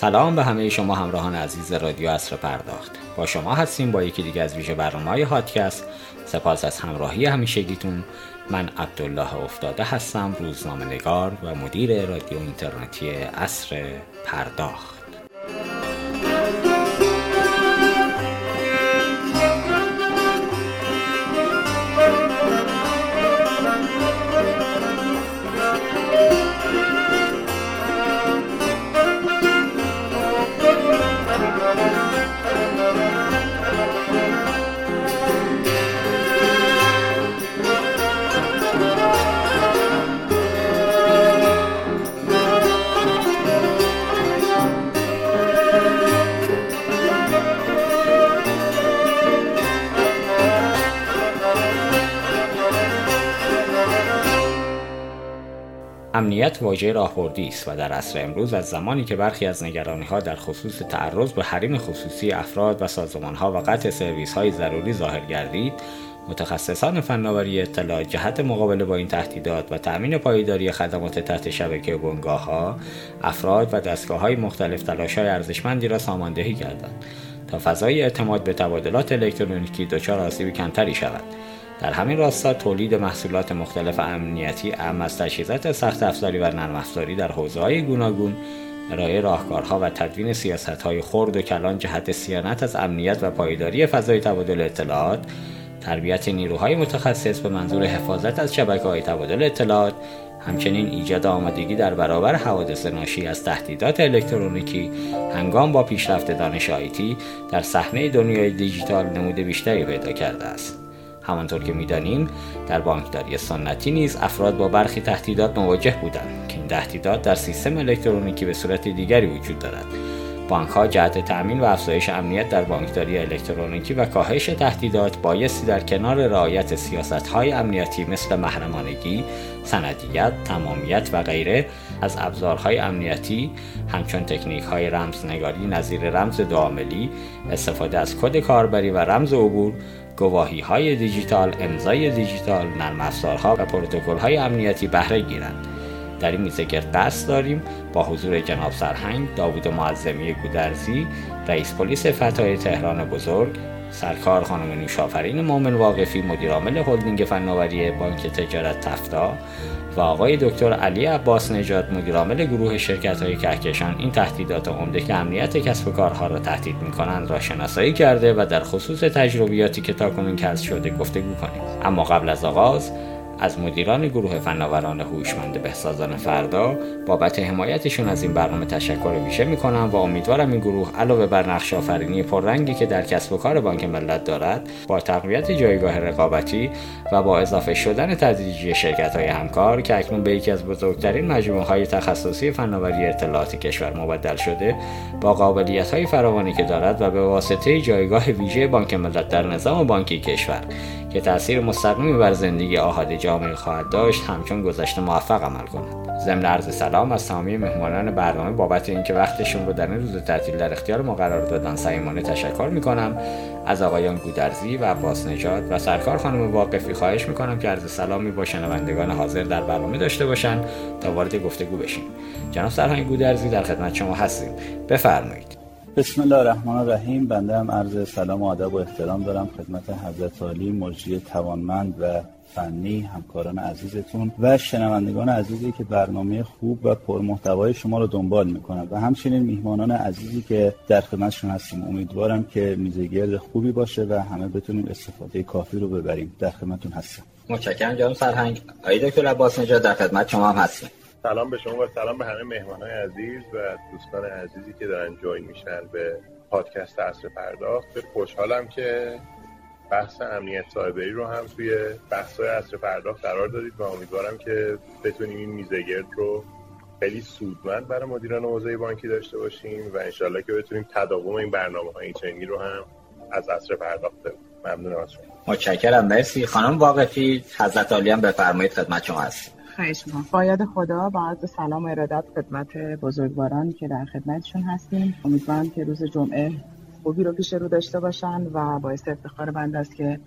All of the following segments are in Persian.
سلام به همه شما همراهان عزیز رادیو اصر پرداخت. با شما هستیم با یکی دیگه از ویژه برنامه های هادکست. سپاس از همراهی همیشگیتون. من عبدالله افتاده هستم روزنامه نگار و مدیر رادیو اینترنتی اصر پرداخت. امنیت واژه راهبردی است و در عصر امروز از زمانی که برخی از نگرانی ها در خصوص تعرض به حریم خصوصی افراد و سازمان ها و قطع سرویس های ضروری ظاهر گردید متخصصان فناوری اطلاع جهت مقابله با این تهدیدات و تأمین پایداری خدمات تحت شبکه بنگاه ها افراد و دستگاه های مختلف تلاش های ارزشمندی را ساماندهی کردند تا فضای اعتماد به تبادلات الکترونیکی دچار آسیب کمتری شود. در همین راستا تولید محصولات مختلف امنیتی اهم از تجهیزات سخت افزاری و نرم افزاری در حوزه های گوناگون ارائه راهکارها و تدوین سیاست های خرد و کلان جهت سیانت از امنیت و پایداری فضای تبادل اطلاعات تربیت نیروهای متخصص به منظور حفاظت از شبکه های تبادل اطلاعات همچنین ایجاد آمادگی در برابر حوادث ناشی از تهدیدات الکترونیکی هنگام با پیشرفت دانش آیتی در صحنه دنیای دیجیتال نمود بیشتری پیدا کرده است. همانطور که می‌دانیم در بانکداری سنتی نیز افراد با برخی تهدیدات مواجه بودند که این تهدیدات در سیستم الکترونیکی به صورت دیگری وجود دارد. بانک ها جهت تأمین و افزایش امنیت در بانکداری الکترونیکی و کاهش تهدیدات بایستی در کنار رعایت سیاست های امنیتی مثل محرمانگی، سندیت، تمامیت و غیره از ابزارهای امنیتی همچون تکنیک های رمزنگاری نظیر رمز دوعاملی، استفاده از کد کاربری و رمز عبور گواهی های دیجیتال، امضای دیجیتال، نرم افزارها و پروتکل های امنیتی بهره گیرند. در این میزگرد قصد داریم با حضور جناب سرهنگ داوود معظمی گودرزی رئیس پلیس فتای تهران بزرگ سرکار خانم نوشافرین مومن واقفی مدیرعامل هلدینگ فناوری بانک تجارت تفتا و آقای دکتر علی عباس نژاد مدیرعامل گروه شرکت های کهکشان این تهدیدات عمده که امنیت کسب و کارها را تهدید می کنند را شناسایی کرده و در خصوص تجربیاتی که تاکنون کسب شده گفتگو کنیم اما قبل از آغاز از مدیران گروه فناوران هوشمند بهسازان فردا بابت حمایتشون از این برنامه تشکر ویژه می‌کنم و امیدوارم این گروه علاوه بر نقش آفرینی پررنگی که در کسب و کار بانک ملت دارد با تقویت جایگاه رقابتی و با اضافه شدن تدریجی شرکت های همکار که اکنون به یکی از بزرگترین مجموعه های تخصصی فناوری اطلاعات کشور مبدل شده با قابلیت های فراوانی که دارد و به واسطه جایگاه ویژه بانک ملت در نظام بانکی کشور. که تاثیر مستقیمی بر زندگی آهاد جامعه خواهد داشت همچون گذشته موفق عمل کند. ضمن عرض سلام از تمامی مهمانان برنامه بابت اینکه وقتشون رو در این روز تعطیل در اختیار ما قرار دادن صمیمانه تشکر می‌کنم. از آقایان گودرزی و عباس نجات و سرکار خانم واقفی خواهش می‌کنم که عرض سلامی با شنوندگان حاضر در برنامه داشته باشن تا وارد گفتگو بشیم. جناب سرهنگ گودرزی در خدمت شما هستیم. بفرمایید. بسم الله الرحمن الرحیم. بنده هم عرض سلام و ادب و احترام دارم خدمت حضرت عالی مجری توانمند و فنی همکاران عزیزتون و شنوندگان عزیزی که برنامه خوب و پرمحتوای شما رو دنبال می‌کنن و همچنین میهمانان عزیزی که در خدمتشون هستیم. امیدوارم که میزگرد خوبی باشه و همه بتونیم استفاده کافی رو ببریم. در خدمتتون هستم. متشکرم جناب سرهنگ آقای دکتر عباس نجات در خدمت شما هم هستیم. سلام به شما و سلام به همه مهمانای عزیز و دوستان عزیزی که دارن جوین میشن به پادکست اصر پرداخت. خوشحالم که بحث امنیت سایبری رو هم توی بحث‌های اصر پرداخت قرار دادید و امیدوارم که بتونیم این میزگرد رو خیلی سودمند برای مدیران حوزه بانکی داشته باشیم و انشالله که بتونیم تداوم این برنامه های چنینی رو هم از اصر پرداخت ممنونم از شما. متشکرم. مرسی. خانم واقفی حضرت عالی هم بفرمایید خدمت شما هستیم. خواهش باید خدا با عرض سلام و ارادت خدمت بزرگواران که در خدمتشون هستیم. امیدوارم که روز جمعه خوبی رو پیش رو داشته باشن و باعث افتخار بند است که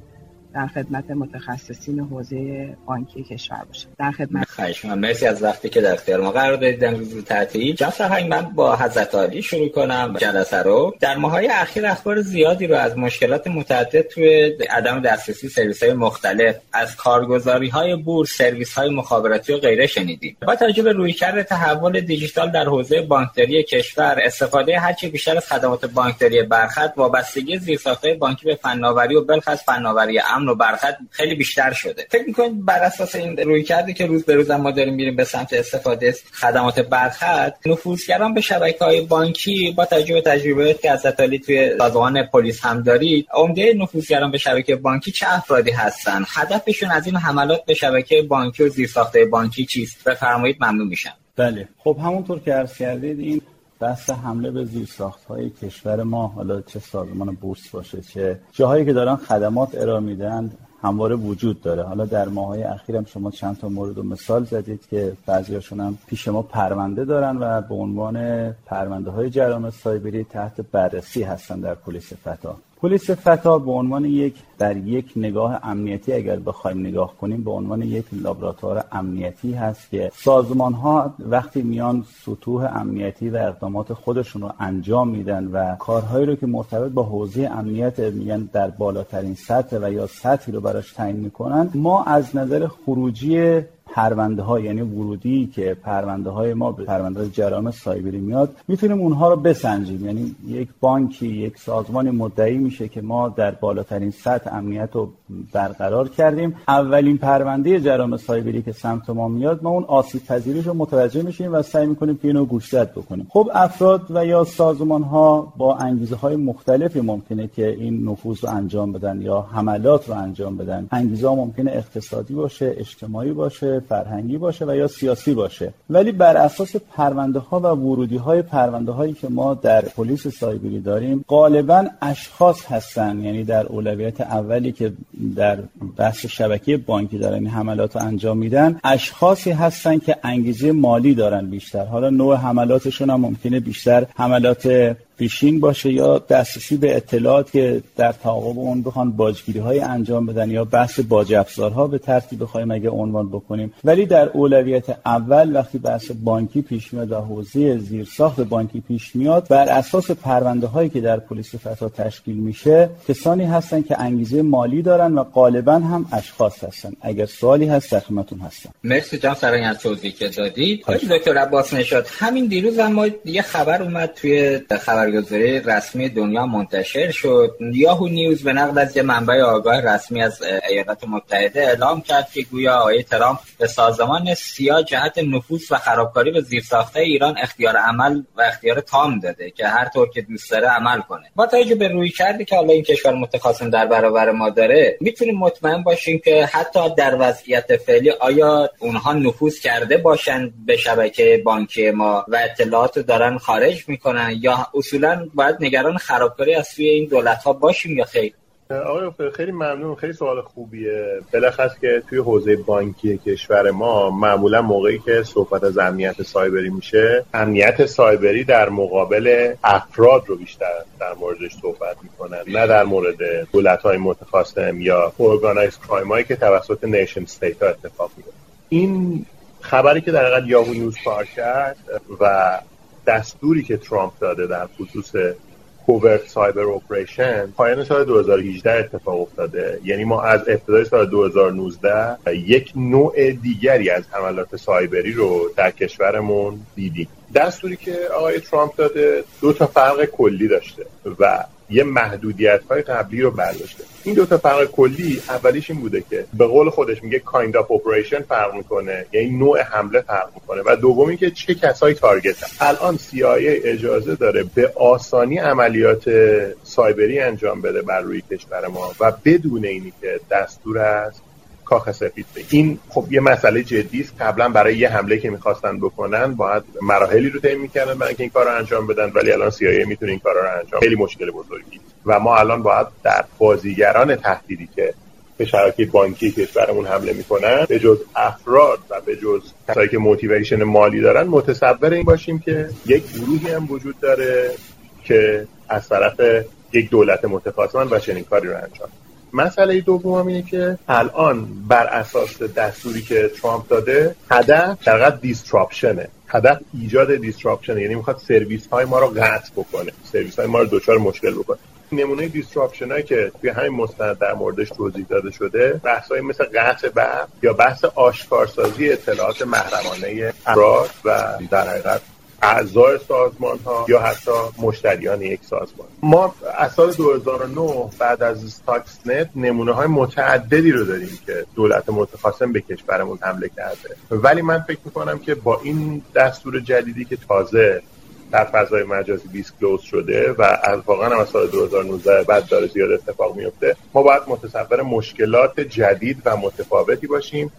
در خدمت متخصصین حوزه بانکی کشور باشم در خدمت خواهش مرسی از وقتی که در اختیار ما قرار دادید روز تعطیل. جناب فرهنگ من با حضرت عالی شروع کنم جلسه رو. در ماهای اخیر اخبار زیادی رو از مشکلات متعدد توی عدم دسترسی سرویس های مختلف از کارگزاری های بورس سرویس های مخابراتی و غیره شنیدیم. با توجه به رویکرد تحول دیجیتال در حوزه بانکداری کشور استفاده هرچه بیشتر از خدمات بانکداری برخط وابستگی زیرساختهای بانکی به فناوری و بلخص فناوری. امن و برخط خیلی بیشتر شده. فکر می‌کنید بر اساس این رویکردی که روز به روز ما داریم میریم به سمت استفاده خدمات برخط نفوذگران به شبکه های بانکی با توجه به تجربه که از توی سازمان پلیس هم دارید عمده نفوذگران به شبکه بانکی چه افرادی هستند هدفشون از این حملات به شبکه بانکی و زیرساخته بانکی چیست؟ بفرمایید ممنون میشم. بله. خب همونطور که عرض کردید این بحث حمله به زیرساخت های کشور ما حالا چه سازمان بورس باشه چه جاهایی که دارن خدمات ارائه میدن همواره وجود داره. حالا در ماهای اخیرم شما چند تا مورد و مثال زدید که بعضیاشون هم پیش ما پرونده دارن و به عنوان پرونده های جرائم سایبری تحت بررسی هستن در پلیس فتا پلیس فتا به عنوان یک در یک نگاه امنیتی اگر بخوایم نگاه کنیم به عنوان یک لابراتوار امنیتی هست که سازمان ها وقتی میان سطوح امنیتی و اقدامات خودشون رو انجام میدن و کارهایی رو که مرتبط با حوزه امنیت میگن در بالاترین سطح و یا سطحی رو براش تعیین می‌کنن ما از نظر خروجی پرونده ها یعنی ورودی که پرونده های ما به پرونده جرائم سایبری میاد می‌تونیم اونها رو بسنجیم. یعنی یک بانکی یک سازمان مدعی میشه که ما در بالاترین سطح امنیت رو برقرار کردیم. اولین پرونده جرائم سایبری که سمت ما میاد ما اون آسیب پذیریش رو متوجه میشیم و سعی می‌کنیم که اینو گوشزد بکنیم. خب افراد و یا سازمان ها با انگیزه های مختلفی ممکنه که این نفوذ رو انجام بدن یا حملات رو انجام بدن. انگیزه ها ممکنه اقتصادی باشه اجتماعی باشه فرهنگی باشه و یا سیاسی باشه. ولی بر اساس پرونده ها و ورودی های پرونده هایی که ما در پلیس سایبری داریم غالبا اشخاص هستن. یعنی در اولویت اولی که در بحث شبکه بانکی دارن این حملات رو انجام میدن. اشخاصی هستن که انگیزه مالی دارن بیشتر. حالا نوع حملاتشون هم ممکنه بیشتر. حملات فیشینگ باشه یا دسترسی به اطلاعات که در تعاقب اون بخوان باجگیری های انجام بدن یا بحث باج افزارها به ترتیب بخوایم اگه عنوان بکنیم. ولی در اولویت اول وقتی بحث بانکی پیش میاد و حوزه زیرساخت بانکی پیش میاد بر اساس پرونده هایی که در پلیس فتا تشکیل میشه کسانی هستن که انگیزه مالی دارن و غالبا هم اشخاص هستن. اگر سوالی هست در خدمتتون هستم. مرسی جان سرای از توضیحی که دادید دکتر عباس نشاد همین دیروز هم ما یه خبر اومد توی خبر خبرگزاری رسمی دنیا منتشر شد. یاهو نیوز به نقل از یه منبع آگاه رسمی از ایالات متحده اعلام کرد که گویا آقای ترامپ به سازمان سیا جهت نفوذ و خرابکاری به زیرساخته ایران اختیار عمل و اختیار تام داده که هر طور که دوست داره عمل کنه. با توجه به روی کردی که حالا این کشور متخاصم در برابر ما داره می‌تونیم مطمئن باشیم که حتی در وضعیت فعلی آیا اونها نفوذ کرده باشن به شبکه بانکی ما و اطلاعات دارن خارج می‌کنن یا اصولا باید نگران خرابکاری از سوی این دولت ها باشیم یا خیر؟ آقای خیلی ممنون خیلی سوال خوبیه. بالاخص که توی حوزه بانکی کشور ما معمولا موقعی که صحبت از امنیت سایبری میشه امنیت سایبری در مقابل افراد رو بیشتر در موردش صحبت می‌کنن نه در مورد دولت های متخاصم یا organized crime هایی که توسط nation state ها اتفاق میفته این خبری که در حقیقت Yahoo News کار کرد و دستوری که ترامپ داده در خصوص covert cyber operation پایان سال 2018 اتفاق افتاده. یعنی ما از ابتدای سال 2019 یک نوع دیگری از حملات سایبری رو در کشورمون دیدیم. دستوری که آقای ترامپ داده دو تا فرق کلی داشته و یه محدودیت های قبلی رو برداشته. این دو تا فرق کلی اولیش این بوده که به قول خودش میگه kind of operation فرق می‌کنه یعنی نوع حمله فرق می‌کنه. و دومی که چه کسایی target الان CIA اجازه داره به آسانی عملیات سایبری انجام بده بر روی کشور ما و بدون اینی که دستور است کاخ سفید این خب یه مسئله جدی است. قبلا برای یه حمله که می‌خواستن بکنن باید مراحلی رو طی می‌کردن برای اینکه این کار رو انجام بدن ولی الان CIA می‌تونه این کار رو انجام خیلی مشکل بزرگی. و ما الان باید در بازیگران تهدیدی که به شبکه بانکی کشورمون حمله می‌کنن به جز افراد و به جز کسایی که موتیویشن مالی دارن متصور این باشیم که یک گروهی هم وجود داره که از طرف یک دولت متخاصمان و چنین کاری رو انجام مسئله دوم اینه که الان بر اساس دستوری که ترامپ داده هدف در disruption ه هدف ایجاد disruption یعنی می‌خواد سرویس های ما رو قطع بکنه. سرویس های ما رو دچار مشکل بکنه. نمونه disruption هایی که توی همین مستند در موردش توضیح داده شده بحث های مثل قطع برق یا بحث آشکارسازی اطلاعات محرمانه افراد و در حقیقت اعضای سازمان ها یا حتی مشتریان یک سازمان. ما از سال 2009 بعد از Stuxnet نمونه های متعددی رو داریم که دولت متخاصم به کشورمون حمله کرده. ولی من فکر می‌کنم که با این دستور جدیدی که تازه در فضای مجازی disclose شده و از واقعا هم از سال 2019 بعد داره زیاد اتفاق میفته ما باید متصور مشکلات جدید و متفاوتی باشیم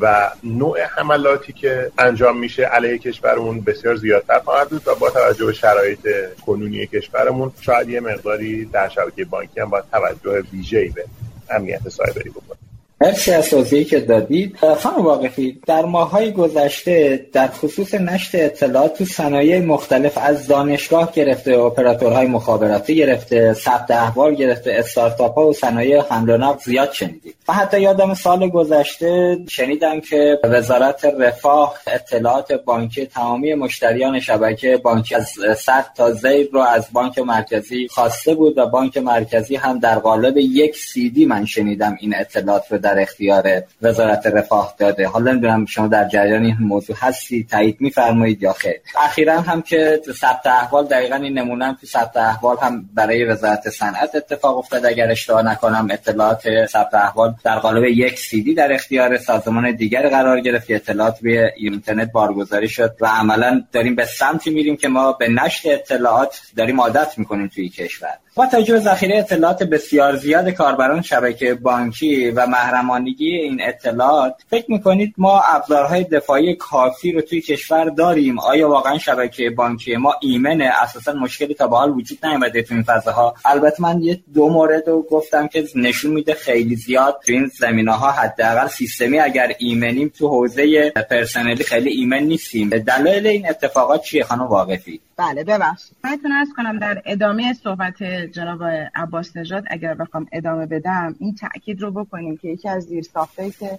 و نوع حملاتی که انجام میشه علیه کشورمون بسیار زیادتر خواهد بود و با توجه به شرایط کنونی کشورمون شاید یه مقداری در شبکه بانکی هم باید توجه ویژه‌ای به امنیت سایبری بکنیم. مرسی از توضیحی که دادید خانم واقفی در ماهای گذشته در خصوص نشر اطلاعات تو صنایع مختلف از دانشگاه گرفته اپراتورهای مخابراتی گرفته ثبت احوال گرفته استارتاپ ها و صنایع حمل و نقل زیاد شنیدید. و حتی یادم سال گذشته شنیدم که وزارت رفاه اطلاعات بانکی تمامی مشتریان شبکه بانکی از صد تا زیر رو از بانک مرکزی خواسته بود و بانک مرکزی هم در قالب یک سیدی من شنیدم این اطلاعات رو در اختیار وزارت رفاه داده. حالا نمی‌دونم شما در جریان این موضوع هستی تایید میفرمایید یا خیر. اخیرا هم که ثبت احوال دقیقا این نمونه تو ثبت احوال هم برای وزارت صنعت اتفاق افتاد اگر اشتباه نکنم اطلاعات ثبت احوال در قالب یک سیدی در اختیار سازمان دیگر قرار گرفت. اطلاعات روی اینترنت بارگذاری شد و عملا داریم به سمتی میریم که ما به نشر اطلاعات داریم عادت می‌کنیم توی کشور. با توجه به ذخیره اطلاعات بسیار زیاد کاربران شبکه بانکی و محرمانگی این اطلاعات فکر می‌کنید ما ابزارهای دفاعی کافی رو توی کشور داریم؟ آیا واقعا شبکه بانکی ما ایمنه؟ اساسا مشکلی تا به حال وجود نیومده تو این فضاها. البته من یه دو مورد رو گفتم که نشون میده خیلی زیاد تو این زمینه ها حداقل سیستمی اگر ایمنیم تو حوزه پرسنلی خیلی ایمن نیستیم. دلایل این اتفاقات چیه خانم واقفی؟ بله ببخشید. من از کنم در ادامه صحبت جناب عباس نژاد اگر بخوام ادامه بدم این تاکید رو بکنیم که یکی از زیرساختایی که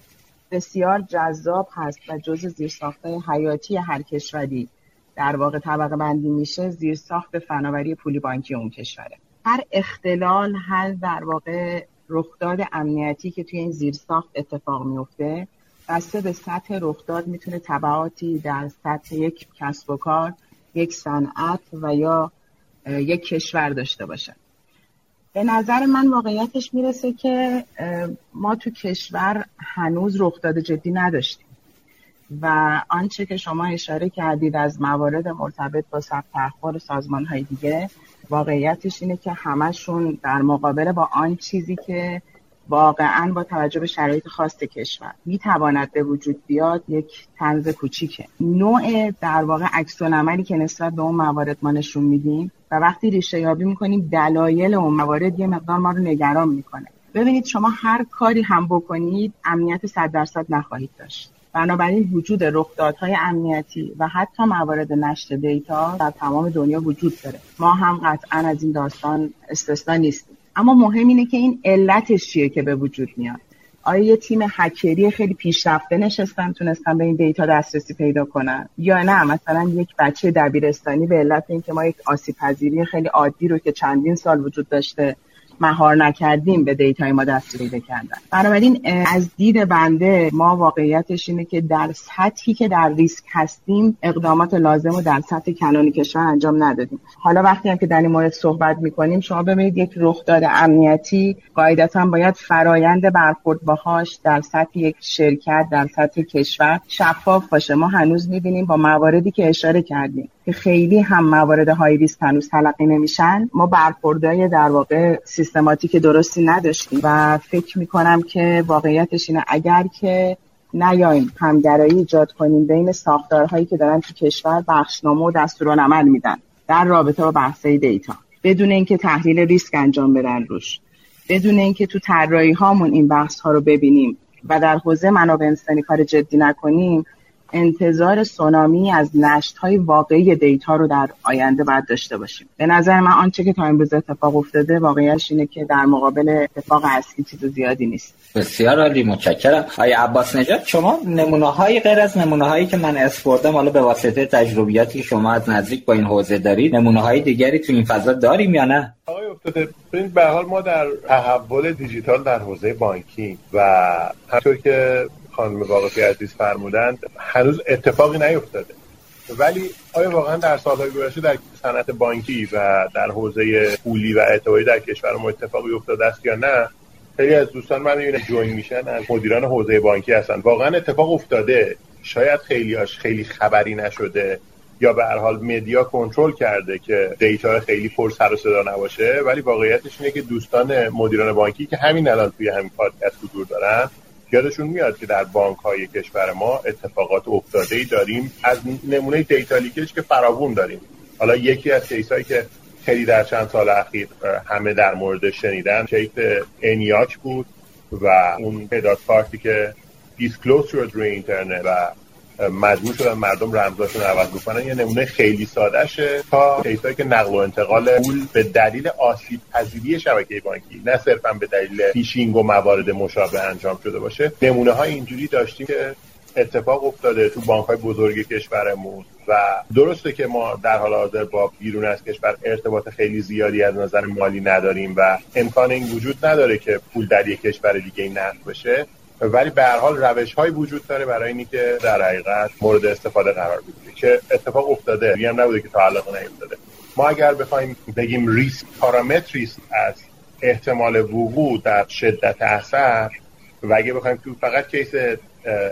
بسیار جذاب هست و جز زیرساختهای حیاتی هر کشوری در واقع طبقه بندی میشه زیرساخت فناوری پولی بانکی اون کشوره. هر اختلال هر در واقع رخداد امنیتی که توی این زیرساخت اتفاق میفته بسته به سطح رخداد می‌تونه تبعاتی در سطح یک کسب و کار یک صنعت و یا یک کشور داشته باشه به نظر من واقعیتش می‌رسه که ما تو کشور هنوز رخداد جدی نداشتیم. و آنچه که شما اشاره کردید از موارد مرتبط با ثبت اخبار سازمان های دیگه واقعیتش اینه که همشون در مقابل با آن چیزی که واقعا با توجه به شرایط خاص کشور می‌تواند به وجود بیاد یک تنز کوچیکه. نوع در واقع عکس عملی که نسبت به اون موارد ما نشون میدیم و وقتی ریشه یابی می‌کنیم دلایل اون موارد یه مقدار ما رو نگران می‌کنه. ببینید شما هر کاری هم بکنید امنیت صد درصد نخواهید داشت. بنابراین وجود رخدادهای امنیتی و حتی موارد نشر دیتا در تمام دنیا وجود داره. ما هم قطعا از این داستان استثنا نیستیم. اما مهم اینه که این علتش چیه که به وجود میاد. آیا یه تیم هکری خیلی پیشرفته نشستن تونستن به این دیتا دسترسی پیدا کنن؟ یا نه؟ مثلا یک بچه دبیرستانی به علت اینکه ما یک آسیب پذیری خیلی عادی رو که چندین سال وجود داشته مهار نکردیم به دیتای ما دست پیدا کردن. بنابراین از دید بنده ما واقعیتش اینه که در سطحی که در ریسک هستیم اقدامات لازم رو در سطح کلانی کشور انجام ندادیم. حالا وقتی هم که در این مورد صحبت می‌کنیم شما ببینید یک رخداد امنیتی. قاعدتا باید فرایند برخورد باهاش در سطح یک شرکت در سطح کشور شفاف باشه. ما هنوز می‌بینیم با مواردی که اشاره کردیم. که خیلی هم موارد های ریسک هنوز تلقی نمیشن ما برخوردهای در واقع سیستماتیک درستی نداشتیم و فکر می‌کنم که واقعیتش اینه اگر که نیایم همگرایی ایجاد کنیم بین ساختارهایی که دارن تو کشور بخشنامه و دستورالعمل میدن در رابطه با بحثای دیتا. بدون اینکه تحلیل ریسک انجام بدن روش بدون اینکه تو طراحی هامون این بحث ها رو ببینیم و در حوزه منابع انسانی کار جدی نکنیم انتظار سونامی از نشت های واقعی دیتا رو در آینده باید داشته باشیم. به نظر من آنچه که تا امروز اتفاق افتاده واقعیش اینه که در مقابل اتفاق اصلی چیز زیادی نیست. بسیار عالی متشکرم. آیا عباس نجات شما نمونه هایی غیر از نمونه هایی که من اسپردم حالا به واسطه تجربیاتی که شما از نزدیک با این حوزه دارید نمونه های دیگری تو این فضا داریم یا نه؟ آقای افتاده به حال ما در تحول دیجیتال در حوزه بانکی و همطور که خانم واقفی عزیز فرمودند هنوز اتفاقی نیفتاده. ولی آیا واقعا در سالهای گذشته در صنعت بانکی و در حوزه پولی و اعتباری در کشور ما اتفاقی افتاده است یا نه؟ خیلی از دوستان من می‌بینه join میشن از مدیران حوزه بانکی هستن. واقعا اتفاق افتاده. شاید خیلیاش خیلی خبری نشده یا به هر حال media کنترل کرده که دیتا خیلی پر سر و صدا نباشه ولی واقعیتش اینه که دوستان مدیران بانکی که همین الان توی همین پادکست حضور دارن یادشون میاد که در بانک های کشور ما اتفاقات افتاده ای داریم از نمونه data leak ش که فراوون داریم. حالا یکی از کیس هایی که خیلی در چند سال اخیر همه در مورد شنیدن کیس انیاک بود و اون تعداد کارتی که disclose شد روی اینترنت و مجبور شدن مردم رمزاشون عوض بکنن. یه نمونه خیلی سادهشه تا کیسایی که نقل و انتقال پول به دلیل آسیب پذیری شبکه بانکی نه صرفا به دلیل فیشینگ و موارد مشابه انجام شده باشه. نمونه های اینجوری داشتیم که اتفاق افتاده تو بانک های بزرگ کشورمون و درسته که ما در حال حاضر با بیرون از کشور ارتباط خیلی زیادی از نظر مالی نداریم و امکان این وجود نداره که پول در یک کشور دیگه نقد بشه. ولی به هر حال روش های وجود داره برای اینی که در حقیقت مورد استفاده قرار بگیره. که اتفاق افتاده. یعنی هم نبوده که تا الان نیفتاده ما اگر بخوایم بگیم ریسک پارامتریست از احتمال وقوع در شدت اثر و اگه بخوایم تو فقط کیس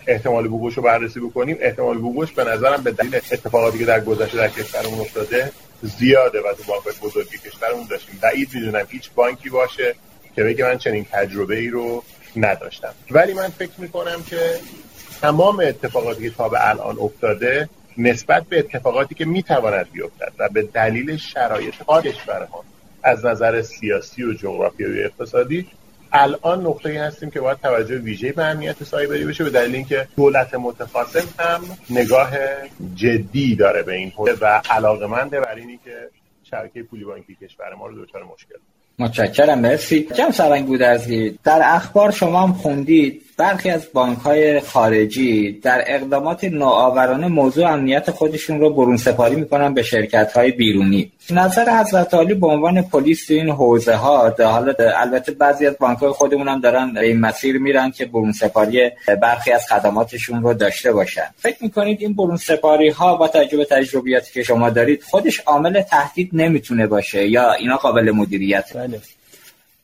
احتمال وقوعش رو بررسی بکنیم احتمال وقوعش به نظرم به دلیل اتفاقاتی که در گذشته در کشورمون افتاده زیاده و تو بانک بزرگی کشورمون داشتیم. بعید می‌دونم هیچ بانکی باشه که بگه من چنین تجربه ای رو نداشتم. ولی من فکر می‌کنم که تمام اتفاقاتی که تا به الان افتاده نسبت به اتفاقاتی که می‌تواند بیفتد و به دلیل شرایط کشورمان از نظر سیاسی و جغرافیایی و اقتصادی الان نقطه هستیم که باید توجه ویژه به امنیت سایبری بشه به دلیل اینکه دولت متخاصم هم نگاه جدی داره به این حوزه و علاقمنده بر اینی که شبکه پولی بانکی کشور ما رو دچار مشکل. متشکرم مرسی. جم سرنگ بود از در اخبار شما هم خوندید. برخی از بانک های خارجی در اقدامات نوآورانه موضوع امنیت خودشون رو برون سپاری می‌کنن به شرکت های بیرونی. نظر حضرت عالی به عنوان پلیس تو این حوزه ها حالا البته بعضی از بانک های خودمون هم دارن این مسیر میرن که برون سپاری برخی از خدماتشون رو داشته باشن. فکر می‌کنید این برون سپاری ها با تجربه تجربیاتی که شما دارید خودش عامل تهدید نمی‌تونه باشه یا اینا قابل مدیریت بله.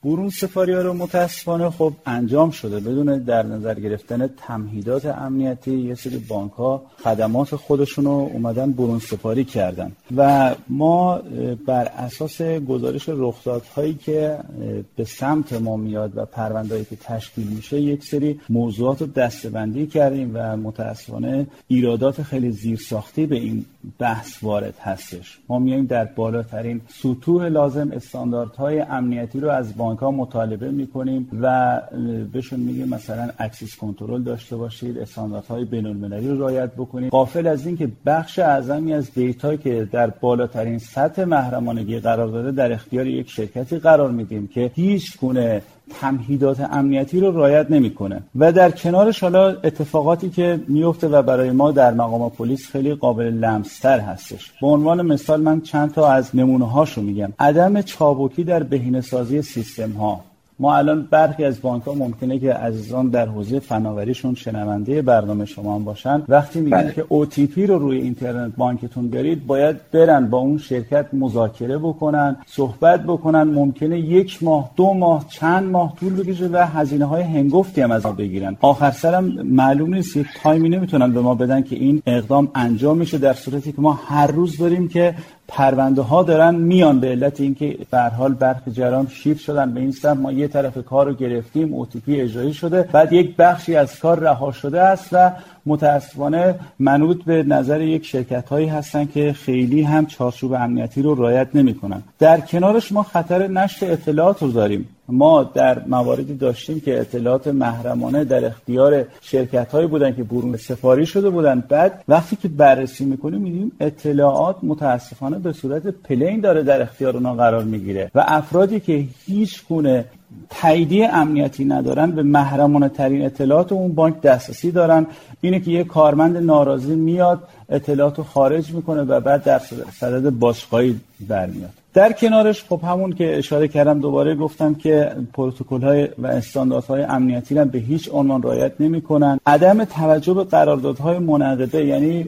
برون سفاری ها رو متاسفانه خب انجام شده بدون در نظر گرفتن تمهیدات امنیتی یه سری بانک ها خدمات خودشون رو اومدن برون سپاری کردن. و ما بر اساس گزارش رخدادهایی که به سمت ما میاد و پروندهایی که تشکیل میشه یک سری موضوعات رو دستبندی کردیم و متاسفانه ایرادات خیلی زیرساختی به این بحث وارد هستش. ما میایم در بالاترین سطوح لازم استانداردهای امنیتی رو از بانک ها مطالبه می‌کنیم و بهشون میگیم مثلا access control داشته باشید استانداردهای بین المللی رو رعایت بکنید. غافل از اینکه بخش اعظمی از دیتا که در بالاترین سطح محرمانگی قرار داره در اختیار یک شرکتی قرار میدیم که هیچ گونه تمهیدات امنیتی رو رعایت نمی‌کنه. و در کنارش حالا اتفاقاتی که میفته و برای ما در مقام پلیس خیلی قابل لمستر هستش. به عنوان مثال من چند تا از نمونه هاشو میگم. عدم چابکی در بهینه سازی سیستم ها ما الان برخی از بانک ها ممکنه که عزیزان در حوزه فناوریشون شنونده برنامه شما هم باشن. وقتی میگن بله. که OTP رو روی اینترنت بانکتون برید باید برن با اون شرکت مذاکره بکنن صحبت بکنن. ممکنه یک ماه دو ماه چند ماه طول بکشه و هزینه های هنگفتی هم از ما بگیرن. آخر سرم معلوم نیست یک تایمی نمی‌تونن به ما بدن که این اقدام انجام میشه در صورتی که ما هر روز داریم که پرونده ها دارن میان به علت اینکه به حال برخی جرائم شیفت شدن. به این سمت ما یه طرف کار رو گرفتیم OTP اجرایی شده. بعد یک بخشی از کار رها شده است و متاسفانه منوط به نظر یک شرکت هایی هستن که خیلی هم چارچوب امنیتی رو رعایت نمی‌کنن. در کنارش ما خطر نشر اطلاعات رو داریم. ما در مواردی داشتیم که اطلاعات محرمانه در اختیار شرکت هایی بودن که برون سپاری شده بودن. بعد وقتی که بررسی می‌کنیم میدیم اطلاعات متاسفانه به صورت plain داره در اختیار اونا قرار می‌گیره. و افرادی که هیچ گونه تاییدیه امنیتی ندارن به محرمانه ترین اطلاعات اون بانک دسترسی دارن. اینه که یه کارمند ناراضی میاد اطلاعات رو خارج می‌کنه و بعد در صدد باشگاهی برمیاد. در کنارش خب همون که اشاره کردم دوباره گفتم که پروتکل های و استانداردهای امنیتی هم به هیچ عنوان رعایت نمی‌کنن. عدم توجه به قراردادهای منعقده یعنی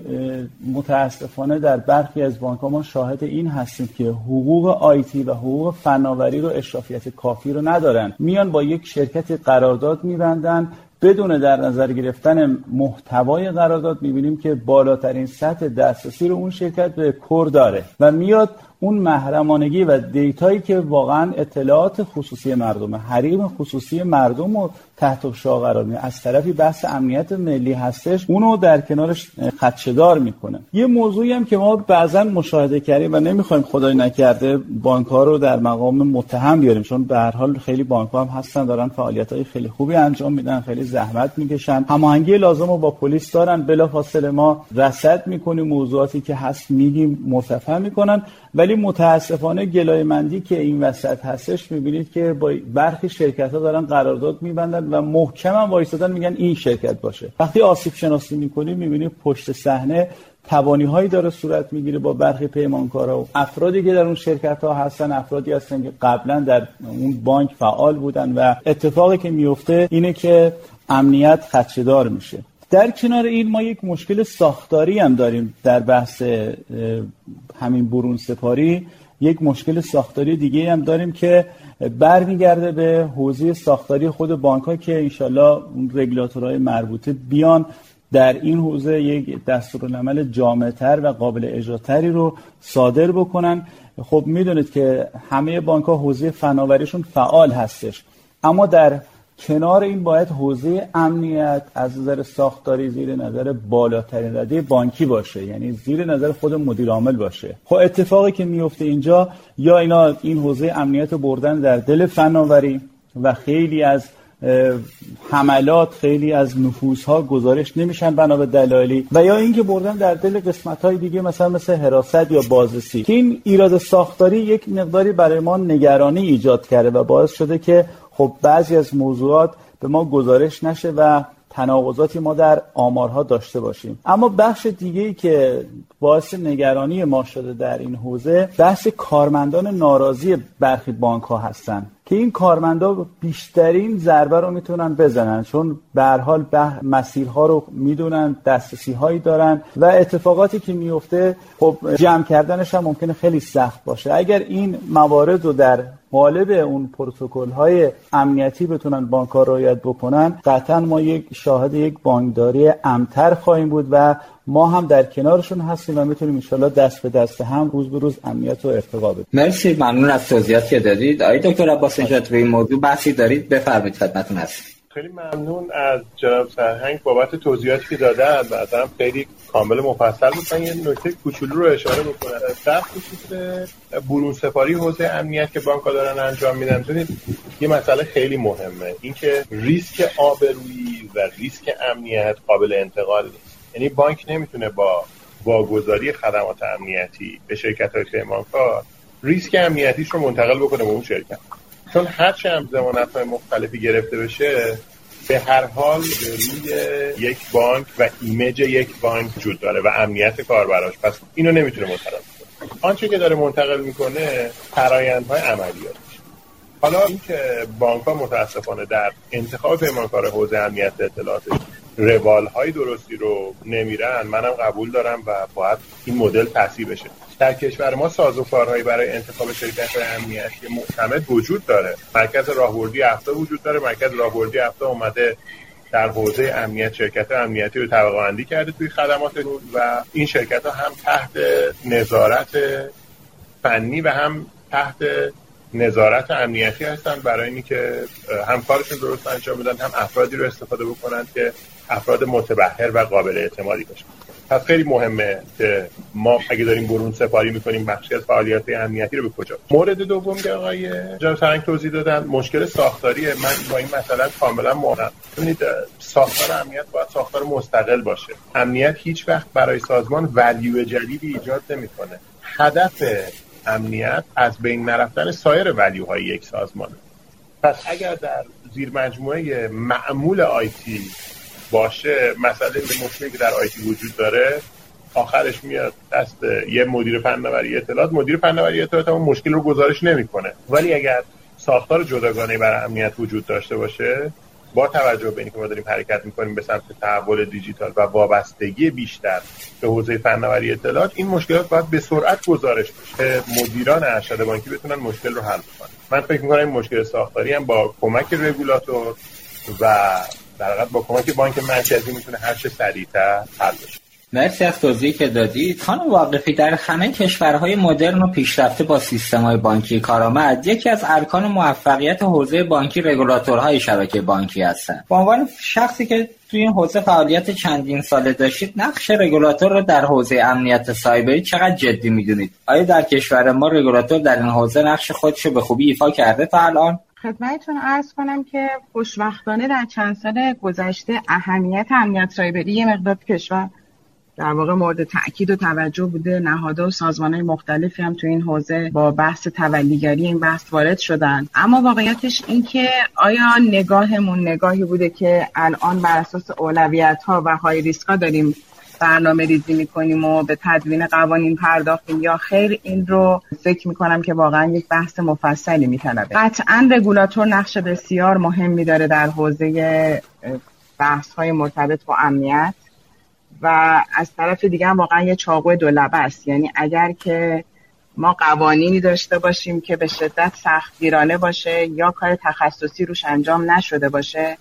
متاسفانه در برخی از بانک ما شاهد این هستیم که حقوق آیتی و حقوق فناوری رو اشرافیت کافی رو ندارن. میان با یک شرکت قرارداد میبندن. بدون در نظر گرفتن محتوای قرارداد می‌بینیم که بالاترین سطح دسترسی رو اون شرکت به کور داره و میاد اون محرمانگی و دیتایی که واقعا اطلاعات خصوصی مردمه. حریم خصوصی مردم رو تحت افشا قرار میده. از طرفی بحث امنیت ملی هستش اونو در کنارش خدشدار می‌کنه. یه موضوعی هم که ما بعضا مشاهده کردیم و نمی‌خوایم خدای نکرده بانک رو در مقام متهم بیاریم. چون به هر حال خیلی بانک هم هستن دارن فعالیت های خیلی خوبی انجام میدن خیلی زحمت می‌کشن. هماهنگی لازم رو با پلیس دارن. بلافاصله ما رصد می‌کنیم موضوعاتی که هست میگیم مصفحه می‌کنن. ولی متاسفانه گلای مندی که این وسط هستش می‌بینید که با برخی شرکت ها دارن قرارداد میبندن و محکم هم وایستادن میگن این شرکت باشه. وقتی آسیب شناسی می‌کنیم می‌بینید پشت صحنه توانی هایی داره صورت می‌گیره با برخی پیمانکارا و افرادی که در اون شرکت ها هستن افرادی هستن که قبلا در اون بانک فعال بودن و اتفاقی که میفته اینه که امنیت خدشدار میشه. در کنار این ما یک مشکل ساختاری هم داریم در بحث همین برون سپاری. یک مشکل ساختاری دیگه هم داریم که برمیگرده به حوزه ساختاری خود بانک ها که انشالله رگولاتورهای مربوطه بیان در این حوزه یک دستورالعمل جامعتر و قابل اجراتری رو صادر بکنن. خب می‌دونید که همه بانک ها حوزه فناوریشون فعال هستش. اما در کنار این باید حوزه امنیت از نظر ساختاری زیر نظر بالاترین رده بانکی باشه. یعنی زیر نظر خود مدیر عامل باشه. خب اتفاقی که میفته اینجا یا اینا این حوزه امنیت بردن در دل فناوری و خیلی از حملات خیلی از نفوس ها گزارش نمیشن بنا به دلایلی و یا اینکه بردن در دل قسمت های دیگه مثلا مثل حراست یا بازرسی. که این ایراد ساختاری یک مقداری برای ما نگرانی ایجاد کرده و باعث شده که خب بعضی از موضوعات به ما گزارش نشه و تناقضاتی ما در آمارها داشته باشیم. اما بخش دیگه ای که باعث نگرانی ما شده در این حوزه بحث کارمندان ناراضی برخی بانک ها هستن که این کارمندا بیشترین ضربه رو می‌تونن بزنن. چون به حال مسیرها رو می‌دونن دسترسی هایی دارن و اتفاقاتی که میفته خب جمع کردنش هم ممکنه خیلی سخت باشه. اگر این موارد رو در قالب اون پروتکل های امنیتی بتونن بانک ها رعایت بکنن قطعا ما یک شاهد یک بانکداری امتر خواهیم بود و ما هم در کنارشون هستیم و می‌تونیم انشالله دست به دست هم روز به روز امنیت و ارتقا بدیم. مرسی ممنون از توضیحاتی که دادید. آقای دکتر عباس به این موضوع بحثی دارید. بفرمایید خدمتتون هستیم خیلی ممنون از جناب سرهنگ بابت توضیحاتی که دادن. بعدا خیلی کامل مفصل بود. یه نکته کوچولو رو اشاره بکنم. در خصوص برون سپاری حوزه امنیت که بانک دارن انجام میدن. ببینید یه مسئله خیلی مهمه. اینکه ریسک آبرویی و ریسک امنیت قابل انتقال نیست. یعنی بانک نمی‌تونه با واگذاری خدمات امنیتی به شرکت های پیمانکار ریسک امنیتیش رو منتقل بکنه به اون شرکت. چون هر چه هم زمانت های مختلفی گرفته بشه به هر حال روی یک بانک و ایمیج یک بانک وجود داره و امنیت کاربراش پس اینو نمی‌تونه منتقل کنه آنچه که داره منتقل می‌کنه فرایندهای عملیات حالا اینکه بانک ها متاسفانه در انتخاب پیمانکار حوزه امنیت اطلاعات روال های درستی رو نمیرن منم قبول دارم و باید این مدل تصحیح بشه. در کشور ما سازوکارهایی برای انتخاب شرکت امنیتی معتمد وجود داره. مرکز راهبردی هفته وجود داره. مرکز راهبردی هفته اومده در حوزه امنیت شرکت امنیتی رو طبقه کرده توی خدمات و این شرکت ها هم تحت نظارت فنی و هم تحت نظارت امنیتی هستن برای اینکه هم کارشون درست انجام بدن هم افرادی رو استفاده بکنن که افراد متبهر و قابل اعتمادی باشن. پس خیلی مهمه که ما اگه داریم برون سپاری می‌کنیم بخشی از فعالیت امنیتی رو به کجا؟ مورد دوم که آقای جان فرنگ توضیح دادن مشکل ساختاری من با این مثلا کاملا مورد ببینید ساختار امنیت باید ساختار مستقل باشه. امنیت هیچ وقت برای سازمان ولیو جدیدی ایجاد نمی‌کنه. هدف امنیت از بین نرفتن سایر ولیوهای یک سازمانه پس اگر در زیر مجموعه معمول آیتی باشه مسئله به مشکلی که در آیتی وجود داره آخرش میاد دست یه مدیر فناوری اطلاعات. مدیر فناوری اطلاعات اون مشکل رو گزارش نمی‌کنه. ولی اگر ساختار جداگانه برای امنیت وجود داشته باشه با توجه به اینکه ما داریم حرکت می‌کنیم به سمت تحول دیجیتال و وابستگی بیشتر به حوزه فناوری اطلاعات این مشکلات باید به سرعت گزارش بشه. مدیران ارشد بانکی بتونن مشکل رو حل کنن. من فکر می‌کنم این مشکل ساختاری هم با کمک رگولاتور و در با کمک بانک مرکزی می‌تونه هر چه سریعتر حل بشه. مرسی از توضیحی که دادید خانم واقفی در همه کشورهای مدرن و پیشرفته با سیستم های بانکی کارآمد یکی از ارکان موفقیت حوزه بانکی رگولاتورهای شبکه بانکی هستند. به عنوان شخصی که توی این حوزه فعالیت چندین ساله داشتید نقش رگولاتور رو در حوزه امنیت سایبری چقدر جدی می‌دونید؟ آیا در کشور ما رگولاتور در این حوزه نقش خودش رو به خوبی ایفا کرده تا الان؟ خدمتتون ارز کنم که خوشبختانه در چند سال گذشته اهمیت امنیت سایبری یه مقدار کشور در واقع مورد تاکید و توجه بوده. نهادها و سازمان های مختلفی هم تو این حوزه با بحث تولیگری این بحث وارد شدن. اما واقعیتش این که آیا نگاهمون نگاهی بوده که الان بر اساس اولویت ها و های ریسک ها داریم برنامه ریزی می‌کنیم و به تدوین قوانین پرداختیم یا خیر؟ این رو فکر می‌کنم که واقعا یک بحث مفصلی میطلبه. قطعا رگولاتور نقش بسیار مهمی داره در حوزه بحث های مرتبط با امنیت. و از طرف دیگه هم واقعا یه چاقو دو است. یعنی اگر که ما قوانینی داشته باشیم که به شدت سختگیرانه باشه یا کار تخصصی روش انجام نشده باشه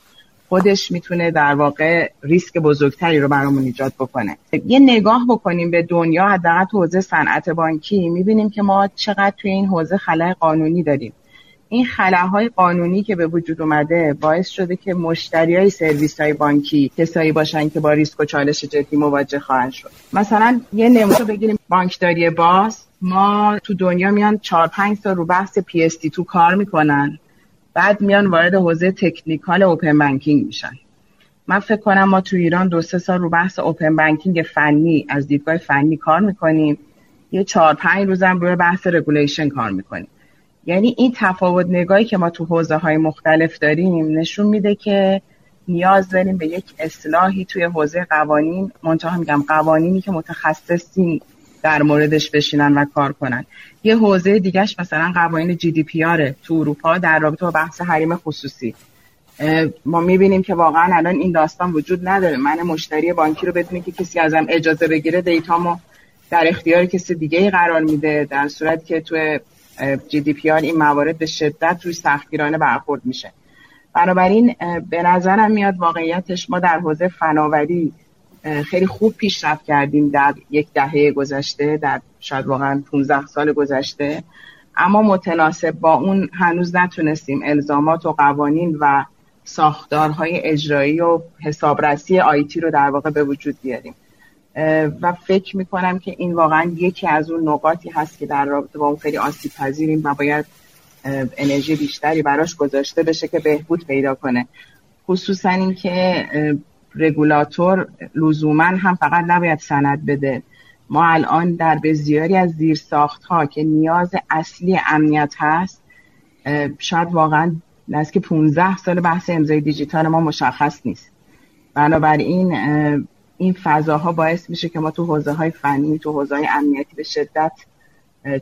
خودش می‌تونه در واقع ریسک بزرگتری رو برامون ایجاد بکنه. یه نگاه بکنیم به دنیا حداقل تو حوزه صنعت بانکی می‌بینیم که ما چقدر توی این حوزه خلای قانونی داریم. این خلاهای قانونی که به وجود اومده باعث شده که مشتری های سرویس های بانکی کسایی باشن که با ریسک و چالش جدی مواجه خواهند شد. مثلا یه نمونه بگیریم. بانکداری باز. ما تو دنیا میان 4 5 سال رو بحث PSD2 کار می‌کنن. بعد میان وارد حوزه technical open banking میشن. من فکر کنم ما تو ایران دو سه سال رو بحث open banking فنی از دیدگاه فنی کار می‌کنیم. یه چهار پنج روزم روی بحث regulation کار می‌کنیم. یعنی این تفاوت نگاهی که ما تو حوزه های مختلف داریم نشون میده که نیاز داریم به یک اصلاحی توی حوزه قوانین منتها میگم قوانینی که متخصصین در موردش بشینن و کار کنن. یه حوزه دیگهش مثلا قوانین GDPR ه تو اروپا در رابطه با بحث حریم خصوصی. ما می‌بینیم که واقعا الان این داستان وجود نداره. من مشتری بانکی رو بدونی که کسی ازم اجازه بگیره دیتامو در اختیار کسی دیگه ای قرار میده در صورت که تو جی دی پی آر این موارد به شدت روی سختگیرانه برخورد میشه. بنابراین به نظرم میاد واقعیتش ما در حوزه فناوری خیلی خوب پیشرفت کردیم در یک دهه گذشته در شاید واقعا 15 سال گذشته. اما متناسب با اون هنوز نتونستیم الزامات و قوانین و ساختارهای اجرایی و حسابرسی آیتی رو در واقع به وجود بیاریم. و فکر می‌کنم که این واقعا یکی از اون نقاطی هست که در رابطه با اون خیلی آسیب پذیریم و باید انرژی بیشتری براش گذاشته بشه که بهبود پیدا کنه. خصوصا اینکه رگولاتور لزوما هم فقط نباید سند بده. ما الان در بسیاری از زیرساخت ها که نیاز اصلی امنیت هست شاید واقعا نزدیک 15 سال بحث امضای دیجیتال ما مشخص نیست. بنابراین این فضاها باعث میشه که ما تو حوزه های فنی تو حوزه های امنیتی به شدت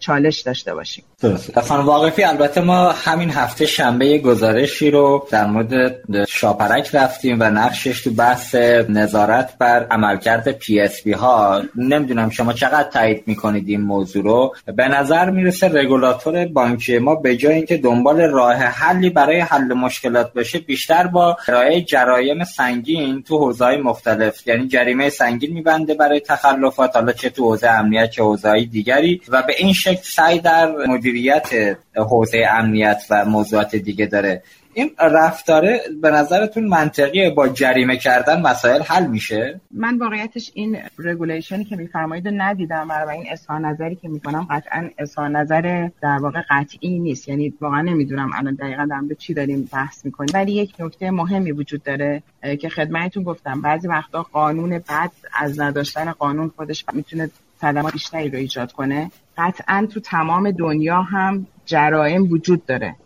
چالش داشته باشیم. درست خانم واقفی البته ما همین هفته شنبه گزارشی رو در مورد شاپرک رفتیم و نقشش تو بحث نظارت بر عملکرد PSP ها. نمی‌دونم شما چقدر تایید می‌کنید این موضوع رو. به نظر می‌رسه رگولاتور بانکی ما به جای اینکه دنبال راه حلی برای حل مشکلات بشه بیشتر با ارائه جرایم سنگین تو حوزه‌های مختلف یعنی جریمه سنگین میبنده برای تخلفات حالا چه تو حوزه امنیت چه حوزه‌های دیگری. و به این شکل سعی در مدیریت حوزه امنیت و موضوعات دیگه داره. این رفتاره به نظرتون منطقیه با جریمه کردن مسائل حل میشه؟ من واقعیتش این رگولیشنی که میفرمایید ندیدم برای این اظهار نظری که می‌کنم قطعا اظهار نظر در واقع قطعی نیست. یعنی واقعا نمی‌دونم الان دقیقا در چی داریم بحث می‌کنیم. ولی یک نکته مهمی وجود داره که خدمتتون گفتم. بعضی وقتا قانون بعد از نداشتن قانون خودش می‌تونه صدمات بیشتری رو ایجاد کنه قطعا تو تمام دنیا هم جرائم وجود داره.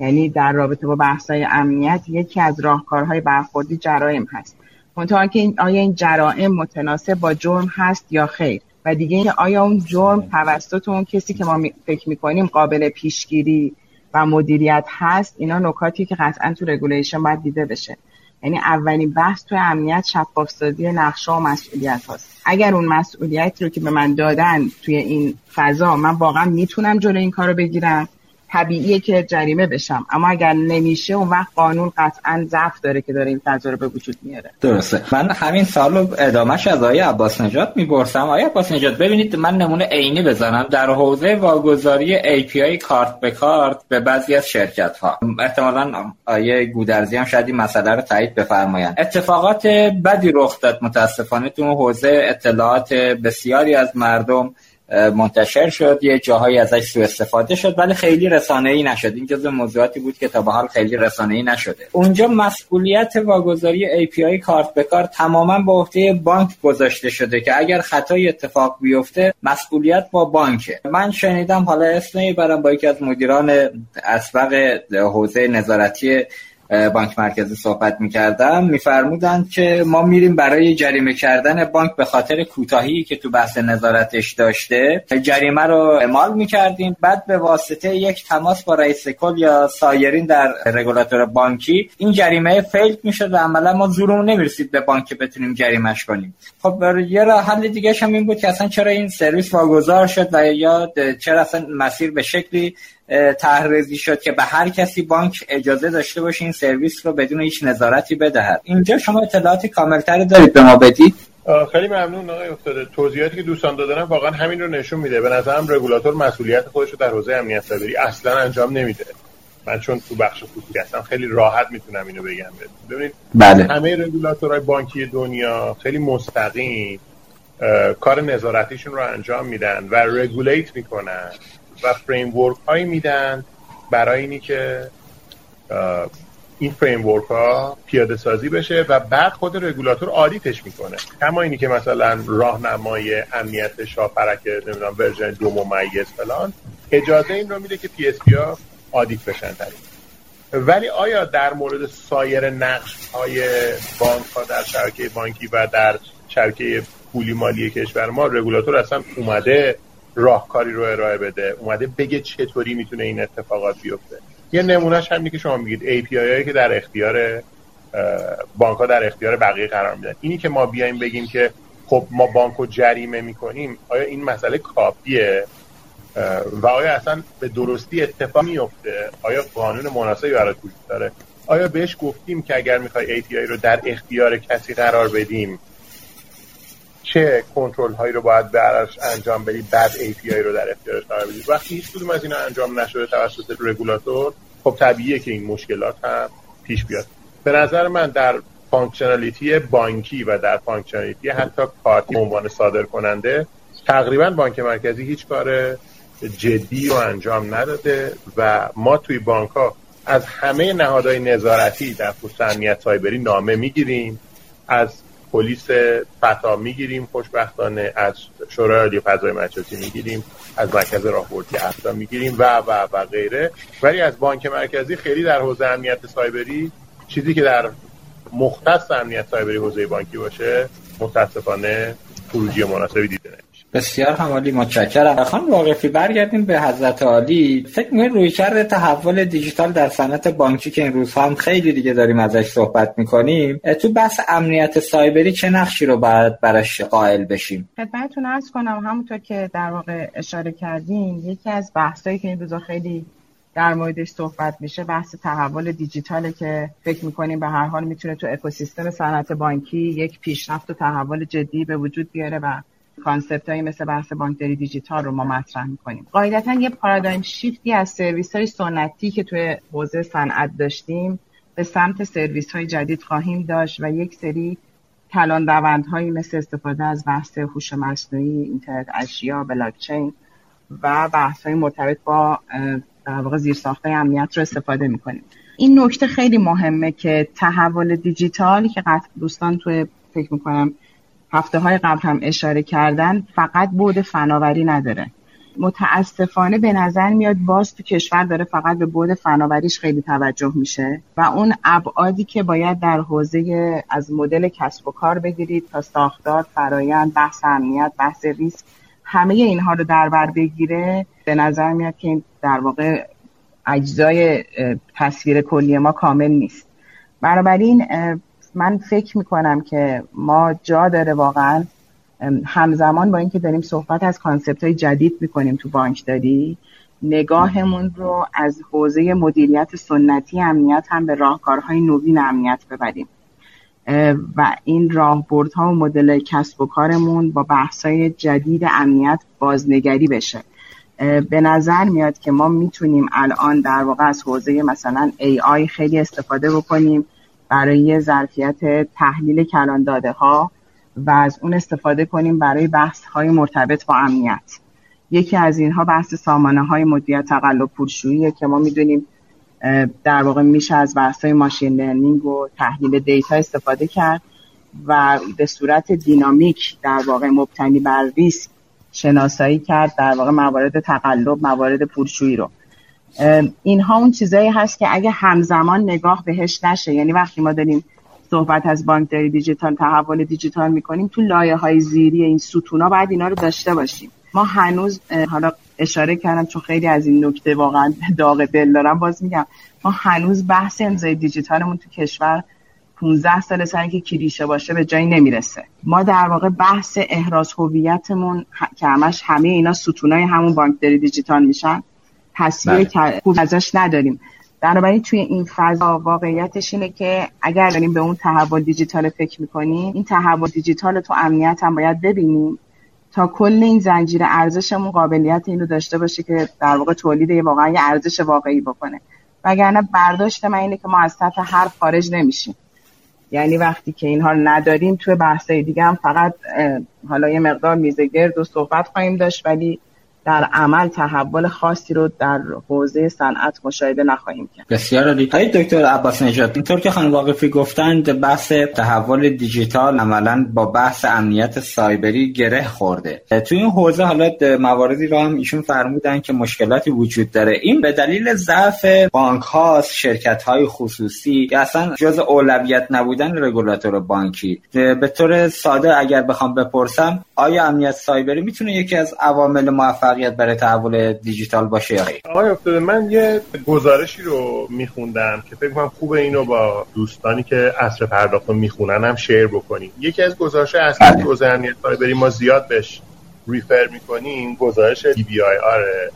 یعنی در رابطه با بحث‌های امنیت یکی از راهکارهای برخوردی جرائم هست. منتها که آیا این جرائم متناسب با جرم هست یا خیر؟ و دیگه اینکه آیا اون جرم توسط اون کسی که ما فکر می‌کنیم قابل پیشگیری و مدیریت هست اینا نکاتی که قطعا تو regulation باید دیده بشه. یعنی اولین بحث تو امنیت شفاف سازی نقش ها و مسئولیت هست اگر اون مسئولیت رو که به من دادن توی این فضا من واقعا می‌تونم جلو این کار رو بگیرم. طبیعیه که جریمه بشم. اما اگر نمیشه اون وقت قانون قطعا ضعف داره که داره این فضا به وجود میاره. درسته. من همین سال رو ادامهش از آیه عباس نجات می‌پرسم. آیه عباس نجات ببینید من نمونه عینی بزنم. در حوزه واگذاری API کارت به کارت به بعضی از شرکت ها احتمالا آیه گودرزی هم شاید این مسئله رو تایید بفرمایند. اتفاقات بدی رخ داد متاسفانه تو حوزه اطلاعات بسیاری از مردم منتشر شد یه جاهایی ازش سوء استفاده شد ولی خیلی رسانه ای نشد. این جزو موضوعاتی بود که تا به حال خیلی رسانه ای نشده. اونجا مسئولیت واگذاری API کارت به کار تماما به عهده بانک گذاشته شده که اگر خطای اتفاق بیفته مسئولیت با بانکه. من شنیدم حالا اسمی برام با یکی از مدیران اسبق حوزه نظارتی بانک مرکزی صحبت می‌کردم میفرمودند که ما میریم برای جریمه کردن بانک به خاطر کوتاهی که تو بحث نظارتش داشته. جریمه رو اعمال می‌کردیم. بعد به واسطه یک تماس با رئیس کل یا سایرین در رگولاتور بانکی این جریمه فیل می‌شد و عملا ما زورمون نمی‌رسید به بانک بتونیم جریمهش کنیم. خب یه راه حل دیگه هم این بود که اصلا چرا این سرویس واگذار شد و یا چرا اصلا مسیر به شکلی تحریزی شد که به هر کسی بانک اجازه داشته باشه این سرویس رو بدون هیچ نظارتی بدهد. اینجا شما اطلاعات کاملتری دارید به ما بدید. خیلی ممنون آقای افتاده. توضیحاتی که دوستان دادن واقعا همین رو نشون میده. به نظرم رگولاتور مسئولیت خودش رو در حوزه امنیت سایبری اصلا انجام نمیده. من چون تو بخش خصوصی هستم خیلی راحت می‌تونم اینو بگم. ببینید بله. همه رگولاتورهای بانکی دنیا خیلی مستقیم کار نظارتیشون رو انجام میدن و regulate می‌کنن. و framework هایی میدن برای اینی که این framework ها پیاده سازی بشه و بعد خود رگولاتور audit ش می‌کنه. کما اینی که مثلا راهنمای امنیت شاپرک نمی‌دونم version دو ممیز فلان اجازه این رو میده که PSP ها آدیت بشن در ولی آیا در مورد سایر نقش های بانک ها در شبکه بانکی و در شبکه پولی مالی کشور ما رگولاتور اصلا اومده راهکاری رو ارائه بده اومده بگه چطوری می‌تونه این اتفاقات بیفته. یه نمونهش همینه که شما میگید API هایی که در اختیار بانک ها در اختیار بقیه قرار میدن. اینی که ما بیایم بگیم که خب ما بانک رو جریمه می‌کنیم آیا این مسئله کافیه؟ و آیا اصلا به درستی اتفاق میفته آیا قانون مناسبی برای وجود داره؟ آیا بهش گفتیم که اگر می‌خوای API رو در اختیار کسی قرار بدیم چه کنترل هایی رو باید براش انجام بدی بعد API رو در اختیارش قرار بدی؟ وقتی هیچ کدوم از اینا انجام نشده توسط رگولاتور خب طبیعیه که این مشکلات هم پیش بیاد. به نظر من در functionality بانکی و در functionality حتی کارتی عنوان صادر کننده تقریبا بانک مرکزی هیچ کار جدی رو انجام نداده و ما توی بانک ها از همه نهادهای نظارتی در خصوص امنیت سایبری نامه می‌گیریم. از پلیس فتا می‌گیریم خوشبختانه از شورای عالی فضای مجازی می‌گیریم از مرکز راهبردی افتا می‌گیریم و و و غیره. ولی از بانک مرکزی خیلی در حوزه امنیت سایبری چیزی که در مختص امنیت سایبری حوزه بانکی باشه متاسفانه خروجی مناسبی دیده بسیار همالی متشکرم. خانم واقفی برگردیم به حضرت عالی. فکر می‌کنید روی کرده تحول دیجیتال در صنعت بانکی که این روزها هم خیلی دیگه داریم ازش صحبت می‌کنیم تو بحث امنیت سایبری چه نقشی رو باید براش قائل بشیم؟ خدمتتون عرض کنم همونطور که در واقع اشاره کردیم یکی از بحثایی که این روزا خیلی در موردش صحبت میشه بحث تحول دیجیتاله که فکر می‌کنیم به هر حال می‌تونه تو اکوسیستم صنعت بانکی یک پیشرفت و تحول جدی به وجود بیاره و concept های مثل بحث بانکداری دیجیتال رو ما مطرح می‌کنیم. قاعدتا یه paradigm shift ی از سرویس های سنتی که توی حوزه صنعت داشتیم به سمت سرویس های جدید خواهیم داشت و یک سری کلان روندهایی مثل استفاده از بحث هوش مصنوعی اینترنت اشیا بلاکچین و بحث های مرتبط با در واقع زیرساخت امنیت رو استفاده می‌کنیم. این نکته خیلی مهمه که تحول دیجیتالی که قطعا دوستان توی فکر می‌کنم هفته های قبل هم اشاره کردن فقط بود فناوری نداره. متاسفانه به نظر میاد باز تو کشور داره فقط به بود فناوریش خیلی توجه میشه و اون ابعادی که باید در حوزه از مدل کسب و کار بگیرید تا ساختار فرایند بحث امنیت بحث ریسک همه اینها رو در بر بگیره به نظر میاد که این در واقع اجزای تصویر کلی ما کامل نیست. بنابراین من فکر می‌کنم که ما جا داره واقعا همزمان با اینکه داریم صحبت از کانسپت های جدید می‌کنیم تو بانکداری نگاهمون رو از حوزه مدیریت سنتی امنیت هم به راهکارهای نوین امنیت ببریم. و این راهبردها و مدل کسب و کارمون با بحثای جدید امنیت بازنگری بشه. به نظر میاد که ما می‌تونیم الان در واقع از حوزه مثلا AI خیلی استفاده بکنیم. برای ظرفیت تحلیل کلان داده ها و از اون استفاده کنیم برای بحث های مرتبط با امنیت. یکی از اینها بحث سامانه های مدیریت تقلب پولشویی که ما می‌دونیم در واقع میشه از بحث های ماشین لرنینگ و تحلیل دیتا استفاده کرد و به صورت دینامیک در واقع مبتنی بر ریسک شناسایی کرد در واقع موارد تقلب موارد پولشویی رو. اینها اون چیزایی هست که اگه همزمان نگاه بهش نشه یعنی وقتی ما داریم صحبت از بانکداری دیجیتال تحول دیجیتال می‌کنیم تو لایه های زیری این ستونا باید اینا رو داشته باشیم. ما هنوز حالا اشاره کردم چون خیلی از این نکته واقعا داغ دل دارم باز میگم ما هنوز بحث امضای دیجیتالمون تو کشور 15 سال سر که کلیشه باشه به جایی نمی‌رسه. ما در واقع بحث احراز هویتمون که همش همه اینا ستونای همون بانکداری دیجیتال میشن. تصویر بله. خوب ازش نداریم. بنابراین توی این فضا واقعیتش اینه که اگر داریم به اون تحول دیجیتال فکر می‌کنیم این تحول دیجیتال تو امنیت هم باید ببینیم تا کل این زنجیره ارزشمون قابلیت اینو داشته باشه که در واقع تولید واقعا یه ارزش واقعی بکنه. وگرنه برداشت من اینه که ما از سطح هر خارج نمیشیم. یعنی وقتی که اینها رو نداریم توی بحثای دیگه هم فقط حالا یه مقدار میزه گرد و صحبت خواهیم داشت ولی در عمل تحول خاصی رو در حوزه صنعت مشاهده نخواهیم کرد. بسیار عالی. دکتر عباس نژاد اینطور که خانم واقفی گفتند بحث تحول دیجیتال عملا با بحث امنیت سایبری گره خورده. تو این حوزه حالا مواردی رو هم ایشون فرمودن که مشکلاتی وجود داره. این به دلیل ضعف بانک هاست شرکت های خصوصی یا اصلا جز اولویت نبودن رگولاتور بانکی. به طور ساده اگر بخوام بپرسم آیا امنیت سایبری می‌تونه یکی از عوامل موفق موفقیت برای تحول دیجیتال باشه یا آقای افتاده من یه گزارشی رو میخوندم که فکر کنم خوبه اینو با دوستانی که اصر پرداخت رو می‌خونن هم شیر بکنیم. یکی از گزارش اصلی که حوزه امنیت بریم ما زیاد بهش ریفر می‌کنیم گزارش DBIR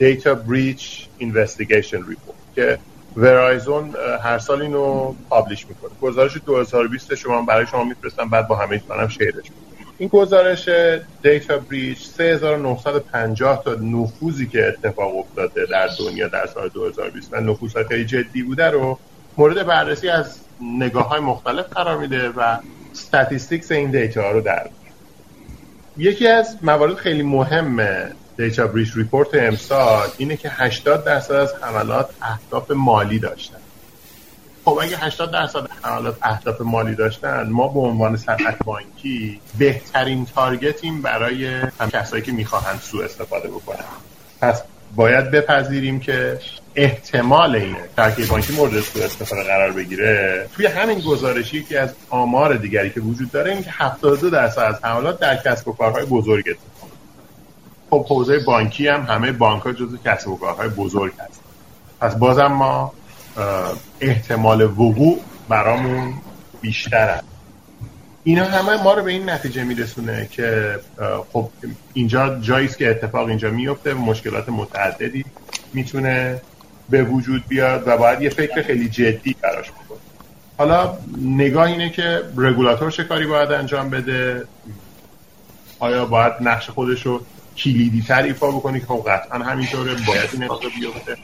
Data Breach Investigation Report که ورایزون هر سال اینو پابلیش می‌کنه. گزارش 2020 شما برای شما میفرستم بعد با همه هم شیرش می‌کنم. این گزارش data breach 3950 تا نفوذی که اتفاق افتاده در دنیا در سال 2020 و نفوذ خیلی جدی بوده رو مورد بررسی از نگاه های مختلف قرار میده و statistics این data رو در یکی از موارد خیلی مهم data breach report امسال اینه که 80 درصد از حملات اهداف مالی داشتن. خب اگه 80 درصد حملات اهداف مالی داشتن ما به عنوان صنعت بانکی بهترین target یم برای هم کسایی که می‌خواهند سوء استفاده بکنن. پس باید بپذیریم که احتمال اینه ترکیب بانکی مورد سوء استفاده قرار بگیره. توی همین گزارشی که از آمار دیگری که وجود داره این که 72 درصد از حملات در کسب و کارهای بزرگ اتفاق خب حوزه بانکی هم همه بانک ها جزو کسب و کارهای بزرگ هست پس بازم ما احتمال وقوع برامون بیشتر هست اینا همه ما رو به این نتیجه میرسونه که خب اینجا جاییست که اتفاق اینجا میفته مشکلات متعددی می‌تونه به وجود بیاد و باید یه فکر خیلی جدی براش بکنه. حالا نگاه اینه که رگولاتور چه کاری باید انجام بده؟ آیا باید نقش خودش رو کلیدی تر ایفا بکنی که خب قطعا همینطوره باید این اتفاق بیفته.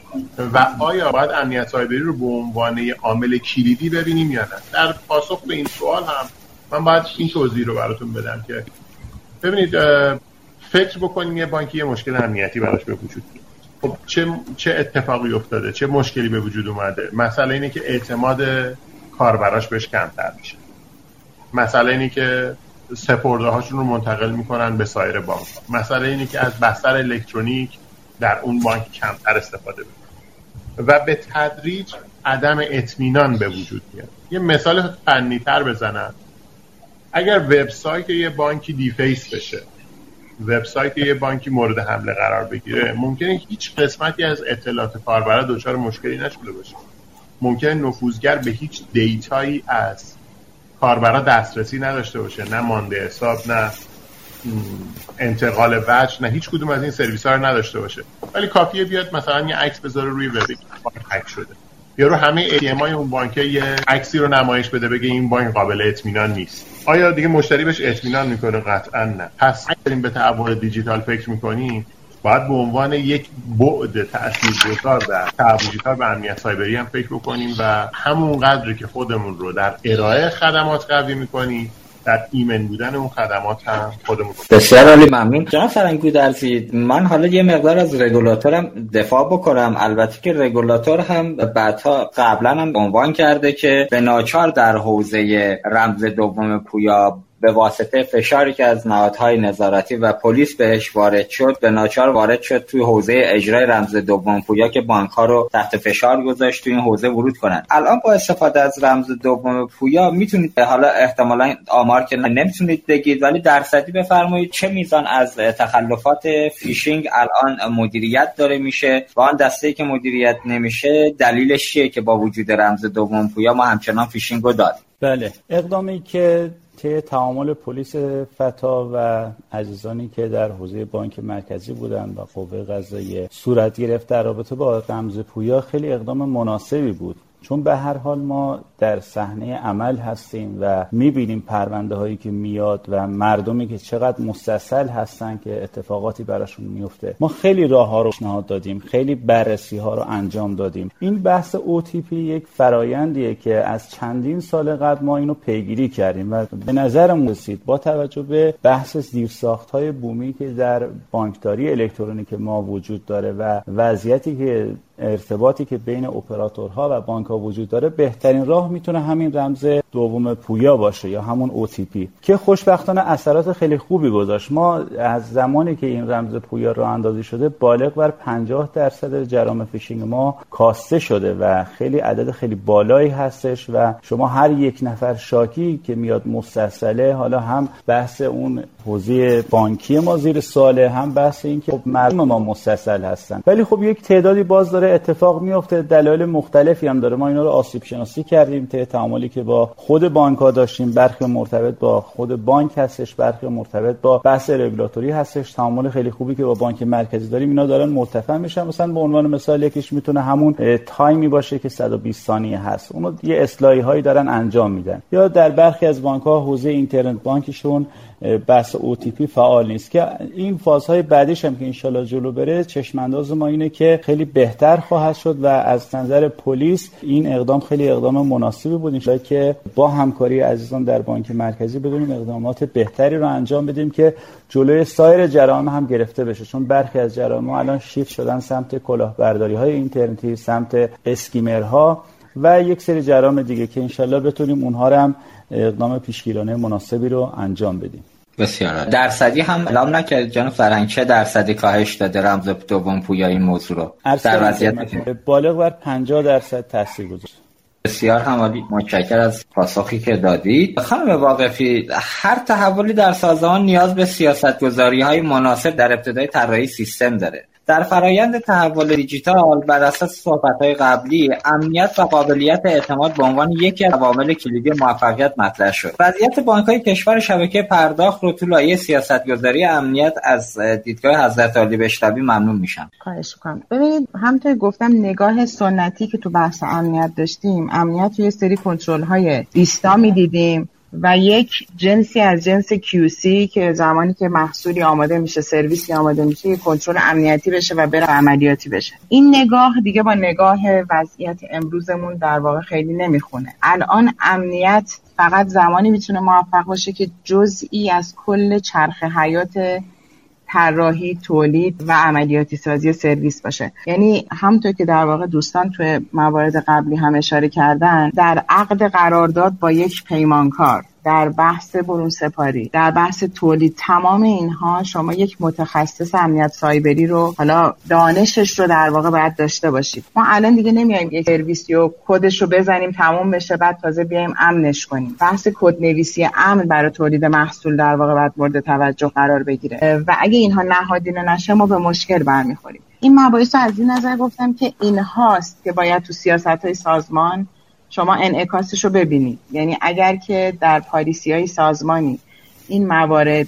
و آیا باید امنیت سایبری رو به عنوان عامل کلیدی ببینیم یا نه؟ در پاسخ به این سوال هم من باید این توضیح رو براتون بدم که ببینید فکر بکنیم یه بانکی یه مشکل امنیتی براش به وجود خب چه چه اتفاقی افتاده؟ چه مشکلی به وجود اومده؟ مسئله اینه که اعتماد کاربراش بهش کمتر میشه. مسئله اینه که سپرده هاشون رو منتقل می‌کنن به سایر بانک. مسئله اینه که از بستر الکترونیک در اون بانک کمتر استفاده می‌کنن. و به تدریج عدم اطمینان به وجود میاد. یه مثال فنی تر بزنم. اگر وبسایت یه بانکی deface بشه وبسایت یه بانکی مورد حمله قرار بگیره ممکنه هیچ قسمتی از اطلاعات کاربرا دچار مشکلی نشده باشه. ممکنه نفوذگر به هیچ data یی از کاربرا دسترسی نداشته باشه نه مانده حساب نه انتقال وجه نه هیچ کدوم از این سرویس ها رو نداشته باشه. ولی کافیه بیاد مثلا یه عکس بذاره روی وب هک شده. یا رو همه ATM های اون بانک یه عکسی رو نمایش بده بگه این بانک قابل اطمینان نیست. آیا دیگه مشتری بهش اطمینان می‌کنه؟ قطعا نه. پس اگر به تحول دیجیتال فکر می‌کنیم باید به عنوان یک بعد تاثیرگذار در تحول به امنیت سایبری هم فکر بکنیم و همون قدری که خودمون رو در ارائه خدمات قوی می‌کنیم در ایمن بودن اون خدمات هم خودمون بسیار عالی ممنون. جناب فرنگی درزید من حالا یه مقدار از رگولاتورم دفاع بکنم. البته که رگولاتور هم بعدها قبلا هم عنوان کرده که به ناچار در حوزه رمز دوم پویا به واسطه فشاری که از نهادهای نظارتی و پلیس بهش وارد شد به ناچار وارد شد توی حوزه اجرای رمز دوم پویا که بانک ها رو تحت فشار گذاشت توی این حوزه ورود کنند الان با استفاده از رمز دوم پویا می‌تونید حالا احتمالا آمار که نمی‌تونید بگید ولی درصدی بفرمایید چه میزان از تخلفات فیشینگ الان مدیریت داره میشه. و آن دسته که مدیریت نمیشه دلیلش چیه که با وجود رمز دوم پویا ما همچنان فیشینگ رو داریم؟ بله اقدامی که طی تعامل پلیس فتا و عزیزانی که در حوزه بانک مرکزی بودند و قوه قضاییه صورت گرفت در رابطه با رمز پویا خیلی اقدام مناسبی بود. چون به هر حال ما در صحنه عمل هستیم و می‌بینیم پرونده هایی که میاد و مردمی که چقدر مستأصل هستن که اتفاقاتی براشون میفته ما خیلی راه ها رو پیشنهاد دادیم خیلی بررسی ها رو انجام دادیم. این بحث OTP یک فرایندیه که از چندین سال قبل ما اینو پیگیری کردیم و به نظرم رسید با توجه به بحث زیرساخت های بومی که در بانکداری الکترونیک ما وجود داره و وضعیتی که ارتباطی که بین اپراتورها و بانک ها وجود داره بهترین راه می‌تونه همین رمز دوم پویا باشه یا همون OTP که خوشبختانه اثرات خیلی خوبی گذاشت. ما از زمانی که این رمز پویا راه اندازی شده بالغ بر 50 درصد جرام فیشینگ ما کاسته شده و خیلی عدد خیلی بالایی هستش و شما هر یک نفر شاکی که میاد مستأصله حالا هم بحث اون حوزه بانکی ما زیر سؤاله هم بحث این که خب مردم ما مستأصل هستن. ولی خب یک تعدادی باز داره اتفاق میفته دلایل مختلفی هم داره. ما اینا رو آسیب شناسی کردیم طی تعاملی که با خود بانک ها داشتیم. برخی مرتبط با خود بانک هستش برخی مرتبط با بحث رگولاتوری هستش. تعامل خیلی خوبی که با بانک مرکزی داریم اینا دارن مرتفع میشن. مثلا به عنوان مثال یکیش می‌تونه همون تایمی باشه که 120 ثانیه هست. اونو یه اصلاحی هایی دارن انجام میدن. یا در برخی از بانک ها حوزه اینترنت بانکشون بحث OTP فعال نیست. که این فازهای بعدیش هم که انشالله جلو بره چشم ما اینه که خیلی بهتر خواهد شد و از نظر پلیس این اقدام خیلی اقدام مناسبی بود. انشالله که با همکاری عزیزان در بانک مرکزی بدونیم اقدامات بهتری رو انجام بدیم که جلوی سایر جرائم هم گرفته بشه. چون برخی از جرائم الان شیفت شدن سمت کلاهبرداری های اینترنتی سمت اسکیمرها و یک سری جرام دیگه که انشالله بتونیم اونها رو هم اقدام پیشگیرانه مناسبی رو انجام بدیم. بسیار درصدی هم اعلام نکرد جان فرنگ چه درصدی کاهش داده رمز دوم پویا این موضوع رو. در وضعیت بالغ بر 50 درصد تاثیر گذاشت. بسیار همالی. متشکر از پاسخی که دادید. خانم واقفی هر تحولی در سازمان نیاز به سیاست گذاری های مناسب در ابتدای طراحی سیستم داره. در فرایند تحول دیجیتال بر اساس های قبلی امنیت و قابلیت اعتماد به عنوان یکی از عوامل کلیدی موفقیت مطرح شد. وضعیت های کشور شبکه پرداخت رو تو لایه سیاستگذاری امنیت از دیدگاه حضرت علی بشتبی ممنون میشم. خواهش می‌کنم. ببینید همونطور گفتم نگاه سنتی که تو بحث امنیت داشتیم امنیت یه سری کنترل های ایستا می‌دیدیم. و یک جنسی از جنس QC که زمانی که محصولی آماده میشه سرویسی آماده میشه کنترل امنیتی بشه و بره عملیاتی بشه. این نگاه دیگه با نگاه وضعیت امروزمون در واقع خیلی نمی‌خونه. الان امنیت فقط زمانی می‌تونه موفق باشه که جزئی از کل چرخ حیات طراحی تولید و عملیاتی سازی سرویس باشه. یعنی همونطور که در واقع دوستان توی موارد قبلی هم اشاره کردن در عقد قرارداد با یک پیمانکار. در بحث برون سپاری در بحث تولید. تمام اینها شما یک متخصص امنیت سایبری رو حالا دانشش رو در واقع باید داشته باشید. ما الان دیگه نمیایم یک سرویسی و کدش رو بزنیم تمام بشه بعد تازه بیایم امنش کنیم. بحث کد نویسی امن برای تولید محصول در واقع باید مورد توجه قرار بگیره. و اگه اینها نهادینه نشه ما به مشکل برمیخوریم. این مباحث از این نظر گفتم که اینهاست که باید تو سیاست های سازمان شما انعکاسش رو ببینید یعنی اگر که در پالیسی های سازمانی این موارد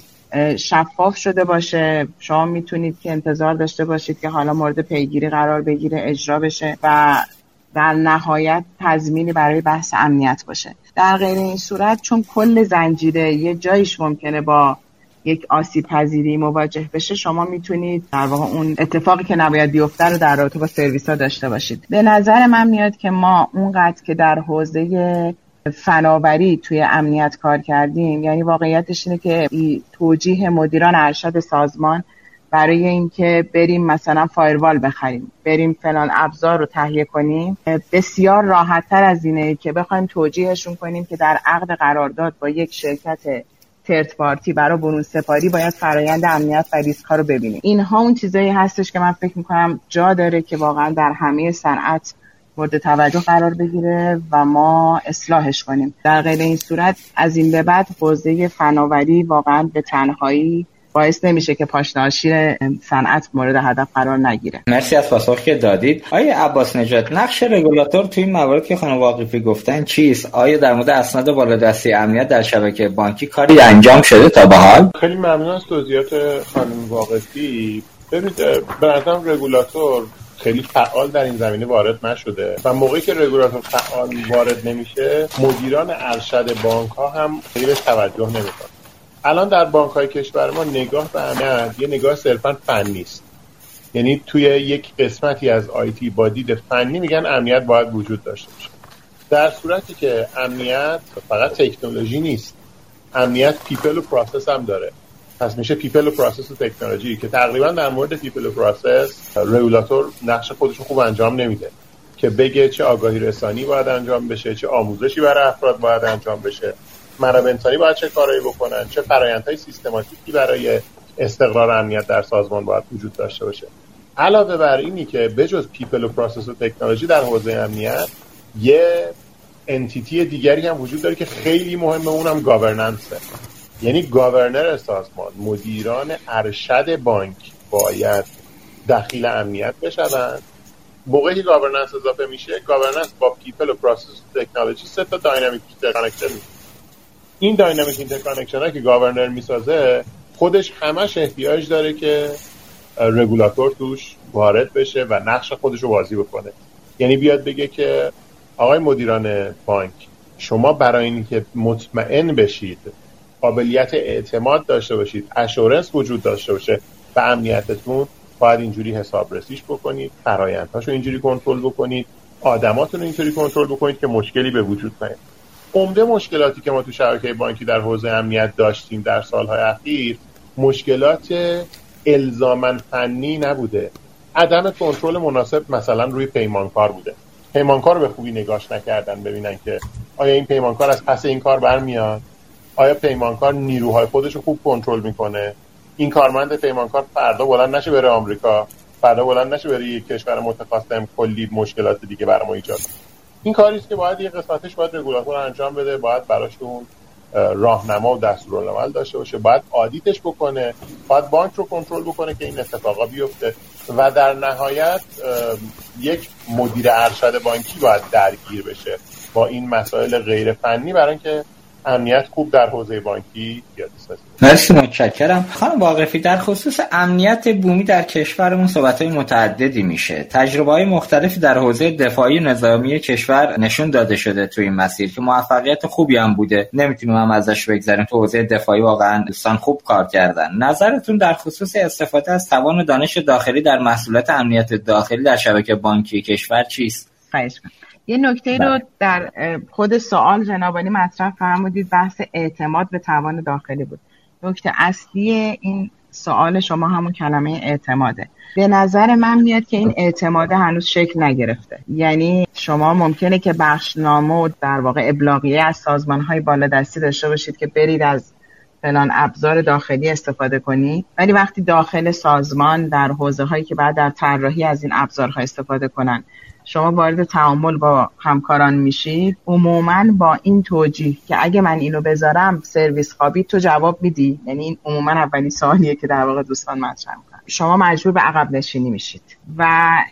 شفاف شده باشه شما می‌تونید که انتظار داشته باشید که حالا مورد پیگیری قرار بگیره اجرا بشه و در نهایت تضمینی برای بحث امنیت باشه. در غیر این صورت چون کل زنجیره یه جایش ممکنه با یک آسیب پذیری مواجه بشه شما می‌تونید در واقع اون اتفاقی که نباید بیفته رو در رابطه با سرویس ها داشته باشید. به نظر من میاد که ما اونقدر که در حوزه فناوری توی امنیت کار کردیم یعنی واقعیتش اینه که توجیه مدیران ارشد سازمان برای اینکه بریم مثلا فایروال بخریم بریم فلان ابزار رو تهیه کنیم بسیار راحت تر از اینه که بخوایم توجیهشون کنیم که در عقد قرارداد با یک شرکت ترت پارتی برای برون سپاری باید فرایند امنیت و ریسک ها رو ببینیم. اینها اون چیزایی هستش که من فکر می‌کنم جا داره که واقعا در همه صنعت مورد توجه قرار بگیره و ما اصلاحش کنیم. در غیر این صورت از این به بعد حوزه فناوری واقعا به تنهایی باعث نمیشه که پاشناشی صنعت مورد هدف قرار نگیره. مرسی از پاسخی که دادید. آیا عباس نجات نقش رگولاتور توی این موارد که خانم واقفی گفتن چیست؟ آیا در مورد اسناد بالادستی امنیت در شبکه بانکی کاری انجام شده تا به حال؟ خیلی ممنون از توضیحات خانم واقفی. ببینید به نظرم رگولاتور خیلی فعال در این زمینه وارد نشده و موقعی که رگولاتور فعال وارد نمیشه مدیران ارشد بانک ها هم خیلی توجه نمی‌کنن. الان در بانک های کشور ما نگاه به امنیت یه نگاه صرفا فنی است یعنی توی یک قسمتی از آیتی با دید فنی میگن امنیت باید وجود داشته باشه. در صورتی که امنیت فقط تکنولوژی نیست. امنیت people و process هم داره. پس میشه people و process و تکنولوژی که تقریبا در مورد people و process regulator نقش خودش خوب انجام نمیده. که بگه چه آگاهی رسانی باید انجام بشه چه آموزشی برای افراد باید انجام بشه. منابع انسانی باید چه کارایی بکنن چه فرایندهای سیستماتیکی برای استقرار امنیت در سازمان باید وجود داشته باشه. علاوه بر اینی که بجز people و process و تکنولوژی در حوزه امنیت یه entity دیگری هم وجود داره که خیلی مهمه اونم governance ه یعنی governor سازمان مدیران ارشد بانک باید دخیل امنیت بشوند. موقعی governance اضافه میشه governance با people و process و تکنولوژی سه تا dynamic این dynamic interconnection که governor می‌سازه خودش همش احتیاج داره که رگولاتور توش وارد بشه و نقش خودش رو بازی بکنه. یعنی بیاد بگه که آقای مدیران بانک شما برای اینکه مطمئن بشید قابلیت اعتماد داشته باشید اشورنس وجود داشته باشه و امنیتتون باید اینجوری حسابرسیش بکنید فرایندهاشو اینجوری کنترل بکنید آدماتون اینطوری کنترل بکنید که مشکلی به وجود نیاد. عمده مشکلاتی که ما تو شبکه بانکی در حوزه امنیت داشتیم در سالهای اخیر مشکلات الزامن فنی نبوده. عدم کنترل مناسب مثلا روی پیمانکار بوده. پیمانکار رو به خوبی نگاش نکردن ببینن که آیا این پیمانکار از پس این کار برمیاد؟ آیا پیمانکار نیروهای خودش رو خوب کنترل می‌کنه؟ این کارمند پیمانکار فردا بلند نشه بره آمریکا فردا بلند نشه بره یک کشور متخاصم کلی مشکلات دیگه برای ما ایجاد این کاری که باید یه قسمتش باید رگولاتور انجام بده باید براشون راهنما و دستورالعمل داشته باشه باید آدیتش بکنه باید بانک رو کنترل بکنه که این اتفاقا بیفته و در نهایت یک مدیر ارشد بانکی باید درگیر بشه با این مسائل غیر فنی برای اینکه امنیت خوب در حوزه بانکی پیاده سازی مرسی متشکرم. خانم واقفی در خصوص امنیت بومی در کشورمون صحبت های متعددی میشه. تجربه های مختلفی در حوزه دفاعی نظامی کشور نشون داده شده توی این مسیر که موفقیت خوبی هم بوده. نمی‌تونیم هم ازش بگذاریم تو حوزه دفاعی واقعا دوستان خوب کار کردن. نظرتون در خصوص استفاده از توان دانش داخلی در محصولات امنیت داخلی در شبکه بانکی کشور چیست؟ خواهش یه نکته رو بله. در خود سوال جنابانی مطرح فرمودید بحث اعتماد به توان داخلی بود. نکته اصلی این سوال شما همون کلمه اعتماده. به نظر من میاد که این اعتماده هنوز شکل نگرفته. یعنی شما ممکنه که بخشنامه و در واقع ابلاغیه از سازمان های بالادستی داشته باشید که برید از فلان ابزار داخلی استفاده کنید ولی وقتی داخل سازمان در حوزه هایی که بعد در طراحی از این ابزارها استفاده کنن شما وارد تعامل با همکاران میشید عموما با این توجیه که اگه من اینو بذارم سرویس خوابی تو جواب میدی. یعنی این عموما اولین سوالیه که در واقع دوستان مطرح می‌کنن. شما مجبور به عقب نشینی میشید. و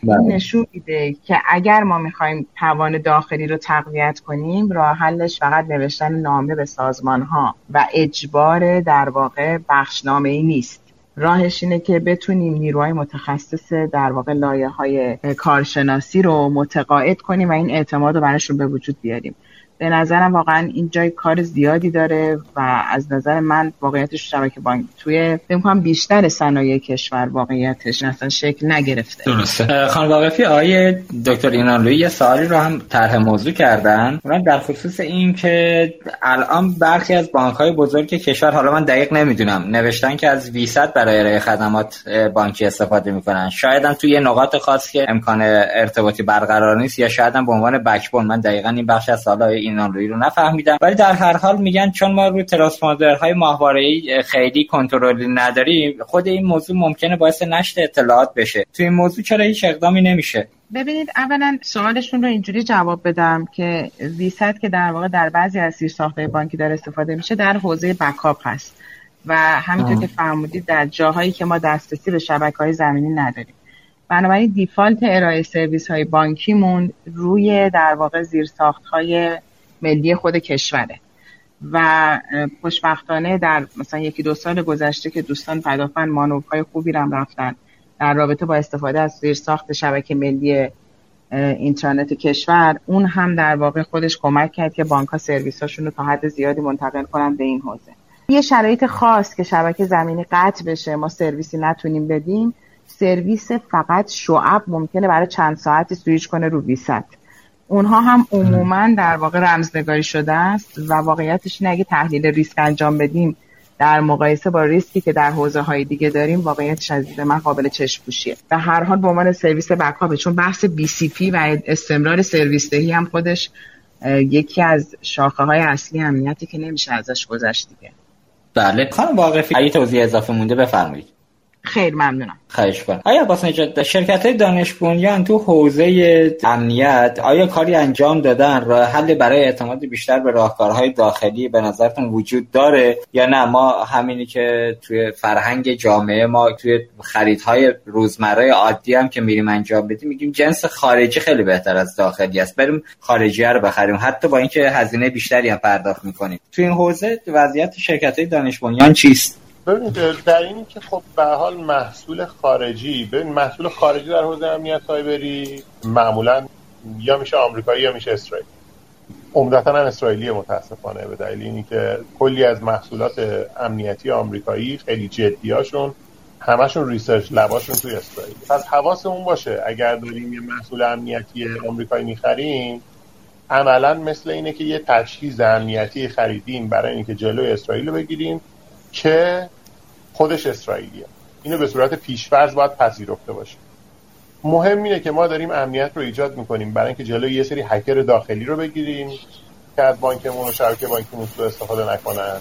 این بله. نشون میده که اگر ما می‌خوایم توان داخلی رو تقویت کنیم راه حلش فقط نوشتن نامه به سازمان ها و اجبار در واقع بخشنامه ای نیست. راهش اینه که بتونیم نیروهای متخصص در واقع لایه های کارشناسی رو متقاعد کنیم و این اعتماد رو براشون به وجود بیاریم. به نظرم واقعا این جای کار زیادی داره و از نظر من واقعیتش شبکه بانک توی فکر بیشتر صنایع کشور واقعیتش اصلا شکل نگرفته. درسته. خانم واقفی آقای دکتر اینانلوی یه سوالی رو هم طرح موضوع کردن. اونم در خصوص این که الان برخی از بانک های بزرگ کشور حالا من دقیق نمی‌دونم نوشتن که از ویست برای ارائه خدمات بانکی استفاده می‌کنن. شاید هم توی نقاط خاص که امکان ارتباطی برقرار نیست یا شاید هم به عنوان بکبون. من دقیقا این بخش از سوالای این روی رو نفهمیدم. ولی در هر حال میگن چون ما روی ترانسفاندرهای ماهواره‌ای خیلی کنترلی نداریم خود این موضوع ممکنه باعث نشر اطلاعات بشه. تو این موضوع چرا هیچ اقدامی نمیشه؟ ببینید اولا سوالشون رو اینجوری جواب بدم که ویست که در واقع در بعضی از سیر ساخته بانکی داره استفاده میشه در حوزه بکاپ هست. و همینطور که فرمودید در جاهایی که ما دسترسی به شبکه های زمینی نداریم. بنابراین دیفالت ارائه سرویس های بانکیمون روی در واقع زیرساخت های ملی خود کشوره. و خوشبختانه در مثلا یکی دو سال گذشته که دوستان پدافند مانورهای خوبی رم رفتن در رابطه با استفاده از ساخت شبکه ملی اینترنت کشور اون هم در واقع خودش کمک کرد که بانک ها سرویس هاشون رو تا حد زیادی منتقل کنن به این حوزه. یه شرایط خاص که شبکه زمینی قطع بشه ما سرویسی نتونیم بدیم سرویس فقط شعب ممکنه برای چند ساعتی سویچ کنه رو ویست. اونها هم عموما در واقع رمزنگاری شده است و واقعیتش اینه اگه تحلیل ریسک انجام بدیم در مقایسه با ریسکی که در حوزه های دیگه داریم واقعیتش از من قابل چشم پوشیه و هر حال به عنوان سرویس backup چون بحث پی و استمرار سرویس دهی هم خودش یکی از شاخه های اصلی امنیتی که نمیشه ازش گذشت دیگه. بله. خانم واقفی اگه توضیح اضافه مونده بفرمایید. خیر ممنونم. خواهش کنم آقای عباس نژاد شرکت های دانش بنیان تو حوزه امنیت آیا کاری انجام دادن؟ راه حل برای اعتماد بیشتر به راهکارهای داخلی به نظرتون وجود داره یا نه؟ ما همینی که توی فرهنگ جامعه ما توی خریدهای روزمره عادی هم که میریم انجام بدیم میگیم جنس خارجی خیلی بهتر از داخلی است. بریم خارجی رو بخریم. حتی با اینکه هزینه بیشتری هم پرداخت می‌کنیم. توی این حوزه وضعیت شرکت های دانش بنیان چیست؟ ببینید در اینی که خب به هر حال محصول خارجی ببین محصول خارجی در حوزه امنیت سایبری معمولا یا میشه آمریکایی یا میشه اسرائیل عمدتا هم اسرائیلی متاسفانه به دلیل اینی که کلی از محصولات امنیتی آمریکایی خیلی جدیاشون همشون research lab اشون توی اسرائیل. پس حواسمون باشه اگر داریم یه محصول امنیتی آمریکایی می‌خریم عملا مثل اینه که یه تجهیز امنیتی خریدیم برای اینکه جلوی اسرائیل رو بگیریم که خودش اسرائیلیه. اینو به صورت پیشفرض باید پذیرفته باشه. مهم اینه که ما داریم امنیت رو ایجاد می‌کنیم برای اینکه جلوی یه سری هکر داخلی رو بگیریم که از بانکمون و شبکه بانکمون سو استفاده نکنن.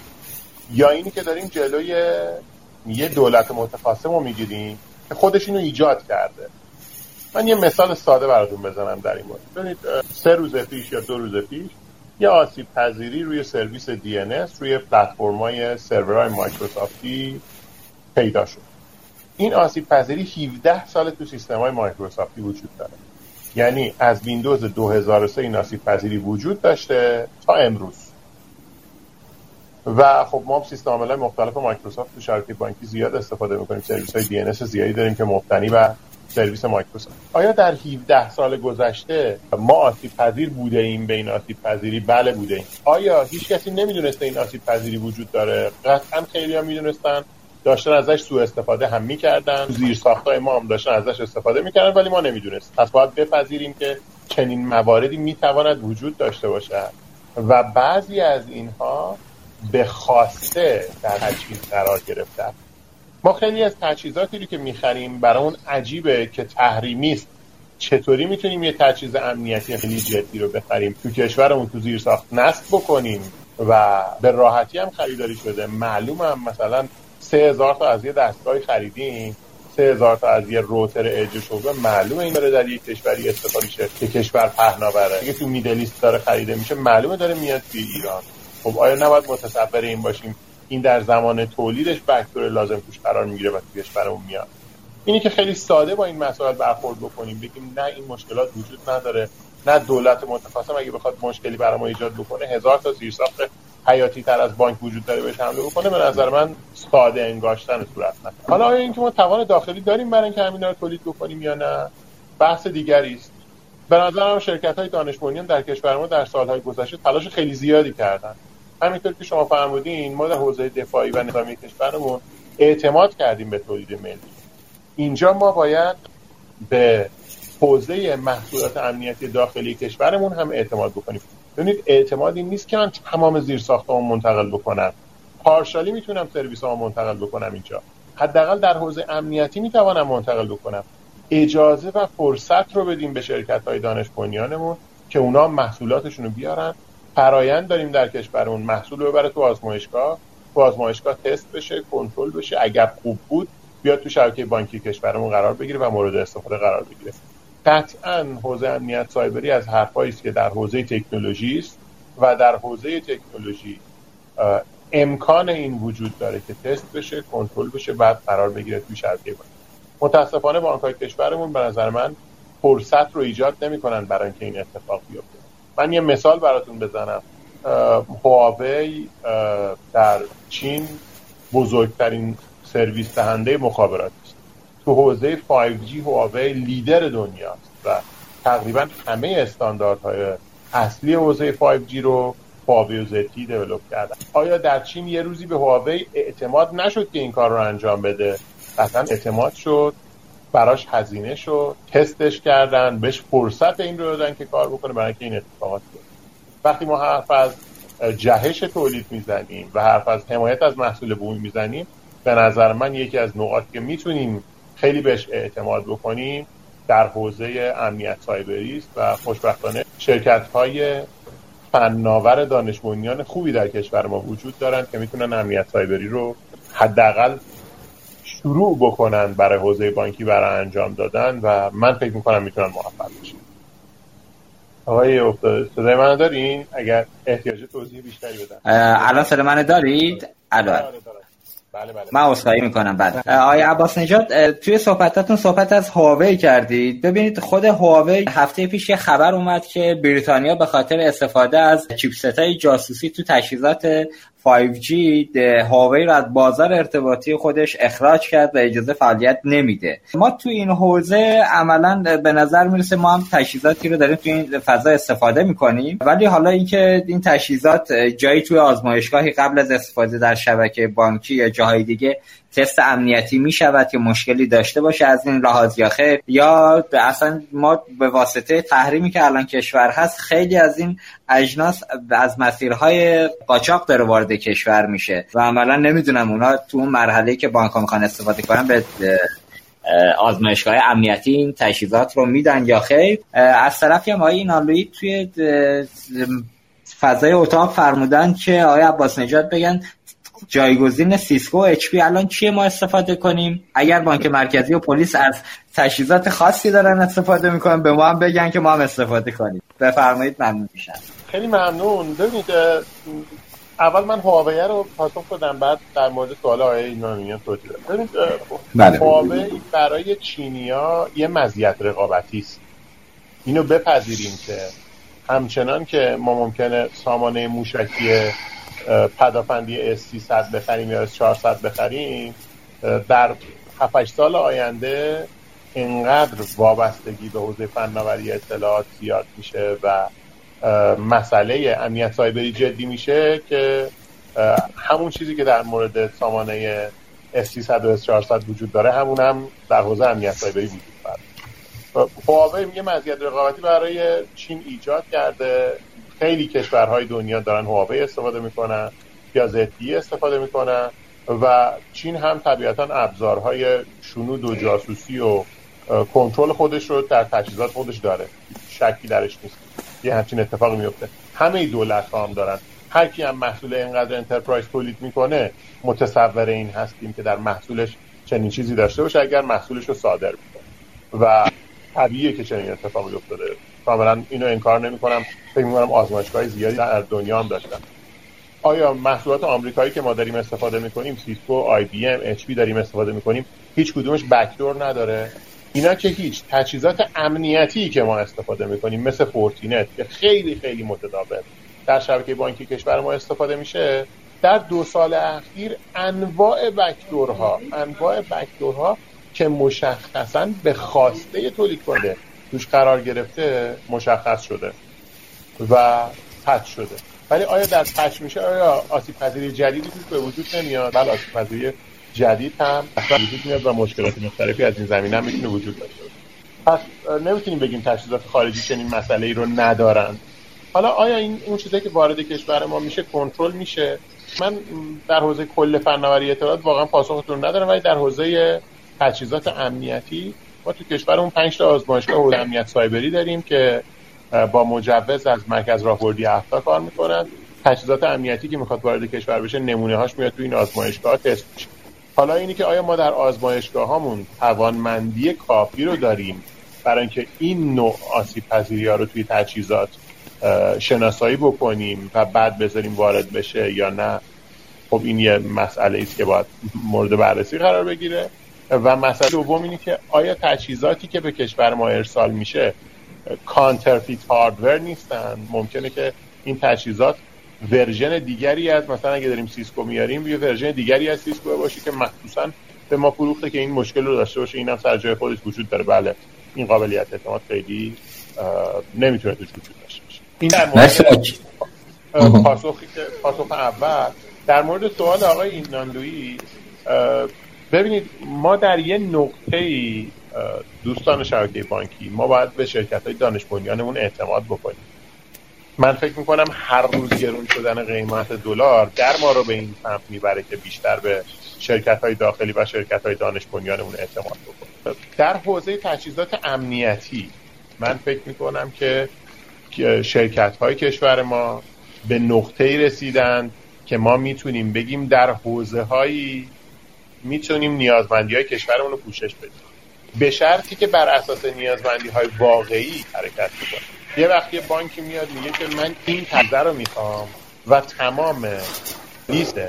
یا اینی که داریم جلوی یه دولت متخاصم رو می‌گیریم که خودش اینو ایجاد کرده. من یه مثال ساده براتون بزنم در این مورد. ببینید سه روز پیش یا دو روز پیش یه آسیب پذیری روی سرویس DNS روی پلتفرم‌های سرورهای مایکروسافتی پیدا شد. این آسیب پذیری 17 سال تو سیستم های مایکروسافتی وجود داره. یعنی از ویندوز 2003 این آسیب پذیری وجود داشته تا امروز. و خب ما سیستم عامل مختلف مایکروسافت تو شبکه بانکی زیاد استفاده می‌کنیم. سرویس های DNS ی زیادی داریم که مبتنی و سرویس مایکروسافت. آیا در 17 سال گذشته ما آسیب پذیر بوده ایم به این آسیب پذیری؟ بله بوده ایم. آیا هیچ کسی نمی‌دونسته این آسیب پذیری وجود داره؟ قطعا خیلی ها می‌دونستن. داشتن ازش سوء استفاده هم می‌کردن. زیر ساختای ما هم داشتن ازش استفاده می‌کردن ولی ما نمی‌دونست پس باید بپذیریم که چنین مواردی می‌تواند وجود داشته باشد. و بعضی از اینها به خواسته در تجهیز قرار گرفتن ما خیلی از تجهیزاتی رو که می‌خریم برای اون عجیبه که تحریمی است. چطوری می‌تونیم یه تجهیز امنیتی خیلی جدی رو بخریم؟ تو کشورمون تو زیر ساخت نصب بکنیم و به راحتی هم خریداری شده. هم مثلا سه هزار تا از یه دستگاهی خریدیم. سه هزار تا از یه روتر اج شده معلومه این داره در یک کشوری استفاده شه که کشور پهناوره. اگه تو میدلیست داره خریده میشه. معلومه داره میاد توی ایران. خب آیا نباید متصور این باشیم این در زمان تولیدش فاکتور لازم توش قرار می‌گیره و تو کشورمون میاد؟ اینی که خیلی ساده با این مسائل برخورد بکنیم. بگیم نه این مشکلات وجود نداره نه دولت متخاصم اگه بخواد مشکلی برای ما ایجاد بکنه هزار تا زیرساخت حیاتی تر از بانک وجود داره بهش حمله بکنه به نظر من ساده انگاشتن صورت نه حالا آیا اینکه ما توان داخلی داریم برای اینکه همینا رو تولید بکنیم یا نه؟ بحث دیگری است. به نظرم شرکت های دانش در کشور ما در سالهای گذشته تلاش خیلی زیادی کردن. همینطور که شما فرمودین ما در حوزه دفاعی و نظامی کشورمون اعتماد کردیم به تولید ملی. اینجا ما باید به حوزه محصولات امنیتی داخلی کشورمون هم اعتماد بکنیم. ببینید اعتماد این نیست که من تمام زیر منتقل بکنم. پارشالی می‌تونم سرویس ها منتقل بکنم اینجا. حداقل در حوزه امنیتی می‌توانم منتقل بکنم. اجازه و فرصت رو بدیم به شرکت های دانش بنیانمون که اونا محصولاتشون رو بیارن. فرایند داریم در کشورمون. محصول رو ببره تو آزمایشگاه. تو آزمایشگاه تست بشه کنترل بشه. اگر خوب بود بیاد تو شبکه بانکی کشورمون قرار بگیره و مورد استفاده قرار بگیره. قطعا حوزه امنیت سایبری از حرفایی است که در حوزه تکنولوژی است و در حوزه تکنولوژی امکان این وجود داره که تست بشه کنترل بشه بعد قرار بگیره توی شبکه بانکی متاسفانه بانک‌های کشورمون به نظر من فرصت رو ایجاد نمی‌کنن برای اینکه این اتفاق بیفته. من یه مثال براتون بزنم. هواوی در چین بزرگترین سرویس دهنده مخابرات تو حوزه 5G هواوی لیدر دنیاست و تقریبا همه استانداردهای اصلی حوزه 5G رو هواوی و زتی دیولپ کردن. آیا در چین یه روزی به هواوی اعتماد نشد که این کار رو انجام بده؟ اصلا اعتماد شد براش هزینه شد تستش کردن بهش فرصت این رو دادن که کار بکنه برای اینکه این اتفاقات بیفته. وقتی ما حرف از جهش تولید می‌زنیم و حرف از حمایت از محصول بومی می‌زنیم به نظر من یکی از نقاط که می‌تونیم خیلی بهش اعتماد بکنیم در حوزه امنیت سایبری است و خوشبختانه شرکت های فناور دانش خوبی در کشور ما وجود دارند که می‌تونن امنیت سایبری رو حداقل شروع بکنن برای حوزه بانکی برای انجام دادن و من فکر می‌کنم می‌تونن موفق بشن. آقای افتاده صدای من دارین؟ اگر احتیاج توضیح بیشتری بدن الان صدای من دارید؟ الان. آره، بله بله. من اصلاحی می‌کنم بعد آقای عباس نجات توی صحبتاتون صحبت از هواوی کردید ببینید خود هواوی هفته پیش یه خبر اومد که بریتانیا به خاطر استفاده از چیپست های جاسوسی تو تجهیزات 5G هواوی رو از بازار ارتباطی خودش اخراج کرد و اجازه فعالیت نمیده. ما تو این حوزه عملا به نظر می‌رسه ما هم تجهیزاتی رو داریم تو این فضا استفاده می‌کنیم. ولی حالا اینکه این تجهیزات جایی توی آزمایشگاهی قبل از استفاده در شبکه بانکی یا جاهای دیگه تست امنیتی می شود که مشکلی داشته باشه از این لحاظ یا خیر یا اصلا ما به واسطه تحریمی که الان کشور هست خیلی از این اجناس از مسیرهای قاچاق داره وارد کشور میشه و عملا نمی‌دونم اونا تو اون مرحله که بانک می‌خوان استفاده کنن به آزمایشگاه امنیتی این تجهیزات رو میدن یا خیر. از طرفی هم آقای اینالوی توی فضای اتاق فرمودن که آیا عباس نجات بگن جایگزین Cisco HP الان چیه ما استفاده کنیم؟ اگر بانک مرکزی و پلیس از تجهیزات خاصی دارن استفاده می‌کنن به ما هم بگن که ما هم استفاده کنیم. بفرمایید ممنون میشم. خیلی ممنون. ببینید اول من هواوی رو پاسخ بدم بعد در مورد سوال آقای ایرانیان توضیح بدم ببینید بله. هواوی برای چینیا یه مزیت رقابتی است. اینو بپذیریم که همچنان که ما ممکنه سامانه موشکی پدافندی S300 بخریم یا S400 بخریم در 7 سال آینده اینقدر وابستگی به حوزه فناوری اطلاعات زیاد میشه و مسئله امنیت سایبری جدی میشه که همون چیزی که در مورد سامانه S300 و S400 وجود داره همون هم در حوزه امنیت سایبری وجود داره. هواوی میگه مزیت رقابتی برای چین ایجاد کرده. خیلی کشورهای دنیا دارن هواوی استفاده می‌کنن یا زدی استفاده می‌کنن و چین هم طبیعتا ابزارهای شنود و جاسوسی و کنترل خودش رو در تجهیزات خودش داره. شکی درش نیست. یه همچین اتفاقی میفته همه دولت ها هم دارن. هر کی هم محصول اینقدر enterprise تولید می‌کنه متصور این هستیم که در محصولش چنین چیزی داشته باشه اگر محصولش رو صادر می‌کنه. و طبیعیه که چنین اتفاقی افتاده. کاملا اینو انکار نمی‌کنم. فکر می‌کنم آزمایشگاه زیادی در دنیا هم داشتن. آیا محصولات آمریکایی که ما داریم استفاده می‌کنیم Cisco IBM HP داریم استفاده می‌کنیم هیچ کدومش backdoor نداره؟ اینا که هیچ تجهیزات امنیتی که ما استفاده می‌کنیم مثل Fortinet که خیلی خیلی متداول. در شبکه بانکی کشور ما استفاده میشه. در دو سال اخیر انواع backdoor ها انواع backdoor ها که مشخصا به خواسته تولید کننده توش قرار گرفته مشخص شده و patch شده. ولی آیا در patch میشه؟ آیا آسیب پذیری جدیدی توش به وجود نمیاد؟ بله آسیب پذیری جدید هم وجود میاد و مشکلات مختلفی از این زمینه می‌تونه وجود داشته پس نمی‌تونیم بگیم تجهیزات خارجی چنین مسئله ای رو ندارن. حالا آیا این اون چیزی که وارد کشور ما میشه کنترل میشه؟ من در حوزه کل فناوری اطلاعات واقعا پاسختون ندارم ولی در حوزه تجهیزات امنیتی ما تو کشورمون 5 تا آزمایشگاه حوزه امنیت سایبری داریم که با مجوز از مرکز راهبردی هفتا کار می‌کنن. تجهیزات امنیتی که می‌خواد وارد کشور بشه نمونه هاش میاد تو این آزمایشگاه تست میشه. حالا اینی که آیا ما در آزمایشگاه هامون توانمندی کافی رو داریم برای اینکه این نوع آسیب پذیری ها رو توی تجهیزات شناسایی بکنیم و بعد بذاریم وارد بشه یا نه؟ خب این یه مسئله است که باید مورد بررسی قرار بگیره. و مسئله دوم اینه که آیا تجهیزاتی که به کشور ما ارسال میشه counterfeit hardware نیستن؟ ممکنه که این تجهیزات version دیگری از مثلا اگه داریم Cisco میاریم یه version دیگری از Cisco باشه که مخصوصا به ما فروخته که این مشکل رو داشته باشه. اینم سر جای خودش وجود داره. بله این قابلیت اعتماد خیلی نمی‌تونه توش وجود داشته باشه. این در مورد پاسخ اول. در مورد سوال آقای ایناندویی ببینید ما در یه نقطه دوستان شبکه بانکی ما باید به شرکت های دانش بنیانمون اعتماد بکنیم. من فکر می‌کنم هر روز گرون شدن قیمت دلار در ما رو به این سمت می‌بره که بیشتر به شرکت های داخلی و شرکت های دانش بنیانمون اعتماد بکنیم. در حوزه تجهیزات امنیتی من فکر می‌کنم که شرکت های کشور ما به نقطه رسیدن که ما می‌تونیم بگیم در حوزه هایی می‌تونیم نیازمندی های کشورمون رو پوشش بدیم. به شرطی که بر اساس نیازمندی های واقعی حرکت بکنیم. یه وقتی بانکی میاد میگه که من این تزه رو می‌خوام و تمام لیست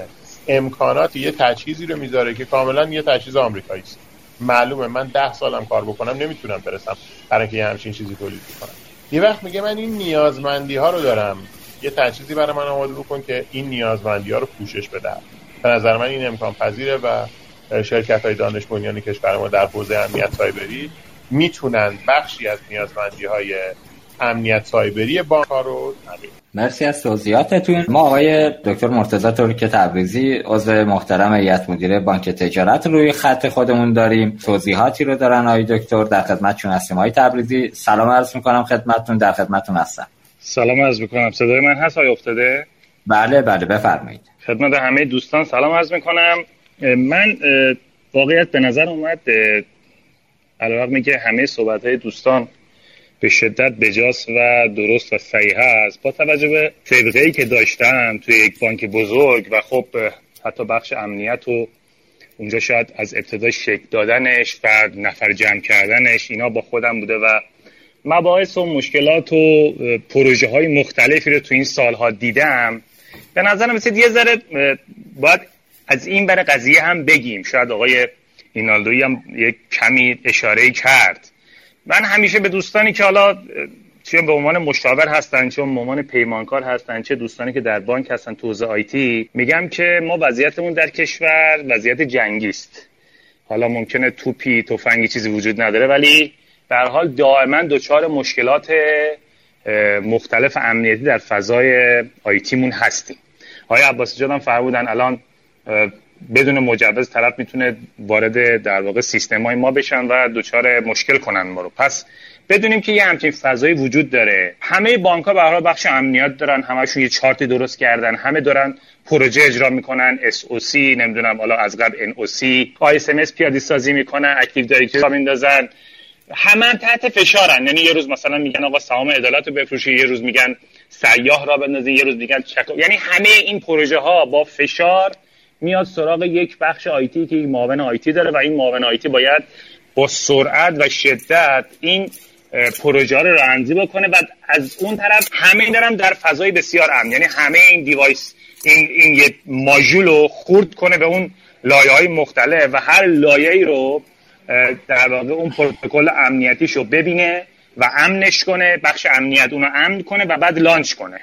امکانات یه تجهیزی رو می‌ذاره که کاملا یه تجهیز آمریکایی است. معلومه من ده سالم کار بکنم نمی‌تونم برسم برای اینکه یه همچین چیزی تولید کنم یه وقت میگه من این نیازمندی ها رو دارم. یه تجهیزی برای من آماده بکن که این نیازمندی ها رو پوشش بده به نظر من این امکان پذیره و شرکت های دانش بنیانی کشور ما در حوزه امنیت سایبری می‌تونن بخشی از نیازمندی های امنیت سایبری بانک رو مرسی از توضیحاتتون. ما آقای دکتر مرتضی که تبریزی عضو محترم هیئت مدیره بانک تجارت روی خط خودمون داریم. توضیحاتی رو دارن آقای دکتر در خدمتتون هستیم. آقای تبریزی سلام عرض می‌کنم خدمتتون در خدمتتون هستم. سلام عرض می‌کنم. صدای من هست؟ آقای افتاده؟ بله بله بفرمایید. خدمت همه دوستان سلام عرض می‌کنم. من واقعیت به نظر اومد علیرغم که همه صحبت های دوستان به شدت بجاس و درست و صحیح است با توجه به سابقه ای که داشتم توی یک بانک بزرگ و خب حتی بخش امنیت و اونجا شاید از ابتدا شکل دادنش و نفر جمع کردنش اینا با خودم بوده و مباحث و مشکلات و پروژه های مختلفی رو تو این سالها دیدم. به نظرم مثل یه ذره باید از این بر قضیه هم بگیم. شاید آقای اینالدوی هم یک کمی اشاره کرد. من همیشه به دوستانی که حالا چه به عنوان مشاور هستن چه به عنوان پیمانکار هستن چه دوستانی که در بانک هستن تو حوزه آیتی میگم که ما وضعیتمون در کشور وضعیت جنگی است. حالا ممکنه توپی تفنگی چیزی وجود نداره ولی به حال دائما دچار مشکلات مختلف امنیتی در فضای آیتیمون هستیم. آقای عباسی جان فرمودن الان بدون مجوز طرف می‌تونه وارد در واقع سیستم های ما بشن و دچار مشکل کنن ما رو. پس بدونیم که یه همچین فضایی وجود داره. همه بانک ها به بخش امنیت دارن همشون یه چارتی درست کردن همه دارن پروژه اجرا می‌کنن SOC نمی‌دونم حالا از قبل NOC ISMS پیاده سازی می‌کنن Active Directory میندازن. همه تحت فشارن. یعنی یه روز مثلا میگن آقا سهام عدالت رو بفروشی یه روز میگن صیاد راه بندازی یه روز میگن چک یعنی همه این پروژه ها با فشار میاد سراغ یک بخش IT که این معاون IT داره و این معاون IT باید با سرعت و شدت این پروژه رو رانندگی بکنه. و از اون طرف همه دارن در فضای بسیار امن. یعنی همه این device این این یه ماژول رو خورد کنه به اون لایه های مختلف و هر لایه ای رو در واقع اون پروتکل امنیتیش رو ببینه و امنش کنه بخش امنیت اونو امن کنه و بعد launch کنه.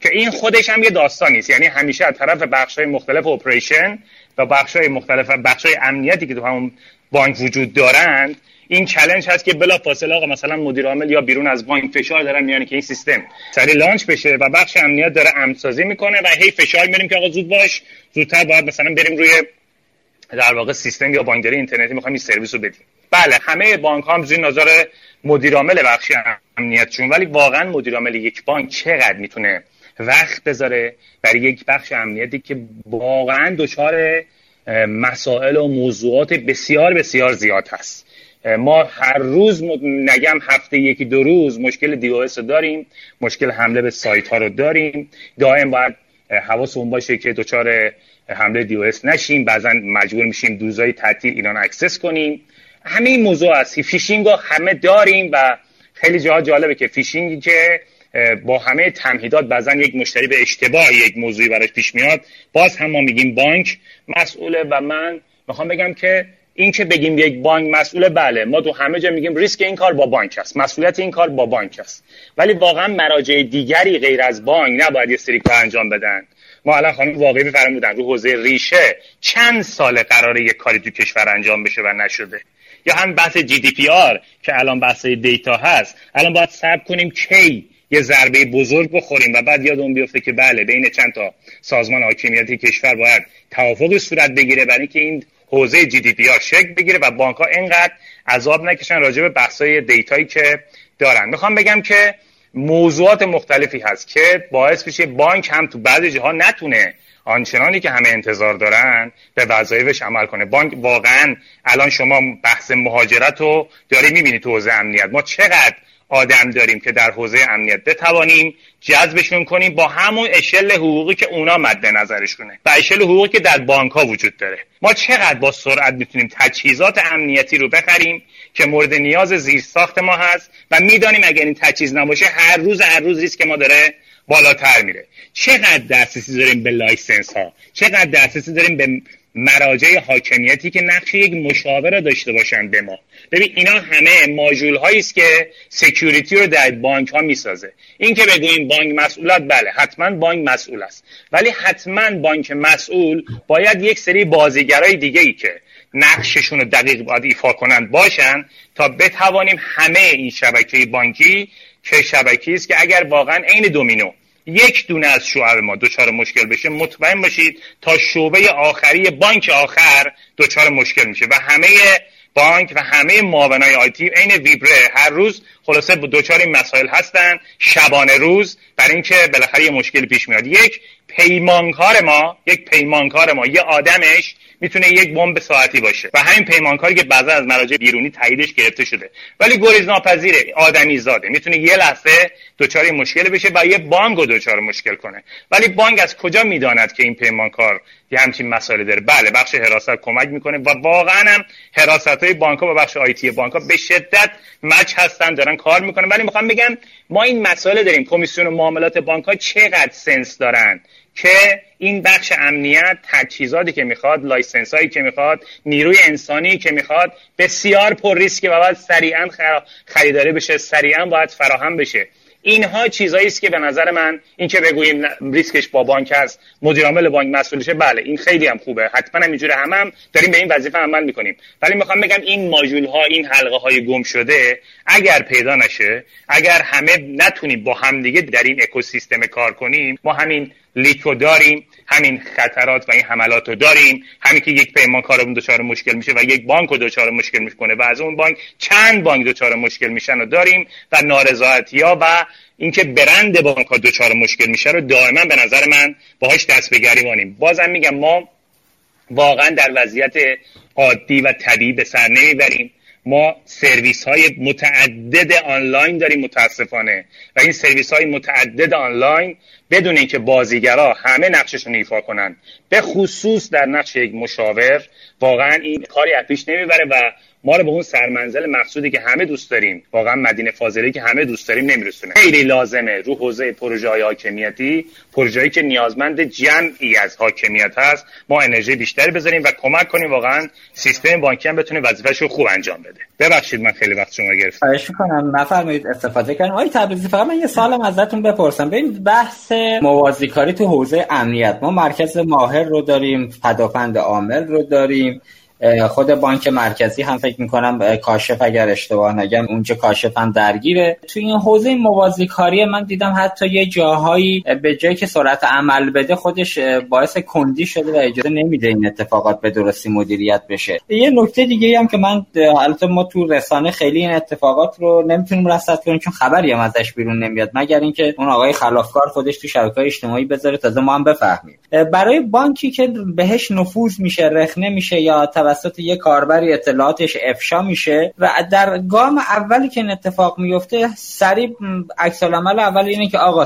که این خودش هم یه داستانی است یعنی همیشه از طرف بخش های مختلف operation و بخش های مختلف بخش های امنیتی که تو همون بانک وجود دارند این challenge هست که بلا فاصله آقا مثلا مدیر عامل یا بیرون از بانک فشار دارن میارن که این سیستم سریع launch بشه و بخش امنیت داره امنسازی می‌کنه و هی فشار میاریم که آقا زود باش زودتر باید مثلا بریم روی در واقع سیستم یا بانکداری اینترنتی می‌خوایم این سرویس رو بدیم. بله همه بانک ها هم زیر نظر مدیر عامل بخش امنیتشون ولی واقعا مدیر عامل یک بانک چقدر می‌تونه وقت بذاره برای یک بخش امنیتی که واقعا دچار مسائل و موضوعات بسیار بسیار زیاد هست. ما هر روز نگم هفته یکی دو روز مشکل DDoS رو داریم مشکل حمله به سایت ها رو داریم. دائم باید حواسمون باشه که دچار حمله DDoS نشیم. بعضا مجبور میشیم روزای تعطیل ایران access کنیم. همه این موضوع هست فیشینگ رو همه داریم و خیلی جا جالبه که فیشینگی که با همه تمهیدات بعضا یک مشتری به اشتباه یک موضوعی براش پیش میاد. باز هم ما میگیم بانک مسئوله و من می‌خوام بگم که این که بگیم یک بانک مسئوله بله ما تو همه جا میگیم ریسک این کار با بانک است. مسئولیت این کار با بانک است. ولی واقعا مراجع دیگری غیر از بانک نباید یه سری کار انجام بدن. ما الان خانم واقعی بفرمودن رو حوزه ریشه چند سال قراره یک کاری تو کشور انجام بشه و نشده. یا هم بحث GDPR که الان بحث data هست. الان باید صبر کنیم کی یه ضربه بزرگ بخوریم و بعد یاد اون بیفته که بله بین چند تا سازمان حاکمیتی کشور باید توافقی صورت بگیره برای اینکه این حوزه GDPR شکل بگیره و بانک ها اینقدر عذاب نکشن راجع به بحثای data یی که دارن. می‌خوام بگم که موضوعات مختلفی هست که باعث میشه بانک هم تو بعضی جاها نتونه آنچنانی که همه انتظار دارن به وظایفش عمل کنه. بانک واقعا الان شما بحث مهاجرت رو داری می‌بینی تو حوزه امنیت. ما چقدر آدم داریم که در حوزه امنیت بتوانیم جذبشون کنیم با همون اشل حقوقی که اونا مد نظرشونه. و اشل حقوقی که در بانک ها وجود داره. ما چقدر با سرعت می‌تونیم تجهیزات امنیتی رو بخریم که مورد نیاز زیر ساخت ما هست و می‌دانیم اگر این تجهیز نباشه هر روز هر روز ریسک ما داره بالاتر میره. چقدر دسترسی داریم به license ها چقدر دسترسی داریم به مراجع حاکمیتی که نقش یک مشاور داشته باشن به ما؟ ببین اینا همه ماژول هایی است که security رو در بانک ها می‌سازه. این که بگوییم بانک مسئولات بله حتما بانک مسئول است. ولی حتما بانک مسئول باید یک سری بازیگرای دیگه ای که نقششون رو دقیق باید ایفا کنند باشن تا بتوانیم همه این شبکه بانکی که شبکه است که اگر واقعا عین دومینو یک دونه از شعب ما دچار مشکل بشه مطمئن باشید تا شعبه آخری بانک آخر دچار مشکل میشه و همه بانک و همه معاونای آیتی عین ویبره. هر روز خلاصه دوچار این مسائل هستن. شبانه روز برای اینکه بالاخره یه مشکل پیش میاد. یک پیمانکار ما یک پیمانکار ما یه آدمش می‌تونه یک بمب ساعتی باشه. و همین پیمانکاری که بعضا از مراجع بیرونی تاییدش گرفته شده. ولی گریز ناپذیره آدمی زاده. می‌تونه یه لحظه دچار مشکل بشه و یه بانک رو دچار مشکل کنه. ولی بانک از کجا می‌داند که این پیمانکار یه همچین مسائل داره؟ بله بخش حراست کمک می‌کنه و واقعا هم حراست های بانک و بخش آیتی بانک ها به شدت مچ هستن دارن کار می‌کنن. ولی می‌خوام بگم ما این مسائل داریم. کمیسیون معاملات بانک ها چقدر sense دارن؟ که این بخش امنیت تجهیزاتی که می‌خواد license هایی که می‌خواد نیروی انسانی که می‌خواد بسیار پر ریسک و باید سریعا خریداری بشه سریعا باید فراهم بشه. اینها چیزایی است که به نظر من این که بگوییم ریسکش با بانک است مدیر عامل بانک مسئولشه بله این خیلی هم خوبه. حتما هم اینجوری هم, هم داریم به این وظیفه عمل می‌کنیم. ولی می‌خوام بگم این ماژول ها این حلقه های گم شده اگر پیدا نشه اگر همه نتونیم با همدیگه در این اکوسیستم کار کنیم ما همین لیکو داریم همین خطرات و این حملات رو داریم. همین که یک پیمانکارمون دچار مشکل میشه و یک بانک رو دچار مشکل می‌کنه و از اون بانک چند بانک دچار مشکل میشن رو داریم و نارضایتی ها و اینکه برند بانک ها دچار مشکل میشه رو دائما به نظر من باهاش دست به گریبانیم بازم میگم ما واقعا در وضعیت عادی و طبیعی به سر نمی‌بریم. ما سرویس های متعدد آنلاین داریم متاسفانه. و این سرویس های متعدد آنلاین بدون اینکه بازیگرا همه نقششون ایفا کنن. به خصوص در نقش یک مشاور واقعا این کاری از پیش نمی‌بره و ما رو به اون سرمنزل مقصودی که همه دوست داریم واقعا مدینه فاضله که همه دوست داریم نمیرسونه. خیلی لازمه رو حوزه پروژه های حاکمیتی پروژه‌ای که نیازمند جمعی از حاکمیت هست ما انرژی بیشتری بذاریم و کمک کنیم واقعا سیستم بانکی هم بتونه وظیفه‌ش خوب انجام بده. ببخشید من خیلی وقت شما گرفتم. خواهش می‌کنم. نفرمایید استفاده کنم آقای تبریزی فقط من یه سوالم ازتون بپرسم. ببین بحث موازیکاری تو حوزه امنیت. ما مرکز ماهر رو داریم پدافند عامل رو داریم. خود بانک مرکزی هم فکر می‌کنم کاشف اگر اشتباه نگم اونجا کاشف هم درگیره. تو این حوزه موازی کاری من دیدم حتی یه جاهایی به جایی که سرعت عمل بده خودش باعث کندی شده و اجازه نمیده این اتفاقات به درستی مدیریت بشه. یه نکته دیگه هم که من البته ما تو رسانه خیلی این اتفاقات رو نمی‌تونیم رصد کنیم چون خبری هم ازش بیرون نمیاد مگر اینکه اون آقای خلافکار خودش تو شبکه‌های اجتماعی بذاره تازه ما هم بفهمیم. برای بانکی که بهش نفوذ میشه رخنه میشه یا توسط یه کاربری اطلاعاتش افشا میشه و در گام اولی که این اتفاق میفته سریع عکس العمل اول اینه که آقا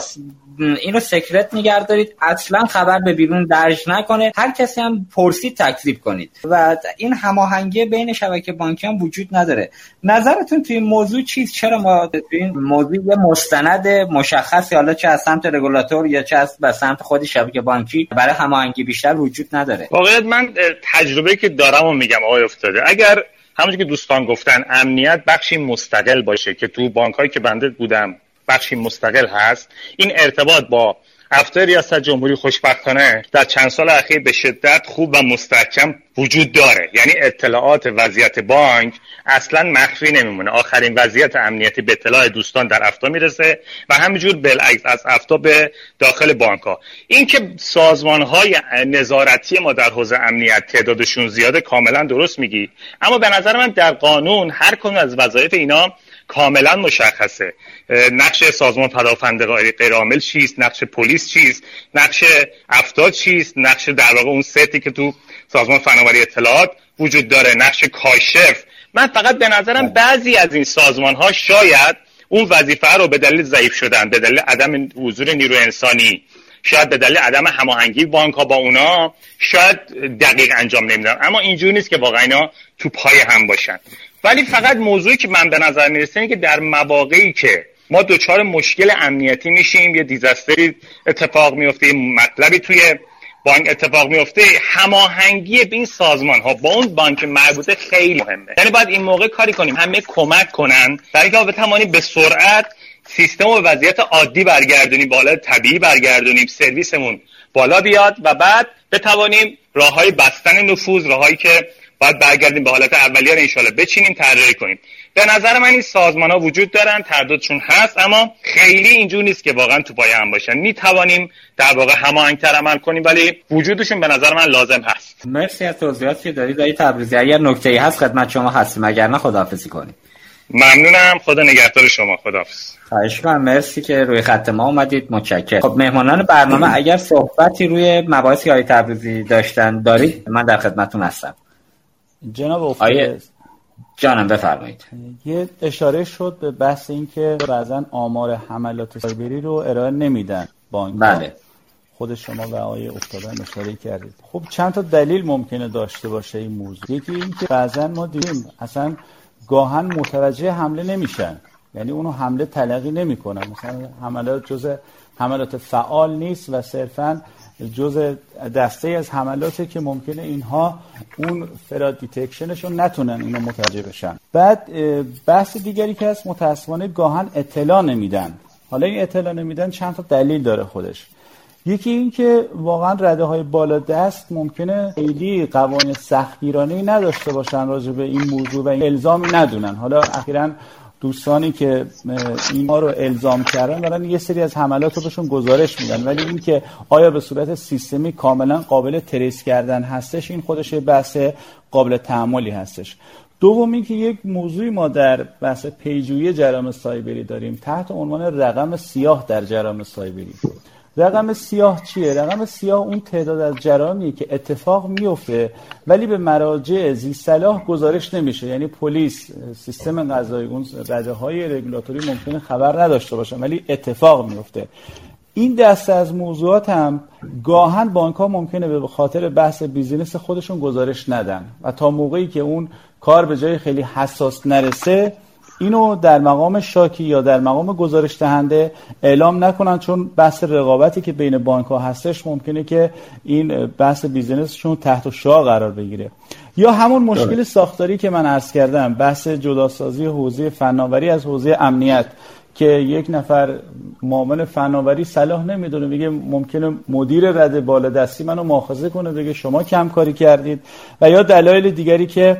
اینو سکرت نگه دارید. اصلا خبر به بیرون درج نکنه. هر کسی هم پرسید تکذیب کنید. و این هماهنگی بین شبکه بانکی هم وجود نداره. نظرتون توی این موضوع چیست چرا ما توی این موضوع یه مستند مشخصی حالا چه از سمت رگولاتور یا چه از سمت خود شبکه بانکی برای هماهنگی بیشتر وجود نداره؟ واقعیت من تجربه که دارم و میگم آقای افتاده اگر همونجور که دوستان گفتن امنیت بخشی مستقل باشه که تو بانک که بنده بودم بخشی مستقل هست. این ارتباط با افتر ریاست جمهوری خوشبختانه در چند سال اخیر به شدت خوب و مستحکم وجود داره. یعنی اطلاعات وضعیت بانک اصلا مخفی نمیمونه. آخرین وضعیت امنیتی به اطلاع دوستان در افتا می‌رسه و همینجور بالعکس از افتا به داخل بانک ها این که سازمان های نظارتی ما در حوزه امنیت تعدادشون زیاده کاملا درست میگی. اما به نظر من در قانون هر کدوم از وظایف اینا کاملا مشخصه. نقش سازمان پدافند غیرعامل چیست؟ نقش پلیس چیست؟ نقش افتاد چیست؟ نقش در واقع اون ستی که تو سازمان فناوری اطلاعات وجود داره نقش کاشف. من فقط به نظرم. بعضی از این سازمان ها شاید اون وظیفه رو به دلیل ضعیف شدن به دلیل عدم حضور نیرو انسانی شاید به دلیل عدم هماهنگی بانک ها با اونا شاید دقیق انجام نمیدن. اما اینجوری نیست که واقعا اینا تو پای هم باشن. ولی فقط موضوعی که من به نظر می‌رسه اینه که در مواقعی که ما دچار مشکل امنیتی میشیم یه دیزاستری اتفاق میفته مطلبی توی بانک اتفاق میفته هماهنگی به این سازمان ها با اون بانک مربوطه خیلی مهمه. یعنی باید این موقع کاری کنیم همه کمک کنن برای اینکه بتوانیم به سرعت سیستم و وضعیت عادی برگردونیم بالا طبیعی برگردونیم سرویسمون بالا بیاد و بعد بتوانیم راه های بستن نفوذ راههایی که باید برگردیم به حالت اولیه رو انشالله بچینیم طراحی کنیم. به نظر من این سازمان ها وجود دارن ترددشون هست اما خیلی اینجور نیست که واقعا تو پای هم باشن. می توانیم در واقع هماهنگتر عمل کنیم ولی وجودشون به نظر من لازم هست. مرسی از توضیحاتی که دارید دایی تبریزی اگر نکته ای هست خدمت شما هستیم. اگر نه خداحافظی کنیم. ممنونم. خدا نگهدار شما. خداحافظ. خواهش کنم مرسی که روی خط ما اومدید. متشکرم. خب مهمانان برنامه اگر صحبتی روی مباحثی های تبریزی داشتن دارید من در خدمتتون هستم. جناب آیه جانم بفرمایید. یه اشاره شد به بحث این که بعضا آمار حملات سایبری رو ارائه نمیدن بانک بله. خود شما و آقای افتادن اشاره کردید. خب چند تا دلیل ممکنه داشته باشه این موضوع. یکی این که بعضا ما دیدیم اصلا گاهن متوجه حمله نمیشن. یعنی اونو حمله تلقی نمی‌کنن. مثلا حملات جزء حملات فعال نیست و صرفا جز دسته از حملاتی که ممکنه اینها اون فراد دیتکشنشون نتونن اینو متوجه بشن. بعد بحث دیگری که هست متاسفانه گاهن اطلاع نمیدن. حالا این اطلاع نمیدن چند تا دلیل داره خودش. یکی این که واقعا رده های بالا دست ممکنه خیلی قوانین سختگیرانه نداشته باشن راجع به این موضوع و این الزامی ندونن. حالا اخیرا دوستانی که اینها رو الزام کردن دارن یه سری از حملات رو بهشون گزارش میدن. ولی این که آیا به صورت سیستمی کاملا قابل تریس کردن هستش این خودش بحث قابل تعملی هستش. دوم که یک موضوعی ما در بحث پیجویی جرام سایبری داریم. تحت عنوان رقم سیاه در جرام سایبری. رقم سیاه چیه؟ رقم سیاه اون تعداد از جرامیه که اتفاق میفته ولی به مراجع صلاح گزارش نمیشه. یعنی پلیس سیستم قضایی اون رده های رگولاتوری ممکنه خبر نداشته باشن ولی اتفاق میفته. این دسته از موضوعات هم گاهن بانک ها ممکنه به خاطر بحث بیزینس خودشون گزارش ندن. و تا موقعی که اون کار به جای خیلی حساس نرسه اینو در مقام شاکی یا در مقام گزارش دهنده اعلام نکنن چون بحث رقابتی که بین بانک ها هستش ممکنه که این بحث بیزینسشون تحت شعا قرار بگیره. یا همون مشکل ساختاری که من عرض کردم بحث جداسازی حوزه فناوری از حوزه امنیت که یک نفر معامل فناوری صلاح نمی‌دونه میگه ممکنه مدیر رده بالا دستی منو مؤاخذه کنه بگه شما کم کاری کردید. و یا دلایل دیگری که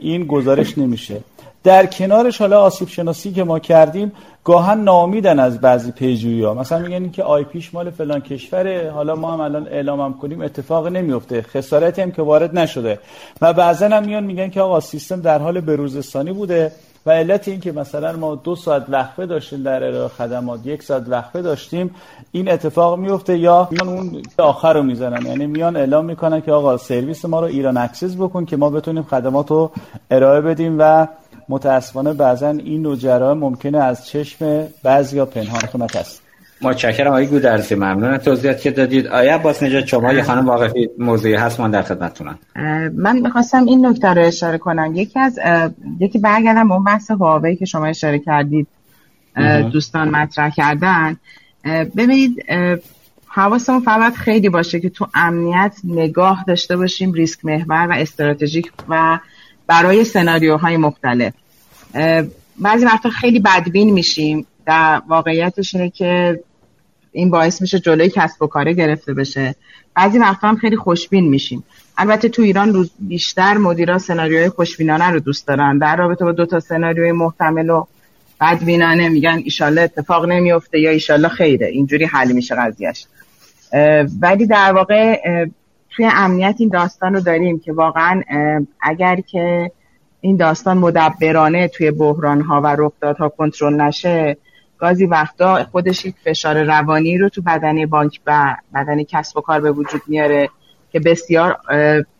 این گزارش نمیشه. در کنارش حالا آسیب شناسی که ما کردیم گاهن نامیدن از بعضی پیجویی ها مثلا میگن که IP ش مال فلان کشوره حالا ما هم الان اعلامم کنیم اتفاق نمیفته. خسارتی هم که وارد نشده. و بعضا هم میان میگن که آقا سیستم در حال بروزرسانی بوده. و علت این که مثلا ما دو ساعت وقفه داشتیم در ارائه خدمات یک ساعت وقفه داشتیم این اتفاق میفته یا میان اون آخر رو می‌زنن. یعنی میان اعلام می‌کنن که آقا سرویس ما رو ایران access بکن که ما بتونیم خدمات رو ارائه بدیم و متاسفانه بعضا این نوع ممکنه از چشم بعضیا پنهان خدمت است. متشکرم. آقای گودرزی ممنون توضیحات که دادید. آیا باز نجات شما یه خانم واقعی موضوعی هست من در خدمتتونم. من می‌خواستم این نکته رو اشاره کنم. یکی از یکی برگردم اون بحث هواوی که شما اشاره کردید دوستان مطرح کردن. ببینید حواسمون فقط خیلی باشه که تو امنیت نگاه داشته باشیم ریسک محور و استراتژیک و برای سناریوهای مختلف. بعضی وقتا خیلی بدبین میشیم. در واقعیتش اینه که این باعث میشه جلوی کسب و کاره گرفته بشه. بعضی وقتا هم خیلی خوشبین میشیم. البته تو ایران روز بیشتر مدیرا سناریوهای خوشبینانه رو دوست دارن. در رابطه با دو تا سناریوی محتمل و بدبینانه میگن ایشالله اتفاق نمیفته یا ایشالله خیره. اینجوری حل میشه قضیهش ولی در واقع توی امنیت این داستان رو داریم که واقعا اگر که این داستان مدبرانه توی بحران ها و رخدادها کنترل نشه گاهی وقتا خودش یک فشار روانی رو تو بدنه‌ی بانک و بدنه‌ی کسب و کار به وجود میاره که بسیار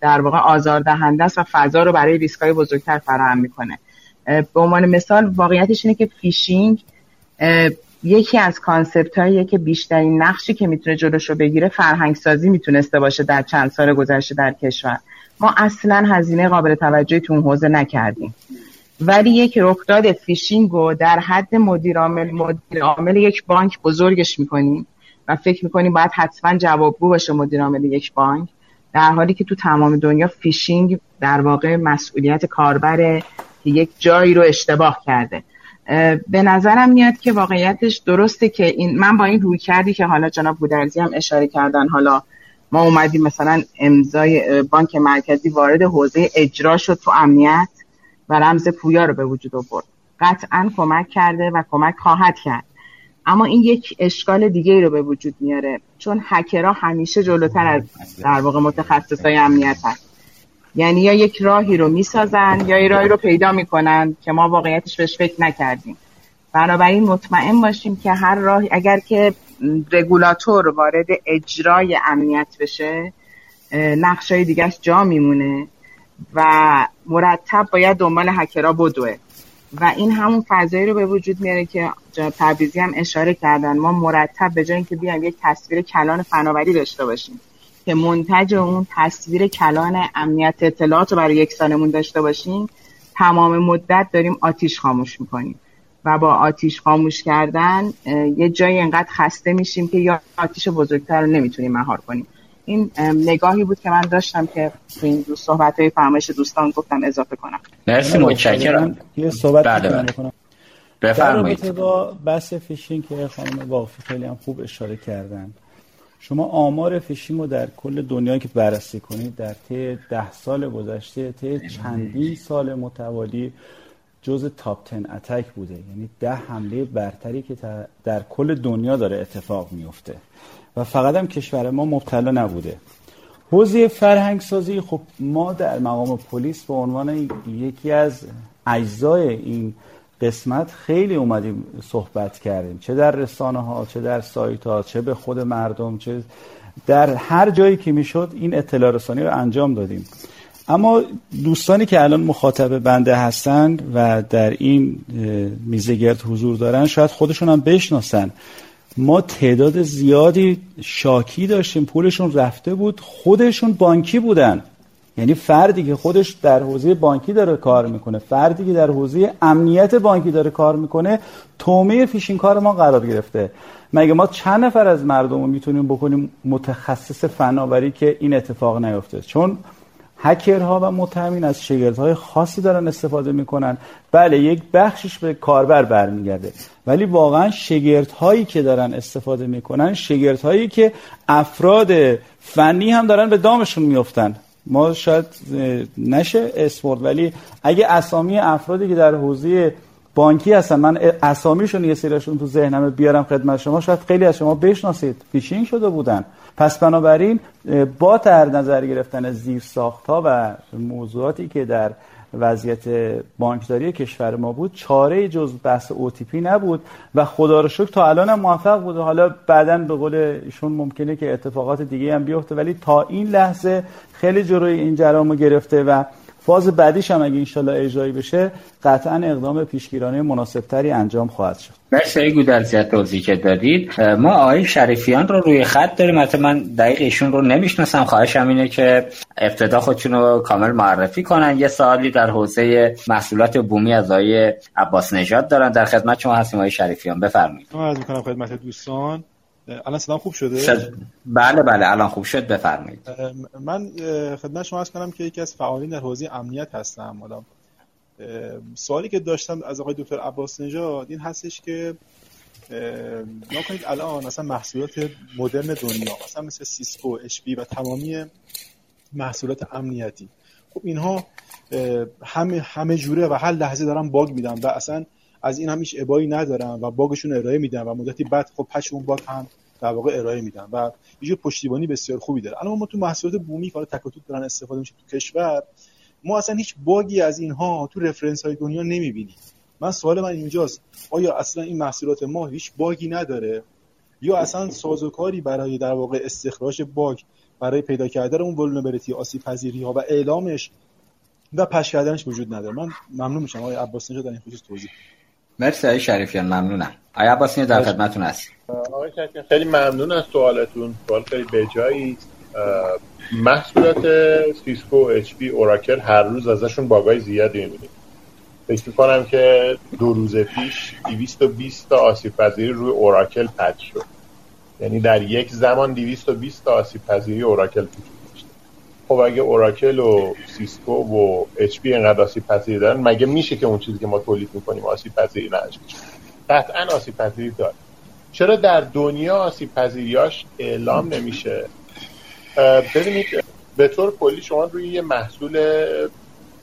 در واقع آزار دهنده است و فضا رو برای ریسکای بزرگتر فراهم می‌کنه. به عنوان مثال واقعیتش اینه که فیشینگ یکی از concept هاییه که بیشترین نقشی که می‌تونه جلوشو بگیره فرهنگ سازی می‌تونسته باشه در چند سال گذشته در کشور. ما اصلا هزینه قابل توجهی تو اون حوزه نکردیم. ولی یک رخداد فیشینگ رو در حد مدیر عامل مدیر عامل یک بانک بزرگش می‌کنیم و فکر می‌کنیم باید حتما جوابگو باشه مدیر عامل یک بانک در حالی که تو تمام دنیا فیشینگ در واقع مسئولیت کاربر که یک جایی رو اشتباه کرده. به نظرم میاد که واقعیتش درسته که این من با این رویکردی که حالا جناب بودرزی هم اشاره کردن حالا ما اومدیم مثلا امضای بانک مرکزی وارد حوزه اجرا شد تو امنیت و رمز پویا رو به وجود آورد. قطعا کمک کرده و کمک خواهد کرد. اما این یک اشکال دیگه رو به وجود میاره چون هکرها همیشه جلوتر از در واقع متخصصای امنیت هست یعنی یا یک راهی رو می‌سازن یا یک راهی رو پیدا می‌کنن که ما واقعیتش بهش فکر نکردیم. بنابراین مطمئن باشیم که هر راه اگر که رگولاتور وارد اجرای امنیت بشه نقشای دیگهش جا میمونه. و مرتب باید دنبال هکرها بدوه. و این همون فضایی رو به وجود میاره که تبریزی هم اشاره کردن. ما مرتب به جای اینکه بیایم یک تصویر کلان فناوری داشته باشیم که منتج اون تصویر کلان امنیت اطلاعات رو برای یک سالمون داشته باشیم تمام مدت داریم آتیش خاموش می‌کنیم. و با آتیش خاموش کردن یه جایی انقدر خسته میشیم که یا آتیش بزرگتر رو نمی‌تونیم مهار کنیم. این نگاهی بود که من داشتم که تو این دو صحبت های فرمایش دوستان گفتم اضافه کنم. مرسی متشکرم. یه صحبت بله بله. بفرمایید. در با بحث فیشینگ که خانم واقفی خیلی هم خوب اشاره کردن. شما آمار فیشینگ رو در کل دنیا که بررسی کنید در طی ده سال گذشته طی چندین سال متوالی جز تاپ 10 اتک بوده. یعنی ده حمله برتری که در کل دنیا داره اتفاق میفته و فقط هم کشور ما مبتلا نبوده. حوزه فرهنگ سازی خب ما در مقام پلیس به عنوان یکی از اجزای این قسمت خیلی اومدیم صحبت کردیم. چه در رسانه ها چه در سایت ها چه به خود مردم چه در هر جایی که می‌شد این اطلاع رسانی رو انجام دادیم. اما دوستانی که الان مخاطب بنده هستند و در این میزه گرد حضور دارن شاید خودشون هم بشناسن ما تعداد زیادی شاکی داشتیم پولشون رفته بود خودشون بانکی بودن. یعنی فردی که خودش در حوزه بانکی داره کار می‌کنه فردی که در حوزه امنیت بانکی داره کار می‌کنه تومه فیشین کار ما قرار گرفته. مگه ما چند نفر از مردم رو می‌تونیم بکنیم متخصص فناوری که این اتفاق نیفته؟ چون هکرها و متهمین از شگردهای خاصی دارن استفاده می‌کنن. بله یک بخشش به کاربر برمیگرده. ولی واقعا شگردهایی که دارن استفاده می‌کنن شگردهایی که افراد فنی هم دارن به دامشون میفتن ما شاید نشه اسم برد ولی اگه اسامی افرادی که در حوزه بانکی هستن من اسامیشون یه سریشون تو ذهنم بیارم خدمت شما شاید خیلی از شما بشناسید. فیشینگ شده بودن. پس بنابراین با در نظر گرفتن زیر ها و موضوعاتی که در وضعیت بانکداری کشور ما بود چاره جز بحث اوتیپی نبود و خدا رو شکر تا الان هم موفق بود. حالا بعدا به قول ایشون ممکنه که اتفاقات دیگه هم بیفته ولی تا این لحظه خیلی جلوی این جرامو گرفته و فاز بعدیش هم اگه انشالله اجرایی بشه قطعا اقدام پیشگیرانه مناسبتری انجام خواهد شد. مرسی گودرزیت توضیح که دادید. ما آقای شریفیان رو روی خط داریم. حتی من دقیق ایشون رو نمی‌شناسم. خواهشم اینه که ابتدا خودشون رو کامل معرفی کنن. یه سوالی در حوزه محصولات بومی از آقای عباس نژاد دارن. در خدمت شما هستیم آقای شریفیان. بفرمایید. من عرض می‌کنم خدمت دوستان. الان صدام خوب شده؟ شد. بله بله الان خوب شد بفرمایید. من خدمت شما از کنم که یکی از فعالین در حوزه امنیت هستم. حالا سوالی که داشتم از آقای دکتر عباس نژاد این هستش که کنید الان مثلا محصولات مدرن دنیا مثلا مثل سیسکو HP و تمامی محصولات امنیتی. خب اینها همه همه جوره و هر لحظه دارن باگ میدن و اصلا از این هم هیچ ابایی ندارن و باگشون ارائه میدن و مدتی بعد خب patch اون باگ هم در واقع ارائه میدن و یه پشتیبانی بسیار خوبی داره. الان ما تو محصولات بومی که تک دارن استفاده میشه تو کشور ما اصلا هیچ باگی از اینها تو reference های دنیا نمی‌بینیم. من سوال من اینجاست آیا اصلا این محصولات ما هیچ باگی نداره؟ یا اصلا سازوکاری برای در واقع استخراج باگ برای پیدا کردن اون vulnerability آسیب پذیری ها و اعلامش و patch کردنش وجود نداره؟ من ممنون میشم آقای عباس نژاد در این خصوص توضیح. مرسی آقای شریفیان ممنونم. آقای عباسی در خدمتتون هست آقای شریفیان خیلی ممنون از سوالتون. سوال خیلی بجایی محصولات سیسکو HP اوراکل هر روز ازشون باگای زیادی می‌بینیم. فکر می‌کنم که دو روز پیش 220 تا آسیب پذیری روی اوراکل patch شد. یعنی در یک زمان 220 تا آسیب پذیری اوراکل داشته خب اگه اوراکل و سیسکو و HP اینقدر آسیب پذیری دارن مگه میشه که اون چیزی که ما تولید می‌کنیم آسیب پذیری نداشته قطعا آسیب پذیری داره. چرا در دنیا آسیب پذیریاش اعلام نمیشه؟ ببینید به طور کلی شما روی یه محصول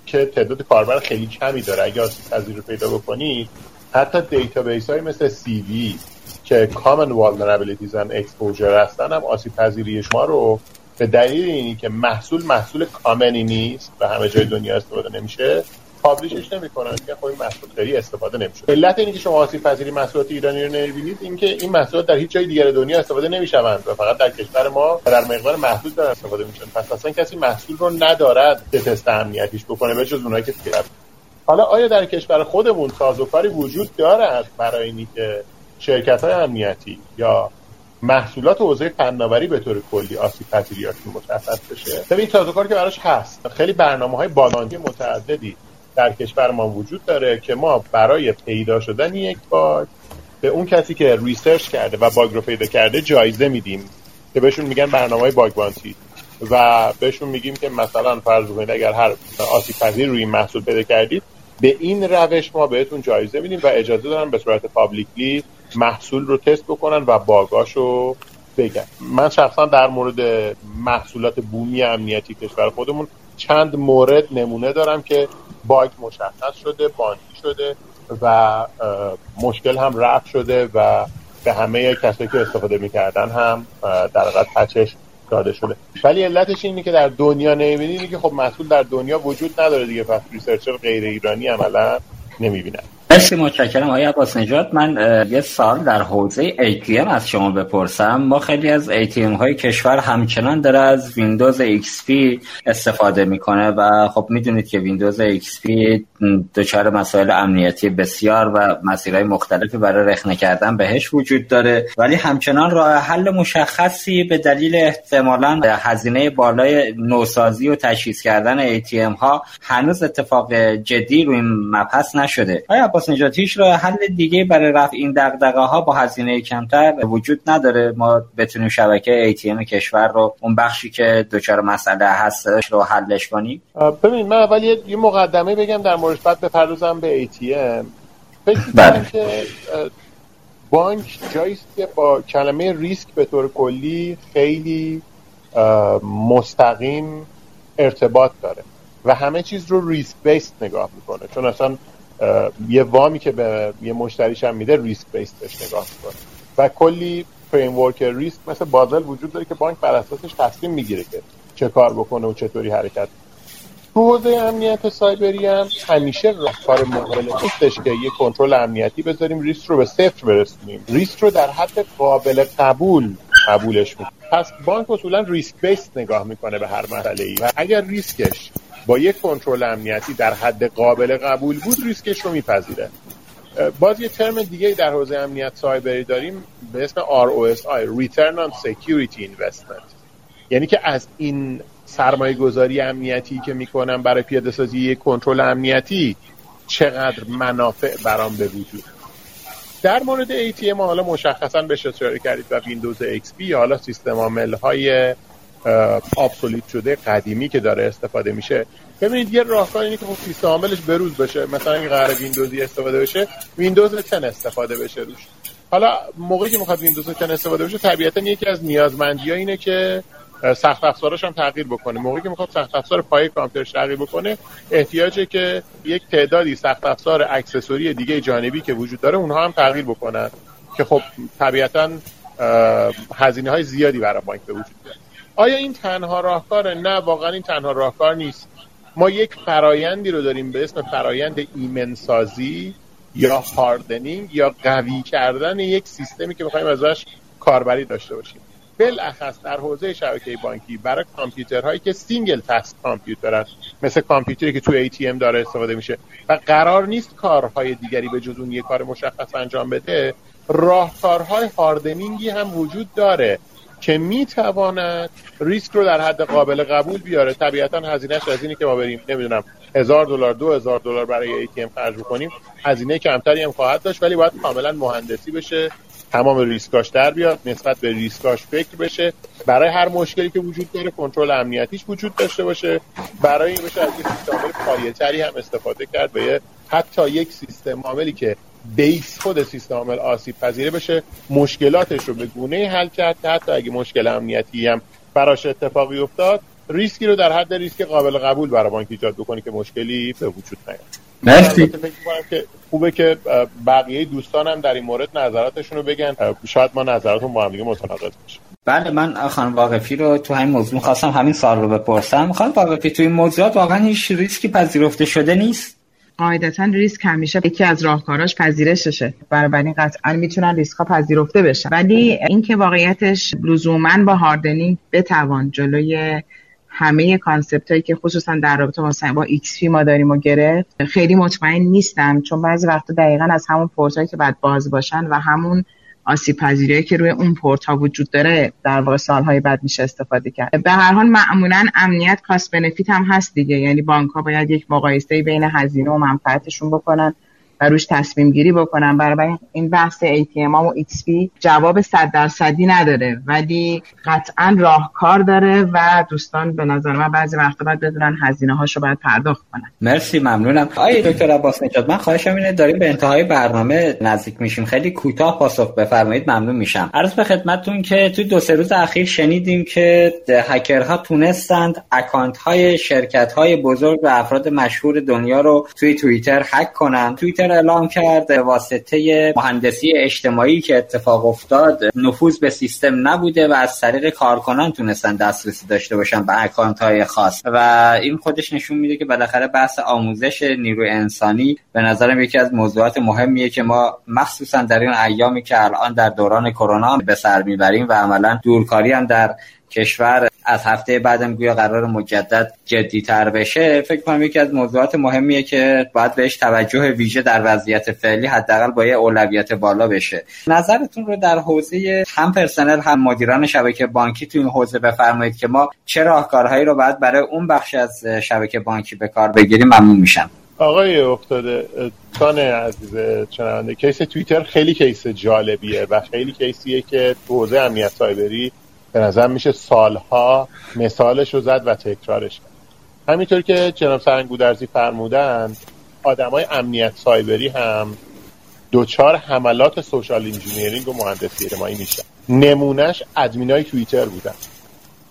که تعداد کاربر خیلی کمی داره اگه آسیب پذیر رو پیدا بکنید حتی database های مثل CVE که common vulnerabilities and exposures هستن هم آسیب پذیری شما رو به دلیل اینی که محصول محصول common ی نیست و همه جای دنیا استفاده نمیشه publish ش نمی‌کنن که خب این محصول خیلی استفاده نمیشه علت اینی که شما آسیب پذیری محصولات ایرانی رو نمی‌بینید این که این محصولات در هیچ جای دیگر دنیا استفاده نمی‌شوند و فقط در کشور ما در مقدار محدود دارن استفاده میشن. پس اصلا کسی محصول رو ندارد که تست امنیتیش بکنه به جز اونایی که حالا آیا در کشور خودمون سازوکاری وجود دارد برای اینی که شرکت های امنیتی یا محصولات حوزه فناوری به طور کلی آسیب پذیریاشون مشخص بشه. ببین سازوکاری که براش هست. خیلی برنامه های متعددی در کشور ما وجود داره که ما برای پیدا شدن یک باگ به اون کسی که research کرده و باگ رو پیدا کرده جایزه میدیم که بهشون میگن برنامه bug bounty و بهشون میگیم که مثلا فرض کنید اگر هر آسیب پذیر روی محصول پیدا کردید به این روش ما بهتون جایزه میدیم و اجازه دارن به صورت پابلیکلی محصول رو تست بکنن و باگاش رو بگن. من شخصا در مورد محصولات بومی امنیتی کشور خودمون چند مورد نمونه دارم که باگ مشخص شده بانکی شده و مشکل هم رفت شده و به همه کسایی که استفاده می‌کردن هم در واقع پچش داده شده. ولی علتش اینه که در دنیا نمی‌بینی که خب محصول در دنیا وجود نداره دیگه پس researcher غیر ایرانی عملا نمی‌بینن. مرسی متشکرم. آقای عباس نژاد من یه سوال در حوزه ATM از شما بپرسم. ما خیلی از ATM های کشور همچنان داره از ویندوز XP استفاده می‌کنه و خب می‌دونید که ویندوز XP دچار مسائل امنیتی بسیار و مسیرهای مختلفی برای رخنه کردن بهش وجود داره. ولی همچنان راه حل مشخصی به دلیل احتمالا هزینه بالای نوسازی و تشخیص کردن ATM ها هنوز اتفاق جدی روی این مبحث نشده. آیا عباس نژاد هیچ راه حل دیگه برای رفع این دغدغه ها با هزینه کمتر وجود نداره. ما بتونیم شبکه ATM کشور رو اون بخشی که دچار مسئله هستش رو حلش کنیم. ببین من اول یه مقدمه بگم در موردش بعد بپردازم به ATM فکر بله. که بانک جاییست که با کلمه ریسک به طور کلی خیلی مستقیم ارتباط داره و همه چیز رو ریسک بیست نگاه می‌کنه. چون اصلا یه وامی که به یه مشتریش هم میده risk based بهش نگاه می‌کنه. و کلی framework ریسک مثل بازل وجود داره که بانک بر اساسش تصمیم می‌گیره که چه کار بکنه و چطوری حرکت. تو حوزه امنیت سایبری هم همیشه راهکار مقابل نیستش که یه کنترل امنیتی بذاریم ریسک رو به صفر برسونیم. ریسک رو در حد قابل قبول قبولش می‌کنه پس بانک اصولا risk based نگاه می‌کنه به هر مسئله ای و اگر ریسکش با یک کنترل امنیتی در حد قابل قبول بود ریسکش رو میپذیره. باز یه ترم دیگه در حوزه امنیت سایبری داریم به اسم ROSI Return on Security Investment. یعنی که از این سرمایه گذاری امنیتی که می‌کنم برای پیاده سازی یک کنترل امنیتی چقدر منافع برام به وجود؟ در مورد ATM حالا مشخصا به اشاره کردید و ویندوز XP حالا سیستم عامل های obsolete شده قدیمی که داره استفاده میشه. ببینید یه راهکار اینه که خب سیستم عاملش بروز بشه. مثلا اگه قرار ویندوزی استفاده بشه ویندوز 10 استفاده بشه روش. حالا موقعی که می‌خواد ویندوز 10 استفاده بشه طبیعتا یکی از نیازمندی ها اینه که سخت افزارش هم تغییر بکنه. موقعی که می‌خواد سخت افزار پای کامپیوترش تغییر بکنه احتیاجه که یک تعدادی سخت افزار accessory دیگه جانبی که وجود داره اونها هم تغییر بکنن. که خب طبیعتا هزینه های زیادی برای بانک به وجود بیاد. آیا این تنها راهکاره؟ نه واقعا این تنها راهکار نیست. ما یک فرایندی رو داریم به اسم فرایند ایمنسازی یا hardening یا قوی کردن یک سیستمی که می‌خوایم ازش کاربری داشته باشیم. بالاخص در حوزه شبکه بانکی برای کامپیوترهایی که single task کامپیوتر مثل کامپیوتری که تو ATM داره استفاده میشه و قرار نیست کارهای دیگری به جز اون یه کار مشخص انجام بده راهکارهای هاردنینگی هم وجود داره. که می‌تواند ریسک رو در حد قابل قبول بیاره. طبیعتا هزینهش از اینه که ما بریم نمی‌دونم هزار دلار دو هزار دلار برای ATM خرج بکنیم هزینه کمتری هم خواهد داشت ولی باید کاملا مهندسی بشه تمام ریسکاش در بیاد نسبت به ریسکاش فکر بشه. برای هر مشکلی که وجود داره کنترل امنیتیش وجود داشته باشه. برای این بشه از یک سیستم پایه‌تری هم استفاده کرد به حتی یک سیستم عاملی که base خود سیستم عامل آسیب پذیره بشه مشکلاتش رو به گونه حل کرد که حتی اگه مشکل امنیتی هم براش اتفاقی افتاد ریسکی رو در حد ریسک قابل قبول برای بانک ایجاد بکنی که مشکلی به وجود نیاد. مرسی. که خوبه که بقیه دوستانم در این مورد نظراتشون رو بگن. شاید ما نظراتون با هم دیگه متناقض بشه. بله من خانم واقفی رو تو همین موضوع خواستم همین سوال رو بپرسم. خانم واقفی تو این موضوعات واقعا هیچ ریسکی پذیرفته شده نیست؟ قاعدتا ریسک همیشه یکی از راهکاراش پذیرششه. بنابراین قطعا می‌تونن ریسک ها پذیرفته بشه ولی اینکه واقعیتش لزوما با hardening بتوان جلوی همه concept هایی که خصوصا در رابطه با با XP ما داریم و گرفت خیلی مطمئن نیستم. چون بعضی وقتا دقیقا از همون پورت که باید باز باشن و همون آسیب پذیری که روی اون پورت ها وجود داره در واقع سالهای بعد میشه استفاده کرد. به هر حال معمولا امنیت cost benefit هم هست دیگه. یعنی بانک ها باید یک مقایسه بین هزینه و منفعتشون بکنن. روش تصمیم گیری بکنم. برای این بحث ATM و XP جواب صد درصدی نداره ولی قطعا راهکار داره و دوستان به نظر من بعضی وقتا باید بدونن هزینه هاشو باید پرداخت کنن. مرسی ممنونم. آقای دکتر عباس نجات من خواهشم اینه داریم به انتهای برنامه نزدیک میشیم. خیلی کوتاه پاسخ بفرمایید ممنون میشم. عرض به خدمتتون که تو دو سه روز اخیر شنیدیم که هکرها تونستند اکانت های شرکت های بزرگ و افراد مشهور دنیا رو توی توییتر هک کنن. توییتر اعلام کرد واسطه مهندسی اجتماعی که اتفاق افتاد. نفوذ به سیستم نبوده و از طریق کارکنان تونستن دسترسی داشته باشن به اکانت های خاص. و این خودش نشون میده که بالاخره بحث آموزش نیروی انسانی به نظرم یکی از موضوعات مهمیه که ما مخصوصا در این ایامی که الان در دوران کرونا به سر می‌بریم و عملا دورکاری هم در کشور از هفته بعدم گویا قرار مجدد جدی تر بشه فکر کنم یکی از موضوعات مهمیه که باید بهش توجه ویژه در وضعیت فعلی حداقل با یه اولویت بالا بشه. نظرتون رو در حوزه هم پرسنل هم مدیران شبکه بانکی تو این حوزه بفرمایید که ما چه راهکارهایی رو باید برای اون بخش از شبکه بانکی به کار بگیریم ممنون میشم. آقای افتاده تان عزیز چنانده case توییتر خیلی case جالبیه و خیلی case یه که تو حوزه امنیت سایبری به نظر میشه سالها مثالش رو زد و تکرارش کرد. همینطور که جناب سرنگودرزی فرمودن آدمای امنیت سایبری هم دچار حملات social engineering و مهندسی اجتماعی میشن. نمونهش ادمینای توییتر بودن.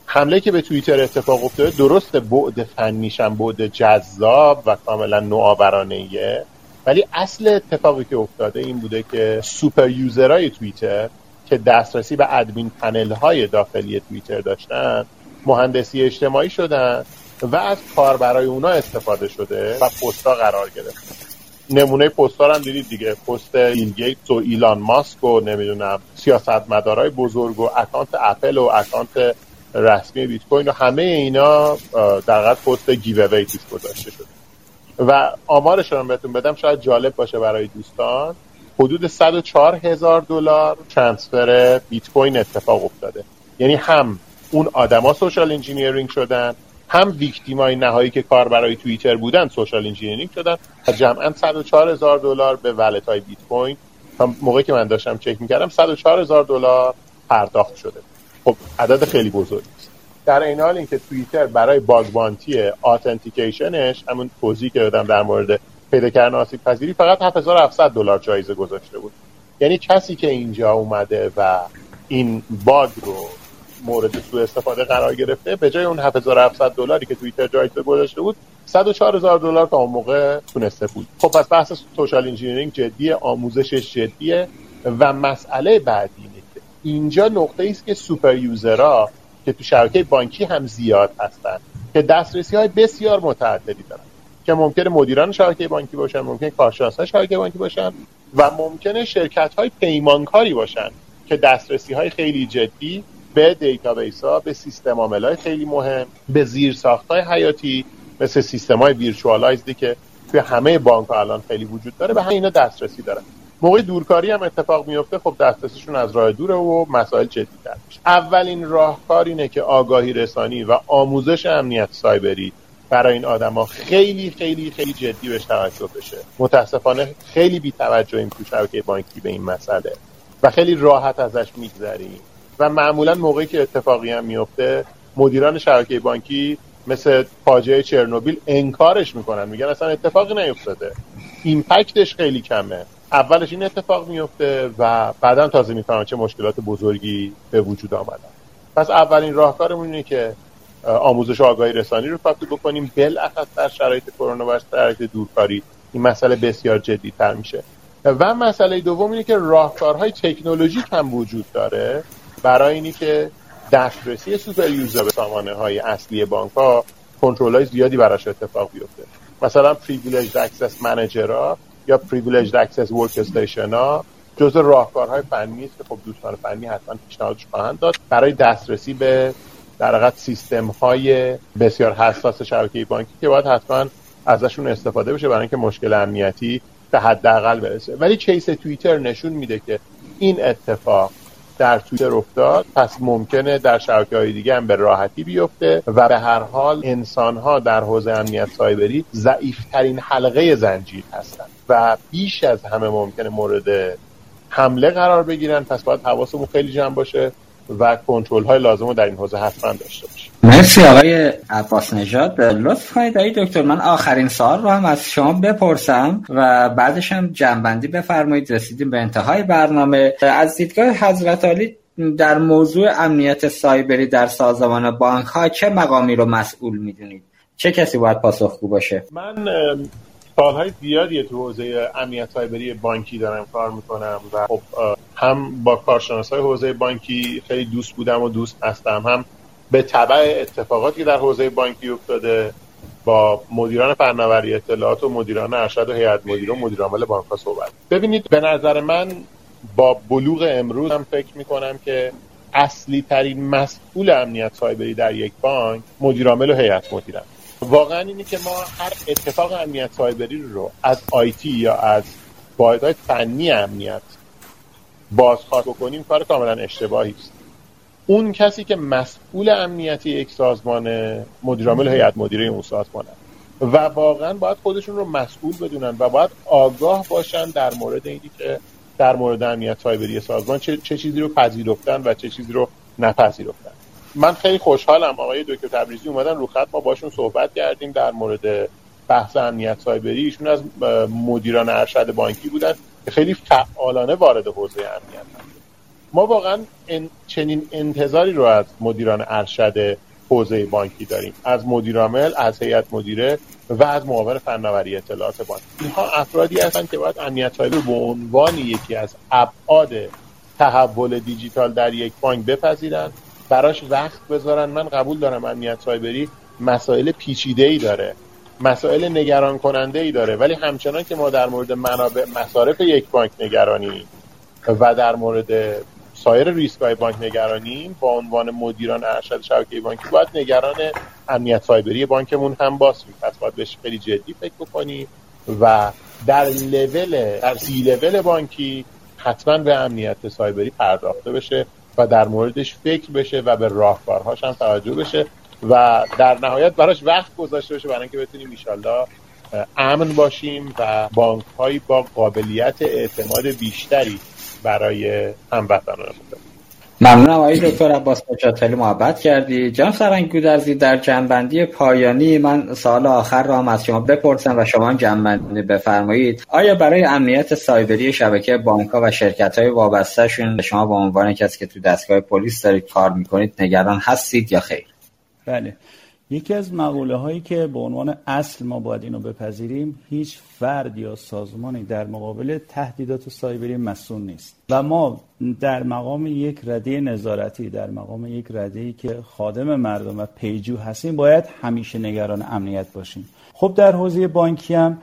حمله که به توییتر اتفاق افتاده درست بعد فنیشم بعد جذاب و کاملا نوآورانه ولی اصل اتفاقی که افتاده این بوده که super user های توییتر که دسترسی به admin panel های داخلی توییتر داشتن مهندسی اجتماعی شدن و از کاربرای اونا استفاده شده و پستا قرار گرفت. نمونه پستا هم دیدید دیگه. پست بیل گیتس و ایلان ماسک و نمی‌دونم سیاستمدارای بزرگ و account اپل و account رسمی بیت کوین و همه اینا در پست giveaway توش گذاشته شده. و آمارش رو بهتون بدم شاید جالب باشه برای دوستان. حدود 104 هزار دلار transfer بیت کوین اتفاق افتاده. یعنی هم اون آدما social engineering شدن هم victim ای نهایی که کاربرای توییتر بودن social engineering شدن و جمعا 104 هزار دلار به wallet های بیت کوین. موقعی که من داشتم چک می‌کردم 104 هزار دلار پرداخت شده. خب عدد خیلی بزرگی است در این حال اینکه توییتر برای bug bounty authentication ش همون توضیحی که دادم در مورد پیدا کردن آسیب پذیری فقط 7700 دلار جایزه گذاشته بود. یعنی کسی که اینجا اومده و این bug رو مورد سوء استفاده قرار گرفته به جای اون 7700 دلاری که توییتر جایزه گذاشته بود 104000 دلار تا اون موقع تونسته بود. خب پس بحث social engineering جدیه آموزشش جدیه و مسئله بعدی اینه که اینجا نقطه است که super user ها که تو شبکه بانکی هم زیاد هستن که دسترسی های بسیار متعددی دارن. که ممکنه مدیران شبکه بانکی باشن ممکنه کارشناسان شبکه بانکی باشن و ممکنه شرکت های پیمانکاری باشن که دسترسی های خیلی جدی به database ها به سیستم عامل های خیلی مهم به زیر ساخت های حیاتی مثل سیستم های virtualized ی که توی همه بانک ها الان خیلی وجود داره به اینا دسترسی دارن. موقع دورکاری هم اتفاق میفته خب دسترسیشون از راه دوره و مسائل جدی اولین راهکار اینه که آگاهی رسانی و آموزش امنیت سایبری برای این آدما خیلی خیلی خیلی جدی بهش توجه بشه. متاسفانه خیلی بی توجهیم تو شبکه بانکی به این مسئله. و خیلی راحت ازش میگذریم. و معمولا موقعی که اتفاقی هم میفته مدیران شبکه بانکی مثل فاجعه چرنوبیل انکارش می‌کنن. میگن اصلا اتفاقی نیفتاده. ایمپکتش خیلی کمه. اولش این اتفاق میفته و بعدا تازه می‌فهمن چه مشکلات بزرگی به وجود آمدن. پس اولین راهکارمون اینه که آموزش و آگاهی رسانی رو فقط بکنیم. بالاخص در شرایط کرونا و شرایط دورکاری این مسئله بسیار جدی تر میشه. و مسئله دوم اینه که راهکارهای تکنولوژیک هم وجود داره برای اینی که دسترسی super user به سامانه های اصلی بانک ها کنترل های زیادی براش اتفاق بیفته. مثلا privilege access manager ها یا privilege access workstation ها جزء راهکارهای فنی است که خب دوستان فنی حتما پیشنهادش خواهند داد. برای دسترسی به در حقیقت سیستم های بسیار حساس شبکه بانکی که باید حتما ازشون استفاده بشه برای اینکه مشکل امنیتی به حداقل برسه. ولی case توییتر نشون میده که این اتفاق در تویتر افتاد. پس ممکنه در شبکه های دیگه هم به راحتی بیفته و به هر حال انسان ها در حوزه امنیت سایبری ضعیفترین حلقه زنجیر هستند و بیش از همه ممکنه مورد حمله قرار بگیرن. پس باید حواسمون خیلی جمع باشه. و کنترل های لازم رو در این حوزه حتما داشته باشیم. مرسی آقای عباس نژاد. لطف کنید آقای دکتر من آخرین سال رو هم از شما بپرسم و بعدش هم جنبندی بفرمایید. رسیدیم به انتهای برنامه. از دیدگاه حضرت علی در موضوع امنیت سایبری در سازمان بانک ها چه مقامی رو مسئول می‌دونید؟ چه کسی باید پاسخگو باشه؟ من سالهای زیادی تو حوزه امنیت سایبری بانکی دارم کار می‌کنم و خب هم با کارشناس های حوزه بانکی خیلی دوست بودم و دوست هستم. هم به طبع اتفاقاتی که در حوزه بانکی افتاده با مدیران فناوری اطلاعات و مدیران ارشد و هیئت مدیر و مدیر عامل بانک ها صحبت. ببینید به نظر من با بلوغ امروز هم فکر می‌کنم که اصلی ترین مسئول امنیت سایبری در یک بانک مدیر عامل و هیئت مدیرن. واقعا اینه که ما هر اتفاق امنیت سایبری رو از آیتی یا از واحدهای فنی امنیت بازخواست بکنیم کار کاملا اشتباهی است. اون کسی که مسئول امنیتی یک سازمان مدیرعامل هیئت مدیره اون سازمانه. و واقعا باید خودشون رو مسئول بدونن و باید آگاه باشن در مورد اینی که در مورد امنیت سایبری سازمان چه, چه چیزی رو پذیرفتن و چه چیزی رو نپذیرفتن. من خیلی خوشحالم. آقای دکتر تبریزی اومدن رو خط. ما باشون صحبت کردیم در مورد بحث امنیت سایبری. ایشون از مدیران ارشد بانکی بودن که خیلی فعالانه وارد حوزه امنیت ما واقعا چنین انتظاری رو از مدیران ارشد حوزه بانکی داریم. از مدیرعامل از هیئت مدیره و از معاون فناوری اطلاعات بانک. اینها افرادی هستند که باید امنیت سایبر به عنوان یکی از ابعاد تحول دیجیتال در یک بانک بپذیرند براش وقت بذارن. من قبول دارم امنیت سایبری مسائل پیچیده ای داره مسائل نگران کننده ای داره ولی همچنان که ما در مورد منابع مصارف یک بانک نگرانی و در مورد سایر ریسک های بانک نگرانیم با عنوان مدیران ارشد شبکه بانکی باید نگران امنیت سایبری بانکمون هم باشیم. پس باید بهش خیلی جدی فکر بکنیم و در لول در سی لول بانکی حتما به امنیت سایبری پرداخته بشه. و در موردش فکر بشه و به راهکارهاش هم توجه بشه و در نهایت براش وقت گذاشته بشه برای اینکه بتونیم ایشالله امن باشیم و بانک با قابلیت اعتماد بیشتری برای هموطنانمون ممنونم آقای دکتر عباس نجات خیلی محبت کردی. جناب سرنگ گودرزی در جنبندی پایانی من سال آخر را هم از شما بپرسم و شما هم جنبندی بفرمایید. آیا برای امنیت سایبری شبکه بانک ها و شرکت های وابسته شون شما به عنوان کسی که تو دستگاه پلیس دارید کار می‌کنید نگران هستید یا خیر؟ بله. یکی از مقوله هایی که به عنوان اصل ما باید اینو بپذیریم هیچ فرد یا سازمانی در مقابل تهدیدات سایبری مسئول نیست. و ما در مقام یک رده نظارتی در مقام یک رده که خادم مردم و پیجو هستیم باید همیشه نگران امنیت باشیم. خب در حوزه بانکی هم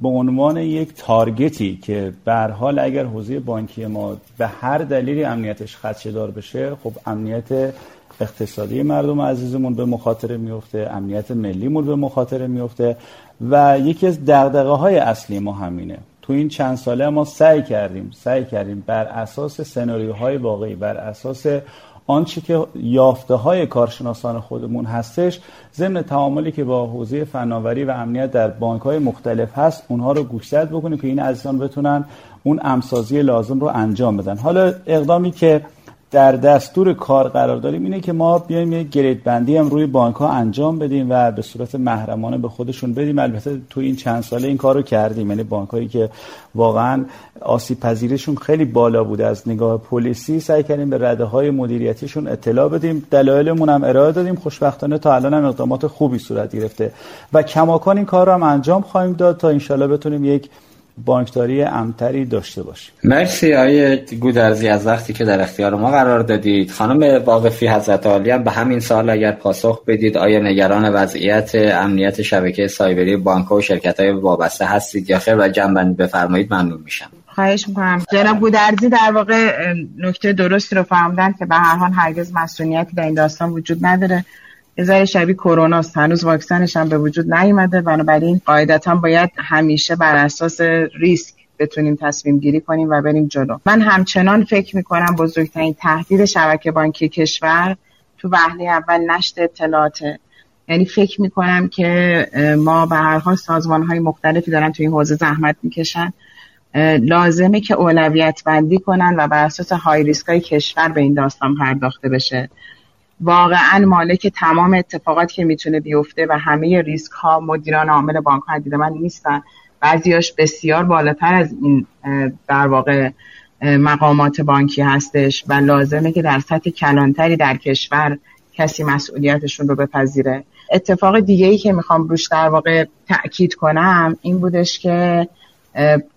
به عنوان یک تارگتی که به حال اگر حوزه بانکی ما به هر دلیلی امنیتش خدشه‌دار بشه خب امنیت اقتصادی مردم عزیزمون به مخاطره میفته امنیت ملیمون به مخاطره میفته و یکی از دغدغه های اصلی ما همینه. تو این چند ساله ما سعی کردیم سعی کردیم بر اساس سناریوهای واقعی بر اساس آنچه که یافته های کارشناسان خودمون هستش ضمن تعاملی که با حوزه فناوری و امنیت در بانک های مختلف هست اونها رو گوشزد بکنیم که این عزیزان بتونن اون امسازی لازم رو انجام بدن. حالا اقدامی که در دستور کار قرار داریم اینه که ما بیایم یک گرید بندی هم روی بانک ها انجام بدیم و به صورت محرمانه به خودشون بدیم. البته تو این چند ساله این کار رو کردیم. یعنی بانک هایی که واقعا آسیب پذیرشون خیلی بالا بوده. از نگاه پلیسی سعی کردیم به رده های مدیریتیشون اطلاع بدیم. دلایلمون هم ارائه دادیم. خوشبختانه تا الان هم اقدامات خوبی صورت گرفته. و کماکان این کار رو هم انجام خواهیم داد تا انشالله بتونیم یک بانکداری امتری داشته باشیم. مرسی آیه گودرزی از وقتی که در اختیار ما قرار دادید. خانم واقفی حضرت عالی هم به همین سال اگر پاسخ بدید آیا نگران وضعیت امنیت شبکه سایبری بانک و شرکت های وابسته هستید یا خیر؟ و جنبندی بفرمایید ممنون میشم. خواهش می‌کنم. جناب گودرزی در واقع نکته درستی رو فهمدن که به هر حال هرگز مسئولیتی در این داستان وجود نداره. یه شبیه کرونا هنوز واکسنش هم به وجود نیومده. بنابراین قاعدتا باید همیشه بر اساس ریسک بتونیم تصمیم گیری کنیم و بریم جلو. من همچنان فکر می‌کنم بزرگترین تهدید شبکه بانکی کشور تو وهله اول نشت اطلاعاته. یعنی فکر می‌کنم که ما به هر حال سازمان های مختلفی دارن تو این حوزه زحمت می‌کشن. لازمه که اولویت بندی کنن و بر اساس های ریسک های کشور به این داستان پرداخته بشه. واقعا مالک تمام اتفاقاتی که می‌تونه بیفته و همه ریسک ها مدیران عامل بانک ها من نیستن. بعضیاش بسیار بالاتر از این در واقع مقامات بانکی هستش و لازمه که در سطح کلانتری در کشور کسی مسئولیتشون رو بپذیره. اتفاق دیگه ای که می‌خوام روش در واقع تاکید کنم این بودش که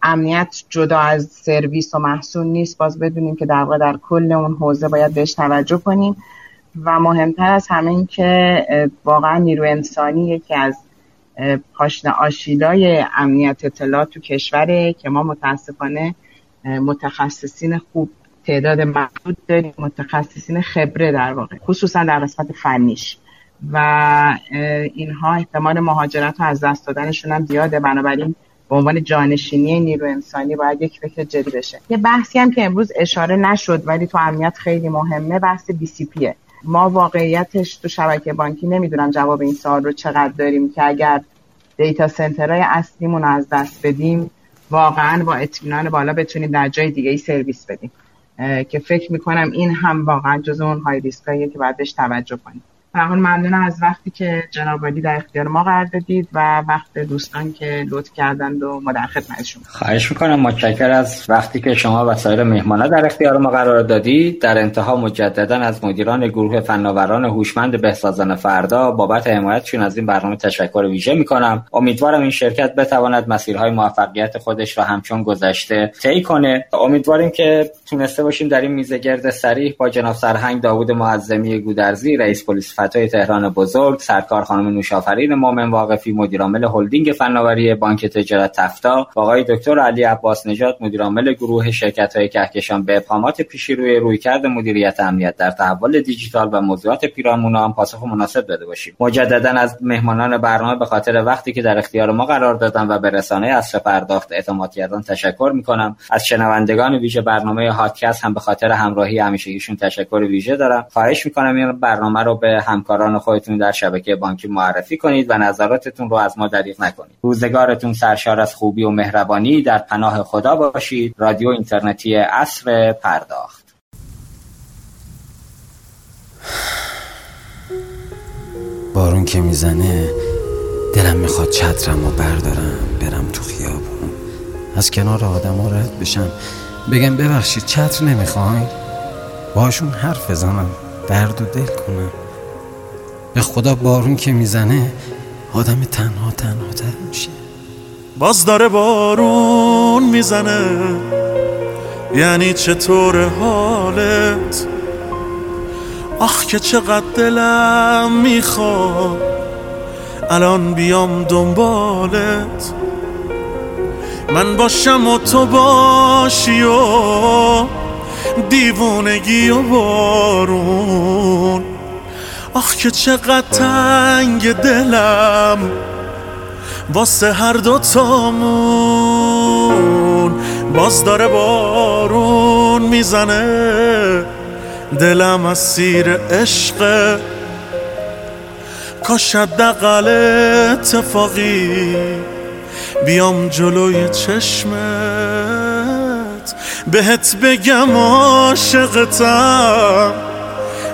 امنیت جدا از سرویس و محصول نیست. باز بدونیم که در واقع در کل اون حوزه باید بهش توجه کنیم. و مهمتر از همه این که واقعا نیرو انسانی یکی از پاشن آشیلای امنیت اطلاعات تو کشوره که ما متاسفانه متخصصین خوب تعداد محدود داریم متخصصین خبره در واقع خصوصا در قسمت فنیش. و اینها احتمال مهاجرت از دست دادنشون هم زیاده. بنابراین به عنوان جانشینی نیرو انسانی باید یک فکر جدی بشه. یه بحثی هم که امروز اشاره نشد ولی تو امنیت خیلی مهمه بحث بی سی پیه ما واقعیتش تو شبکه بانکی نمی‌دونم جواب این سوال رو چقدر داریم که اگر دیتا سنترهای اصلیمون از دست بدیم واقعا با اطمینان بالا بتونیم در جای دیگه ای سرویس بدیم. که فکر می‌کنم این هم واقعا جز اون های ریسکاییه که باید توجه کنیم. به حال از وقتی که جناب علی در اختیار ما قرار دادید و وقت دوستان که لطف کردند و ما در خدمتشون خواهش می‌کنم متشکر از وقتی که شما و سایر مهمانا در اختیار ما قرار دادید. در انتها مجددا از مدیران گروه فناوران هوشمند بهسازان فردا بابت حمایتشون از این برنامه تشکر ویژه می‌کنم. امیدوارم این شرکت بتواند مسیرهای موفقیت خودش را همچون گذشته طی کنه. امیدواریم که تونسته باشیم در این میزه گرد سریح با جناب سرهنگ داوود معظمی گودرزی رئیس پلیس فتای تهران بزرگ سرکار خانم نوشافرین مومن واقفی مدیرعامل هلدینگ فناوری بانک تجارت تفتا آقای دکتر علی عباس نژاد مدیرعامل گروه شرکت های کهکشان به ابهامات پیشی روی رویکرد مدیریت امنیت. در تحول دیجیتال و موضوعات پیرامون هم پاسخ مناسب داده باشیم. مجددا از مهمانان برنامه به خاطر وقتی که در اختیار ما قرار دادن و به رسانه اصر پرداخت اعتماد کردن تشکر می‌کنم. از شنوندگان ویژه برنامه هادکست هم به خاطر همراهی همیشگیشون تشکر ویژه دارم. خواهش می‌کنم این برنامه رو به همکاران خودتون در شبکه بانکی معرفی کنید و نظراتتون رو از ما دریغ نکنید. روزگارتون سرشار از خوبی و مهربانی در پناه خدا باشید. رادیو اینترنتی اصر پرداخت. بارون که می‌زنه دلم می‌خواد چترم و بردارم برم تو خیابون. از کنار آدم ها رد بشم. بگم ببخشید چتر نمی‌خواین؟ باشون حرف بزنم درد و دل کنم. به خدا بارون که می‌زنه آدم تنها تنها تر میشه. باز داره بارون می‌زنه. یعنی چطور حالت؟ آخ که چقدر دلم می‌خواد. الان بیام دنبالت. من باشم و تو باشی و دیوونگی و بارون. آخ که چقدر تنگ دلم واسه هر دوتامون باز داره بارون می‌زنه. دلم از سیر عشق کاش دقل اتفاقی بیام جلوی چشمت. بهت بگم عاشقتم.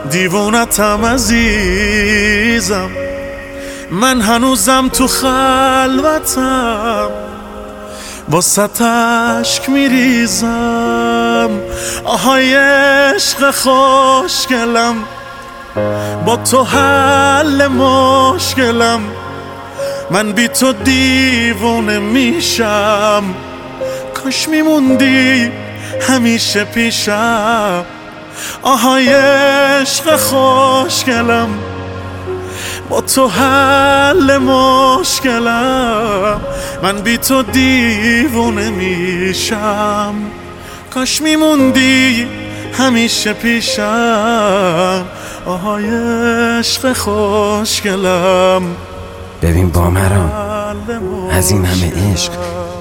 دیوونتم عزیزم. من هنوزم تو خلوتم. با ستشک میریزم. آهای عشق خوشگلم. با تو حل مشکلم. من بی تو دیوونه میشم. کاش میموندی همیشه پیشم. آهای عشق خوشگلم با تو حل مشکلم. من بی تو دیوونه میشم. کاش میموندی همیشه پیشم. آهای عشق خوشگلم. ببین با مرام از این همه عشق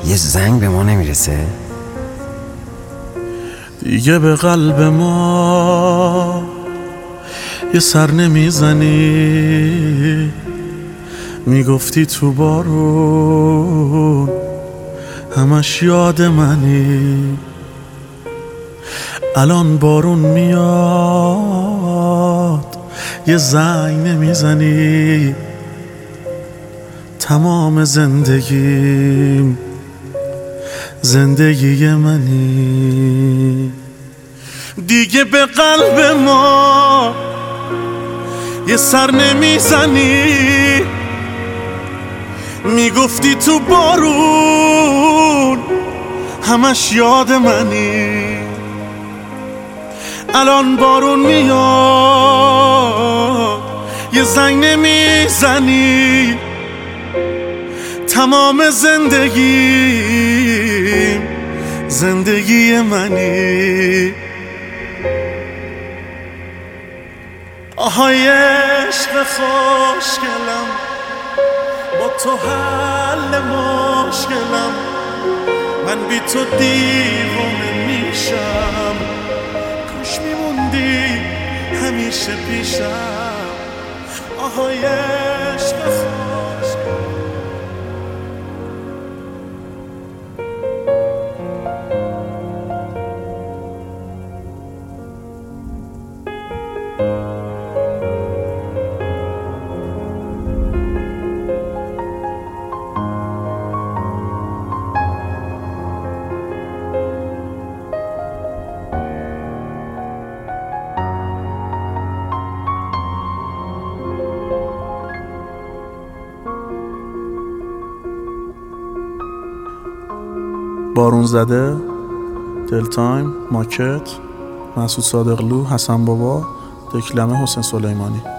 یه زنگ به ما نمی‌رسه؟ دیگه به قلب ما یه سر نمی‌زنی. می‌گفتی تو بارون همش یاد منی. الان بارون میاد یه زنگ نمی‌زنی. تمام زندگیم زندگی منی. دیگه به قلب ما یه سر نمی‌زنی. می‌گفتی تو بارون همش یاد منی. الان بارون میاد یه زنگ نمی‌زنی. تمام زندگی زندگی منی. آهای عشق خوشگلم با تو حل مشکلم. من بی تو دیوانه میشم. کاش میموندی همیشه پیشم. آهای بارون زده دل تایم ماکت مسعود صادقلو حسن بابا دکلمه حسین سلیمانی.